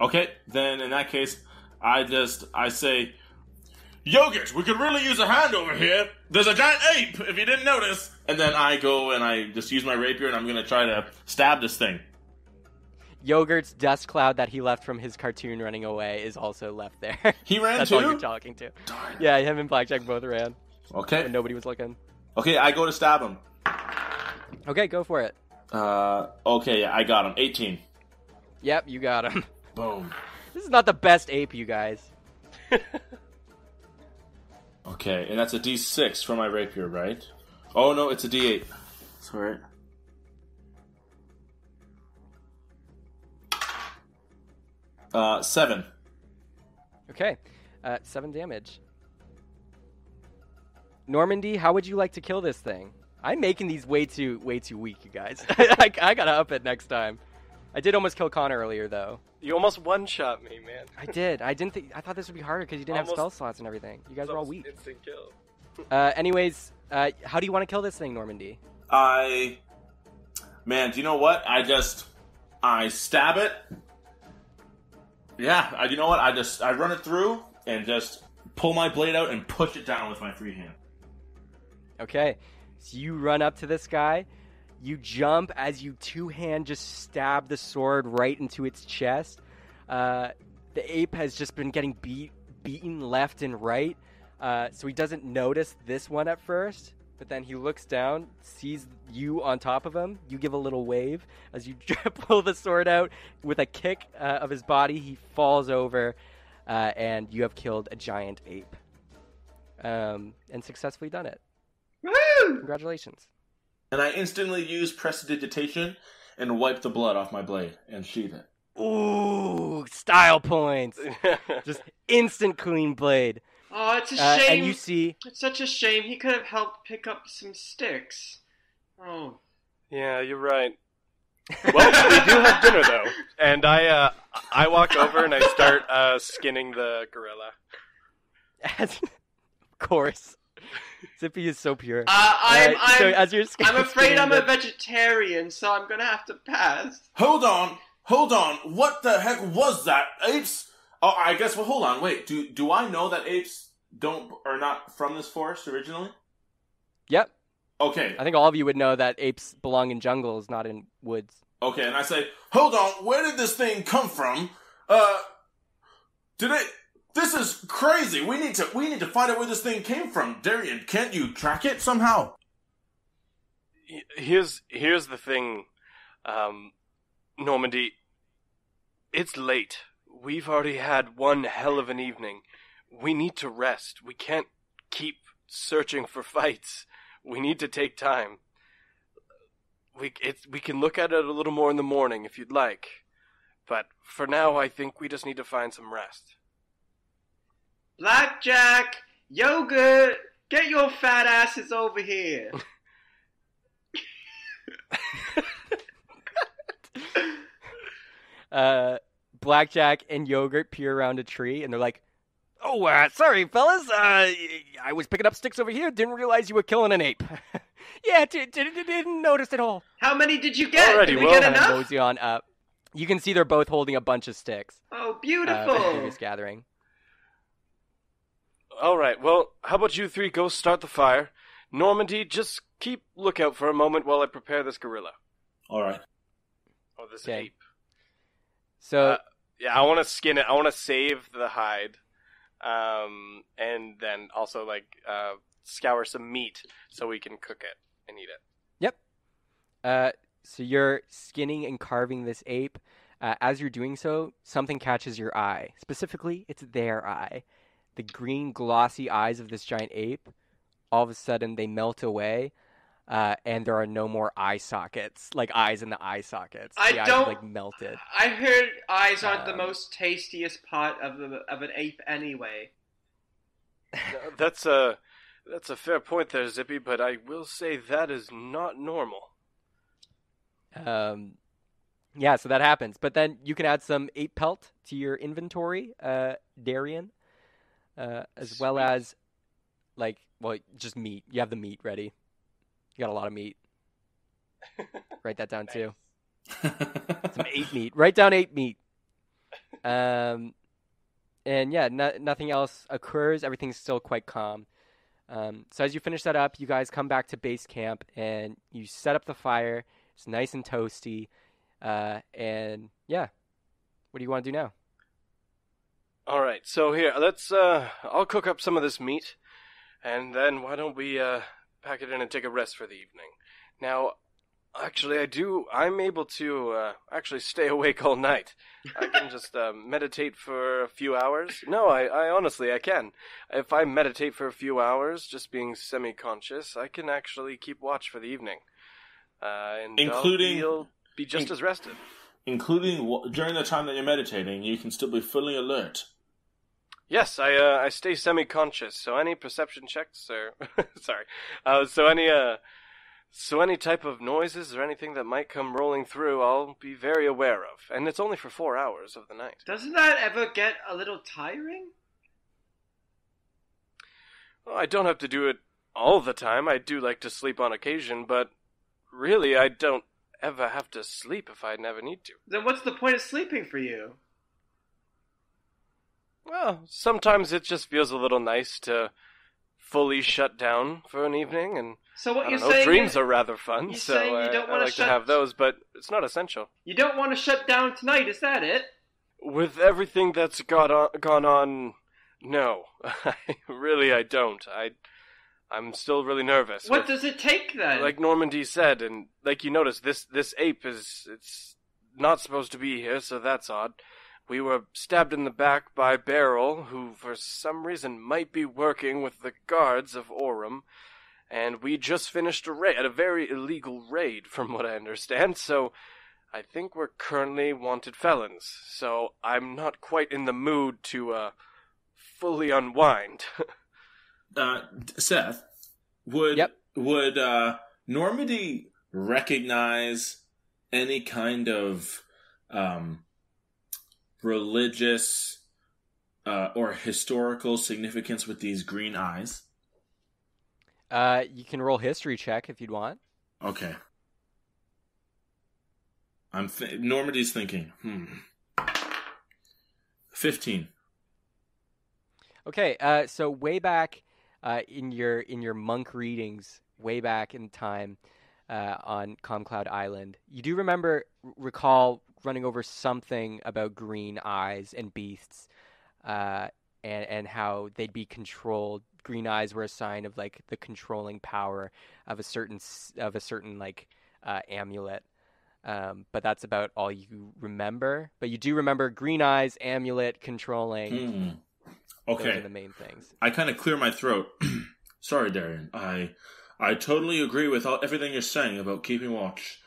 Okay, then in that case, I just I say, Yogurt, we could really use a hand over here. There's a giant ape, if you didn't notice. And then I go and I just use my rapier and I'm gonna try to stab this thing. Yogurt's dust cloud that he left from his cartoon running away is also left there. <laughs> He ran That's too. That's all you're talking to. Darn. Yeah, him and Blackjack both ran Okay. when nobody was looking. Okay, I go to stab him. Okay, go for it. Uh, okay, yeah, I got him. 18. Yep, you got him. Boom. This is not the best ape, you guys. <laughs> Okay, and that's a D6 for my rapier, right? Oh no, it's a D8. Sorry. Uh, seven. Okay, uh, seven damage. Normandy, how would you like to kill this thing? I'm making these way too way too weak, you guys. <laughs> I, I gotta up it next time. I did almost kill Connor earlier, though. You almost one shot me, man. I did. I didn't think. I thought this would be harder because you didn't have spell slots and everything. You guys were all weak. Instant kill. <laughs> Uh, anyways, uh, how do you want to kill this thing, Normandy? I. Man, do you know what? I just. I stab it. Yeah, I, you know what? I just. I run it through and just pull my blade out and push it down with my free hand. Okay, so you run up to this guy. You jump as you two hand just stab the sword right into its chest. Uh, the ape has just been getting beat, beaten left and right, uh, so he doesn't notice this one at first. But then he looks down, sees you on top of him. You give a little wave as you <laughs> pull the sword out with a kick uh, of his body. He falls over, uh, and you have killed a giant ape, um, and successfully done it. Woo! Congratulations. And I instantly use prestidigitation and wipe the blood off my blade and sheath it. Ooh, style points. <laughs> Just instant clean blade. Oh, it's a Uh, shame. and you see, It's such a shame. He could have helped pick up some sticks. Oh. yeah, you're right. <laughs> Well, we do have dinner though, and I uh, I walk over and I start uh, skinning the gorilla. as, <laughs> of course, Zippy is so pure. Uh, I'm, Uh, I'm, so as you're sk- I'm afraid I'm a vegetarian, so I'm gonna have to pass. Hold on, hold on. What the heck was that? Apes? Oh, I guess. Well, hold on. Wait. Do do I know that apes don't are not from this forest originally? Yep, Okay. I think all of you would know that apes belong in jungles, not in woods. Okay, and I say, hold on. Where did this thing come from? Uh, did it? This is crazy. We need to we need to find out where this thing came from. Darian, can't you track it somehow? Here's here's the thing, um, Normandy. It's late. We've already had one hell of an evening. We need to rest. We can't keep searching for <laughs> fights. We need to take time. We it's we can look at it a little more in the morning if you'd like, but for now, I think we just need to find some rest. Blackjack, yogurt, get your fat asses over here. <laughs> <laughs> Uh, Blackjack and Yogurt peer around a tree, and they're like, "Oh, uh, sorry, fellas. Uh, I was picking up sticks over here. Didn't realize you were killing an ape. <laughs> yeah, d- d- d- didn't notice at all." How many did you get? Alrighty, did we well- get enough? mosey on up. You can see they're both holding a bunch of sticks. Oh, Uh, from the beautiful. gathering. All right. Well, how about you three go start the fire? Normandy, just keep lookout for a moment while I prepare this gorilla All right. or this Okay. ape. So Uh, Yeah, I want to skin it. I want to save the hide, um, and then also like uh, scour some meat so we can cook it and eat it. Yep. Uh, so you're skinning and carving this ape. Uh, as you're doing so, something catches your eye. Specifically, it's their eye. The green, glossy eyes of this giant ape. All of a sudden, they melt away, uh, and there are no more eye sockets, like eyes in the eye sockets. I the don't- have, like melted. I heard eyes aren't the Um, most tastiest part of the, of an ape anyway. That's a that's a fair point there, Zippy. But I will say that is not normal. Um, yeah, so that happens. But then you can add some ape pelt to your inventory, uh, Darian, uh, as well as like well, just meat. You have the meat ready. You got a lot of meat. <laughs> Write that down too. <laughs> Some ape meat. Write down ape meat. Um, and yeah, no, nothing else occurs. Everything's still quite calm. Um, so as you finish that up, you guys come back to base camp and you set up the fire. It's nice and toasty. Uh, and yeah, what do you want to do now? All right, so here, let's. Uh, I'll cook up some of this meat, and then why don't we uh, pack it in and take a rest for the evening? Now, actually, I do. I'm able to uh, actually stay <laughs> awake all night. I can just uh, meditate for a few hours. No, I, I honestly I can. If I meditate for a few hours, just being semi-conscious, I can actually keep watch for the evening. Uh, and Including- you'll be just in- as rested. Including during the time that you're meditating, you can still be fully alert. Yes, I uh, I stay semi-conscious, so any perception checks or <laughs> sorry, uh, so any uh, so any type of noises or anything that might come rolling through, I'll be very aware of, and it's only for four hours of the night. Doesn't that ever get a little tiring? Well, I don't have to do it all the time. I do like to sleep on occasion, but really, I don't ever have to sleep if I never need to. Then what's the point of sleeping for you? Well, sometimes it just feels a little nice to fully shut down for an evening and So what I you're know. saying? Dreams is are rather fun, you're so you I, don't I like shut- to have those, but it's not essential. you don't want to shut down tonight. Is that it? With everything that's got on, gone on, no, <laughs> really, I don't. I, I'm still really nervous. What with- does it take then? like Normandy said, and like you noticed, this this ape is it's not supposed to be here, so that's odd. We were stabbed in the back by Beryl, who for some reason might be working with the guards of Orem, and we just finished a raid, a very illegal raid, from what I understand. <laughs> So I think we're currently wanted felons. So I'm not quite in the mood to uh, fully unwind. <laughs> Uh, Seth, would Yep. would uh, Normandy recognize any kind of um, religious uh, or historical significance with these green eyes? Uh, you can roll history check if you'd want. Okay. I'm th- Normandy's thinking. Hmm. Fifteen. Okay, uh, so way back uh, in your in your monk readings, way back in time uh, on Calm Island, you do remember recall running over something about green eyes and beasts, uh, and and how they'd be controlled. Green eyes were a sign of like the controlling power of a certain of a certain like uh, amulet. Um, but that's about all you remember. But you do remember green eyes, amulet, controlling. Those Okay. are the main things. I kind of clear my throat. <clears throat> Sorry, Darian. I I totally agree with all, everything you're saying about keeping watch.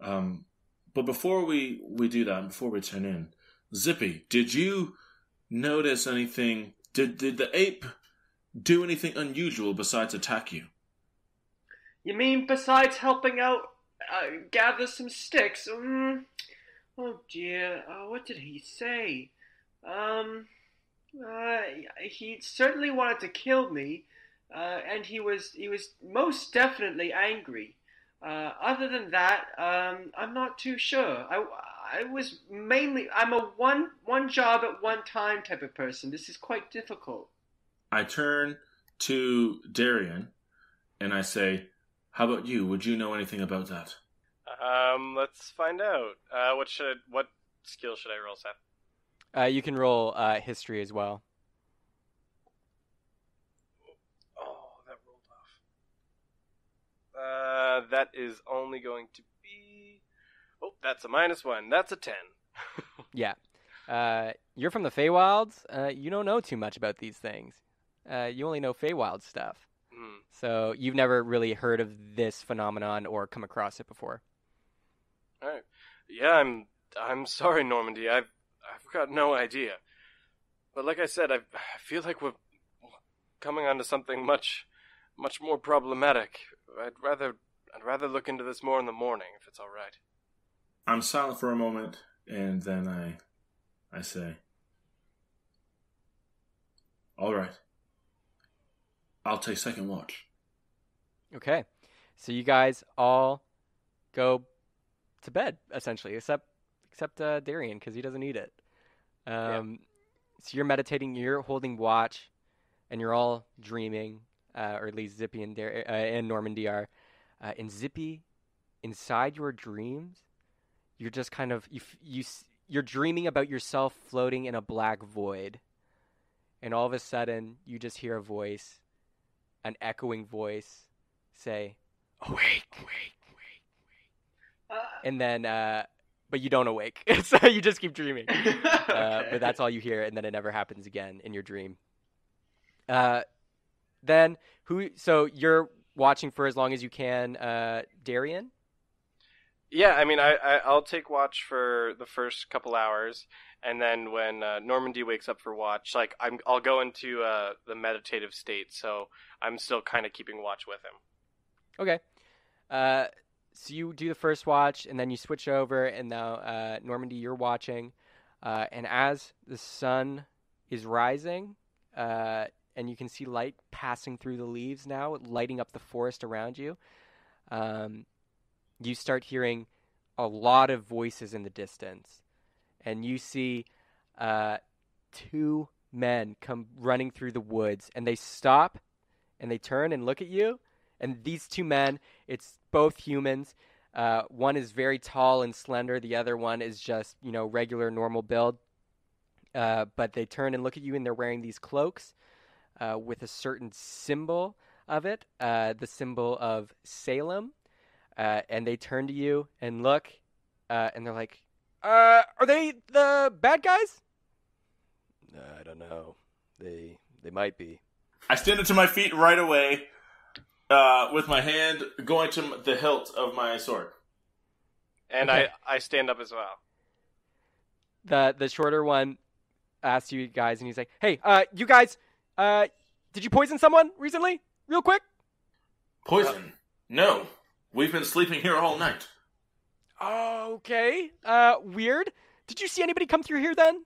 Um, but before we we do that, before we turn in, Zippy, did you notice anything? Did did the ape do anything unusual besides attack you? You mean besides helping out, uh, gather some sticks? Mm, oh dear, uh, what did he say? Um, uh, he certainly wanted to kill me, uh, and he was he was most definitely angry. Uh, other than that, um, I'm not too sure. I, I was mainly I'm a one one job at one time type of person. This is quite difficult. I turn to Darian and I say, "How about you? Would you know anything about that?" um, let's find out. Uh, what should what skill should I roll, Seth? Uh, you can roll uh, history as well. Oh, that rolled off. Uh, that is only going to be. Oh, that's a minus one. That's a ten. <laughs> Yeah. Uh, you're from the Feywilds. Uh, you don't know too much about these things. Uh, you only know Feywild stuff. Hmm. So you've never really heard of this phenomenon or come across it before. All right. Yeah, I'm. I'm sorry, Normandy. I've. I've got no idea. But like I said, I, I feel like we're coming onto something much, much more problematic. I'd rather. I'd rather look into this more in the morning, if it's all right. I'm silent for a moment, and then I, I say, "All right, I'll take second watch." Okay. So you guys all go to bed essentially, except except uh, Darian because he doesn't need it. Um, So you're meditating, you're holding watch, and you're all dreaming, uh, or at least Zippy and Dar- uh, and Normandy are. Uh, and Zippy, inside your dreams, you're just kind of you f- you s- you're dreaming about yourself floating in a black void, and all of a sudden you just hear a voice, an echoing voice, say, "Awake, awake, awake," Uh, and then uh, but you don't awake, <laughs> so you just keep dreaming. <laughs> Uh, but that's all you hear, and then it never happens again in your dream. Uh, then who? So you're watching for as long as you can, uh, Darian. Yeah, I mean, I, I I'll take watch for the first couple hours, and then when uh, Normandy wakes up for watch, like I'm, I'll go into uh, the meditative state, so I'm still kind of keeping watch with him. Okay. Uh, so you do the first watch, and then you switch over, and now uh, Normandy, you're watching, uh, and as the sun is rising, uh, and you can see light passing through the leaves now, lighting up the forest around you. Um, you start hearing a lot of voices in the distance, and you see uh, two men come running through the woods, and they stop, and they turn and look at you. And these two men, it's both humans. Uh, one is very tall and slender. The other one is just, you know, regular, normal build. Uh, but they turn and look at you, and they're wearing these cloaks uh, with a certain symbol of it, uh, the symbol of Salem. Uh, and they turn to you and look, uh, and they're like, uh, "Are they the bad guys?" I don't know. They they might be. I stand up to my feet right away, uh, with my hand going to the hilt of my sword. And Okay. I I stand up as well. the the shorter one asks you guys, and he's like, "Hey, uh, you guys, uh, did you poison someone recently? Real quick." Poison? No. We've been sleeping here all night. Okay. Uh, weird. Did you see anybody come through here then?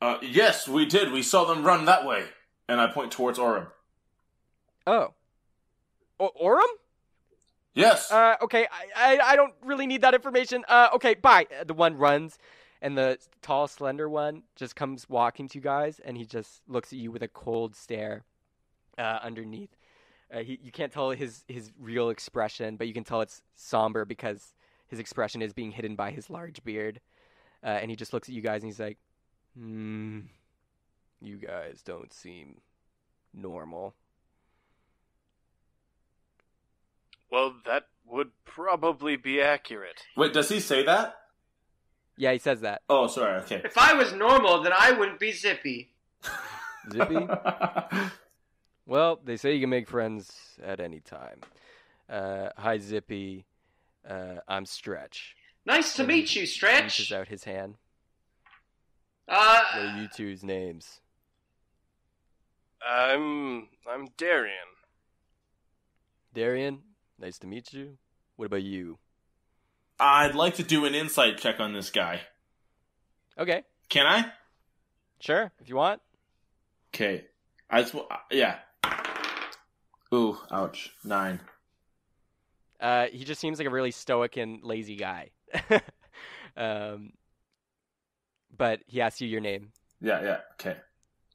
Uh, yes, we did. We saw them run that way. And I point towards Orem. Oh. O- Orem? Yes. Uh, okay. I, I I don't really need that information. Uh, okay. Bye. Uh, The one runs, and the tall, slender one just comes walking to you guys, and he just looks at you with a cold stare. Uh, underneath, uh, he you can't tell his his real expression, but you can tell it's somber because his expression is being hidden by his large beard. Uh, and he just looks at you guys, and he's like, Hmm. You guys don't seem normal. Well, that would probably be accurate. Wait, does he say that? "Yeah," he says that. Oh, sorry. Okay. if I was normal, then I wouldn't be Zippy. <laughs> Zippy? <laughs> Well, they say you can make friends at any time. Uh, hi, Zippy. Uh, I'm Stretch. Nice to meet you, Stretch. Reaches Stretch. out his hand. What Uh, are you two's names? I'm I'm Darian. Darian, nice to meet you. What about you? I'd like to do an insight check on this guy. Okay, Can I? sure, if you want. Okay. I just, yeah. Ooh, ouch. Nine. Uh, he just seems like a really stoic and lazy guy. <laughs> um, but he asks you your name. Yeah, yeah. Okay.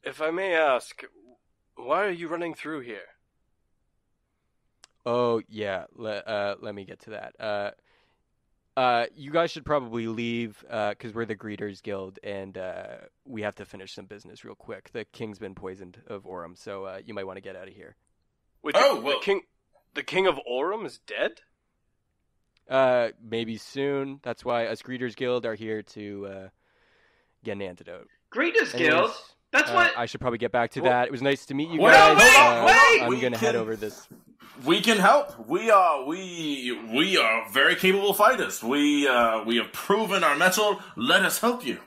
If I may ask, why are you running through here? Oh yeah, le- uh, let me get to that. Uh, uh, you guys should probably leave because we're the Greeters Guild, and uh, we have to finish some business real quick. The king's been poisoned of Orem, so uh, you might want to get out of here. Wait, Oh, the, well- the king, the king of Orem is dead. Uh, maybe soon. That's why us Greeters Guild are here to uh, get an antidote. Greeters Anyways, Guild. That's uh, what. I should probably get back to Well- that. It was nice to meet you Wait, guys. wait, uh, wait! I'm gonna head over this. We can help. We are we we are very capable fighters. We uh we have proven our mettle. Let us help you.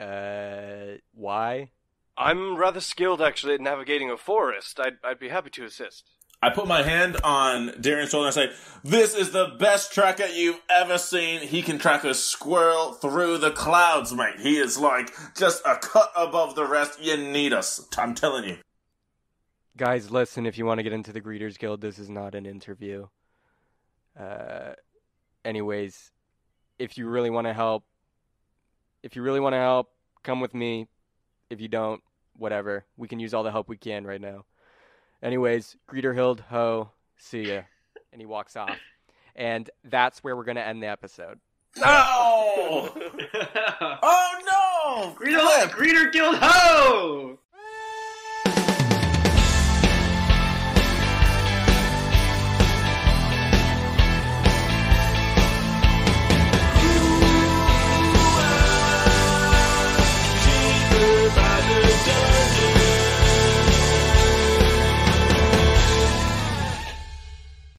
Uh, why? I'm rather skilled actually at navigating a forest. I'd I'd be happy to assist. I put my hand on Darian's shoulder and I say, "This is the best tracker you've ever seen. He can track a squirrel through the clouds, mate. He is like just a cut above the rest. You need us. I'm telling you." Guys, listen, if you want to get into the Greeters Guild, this is not an interview. Uh, anyways, if you really want to help, if you really want to help, come with me. If you don't, whatever. We can use all the help we can right now. Anyways, Greeter Guild, ho, see ya. <laughs> And he walks off. And that's where we're going to end the episode. No! <laughs> Oh no! Greeter, Greeter Guild Ho!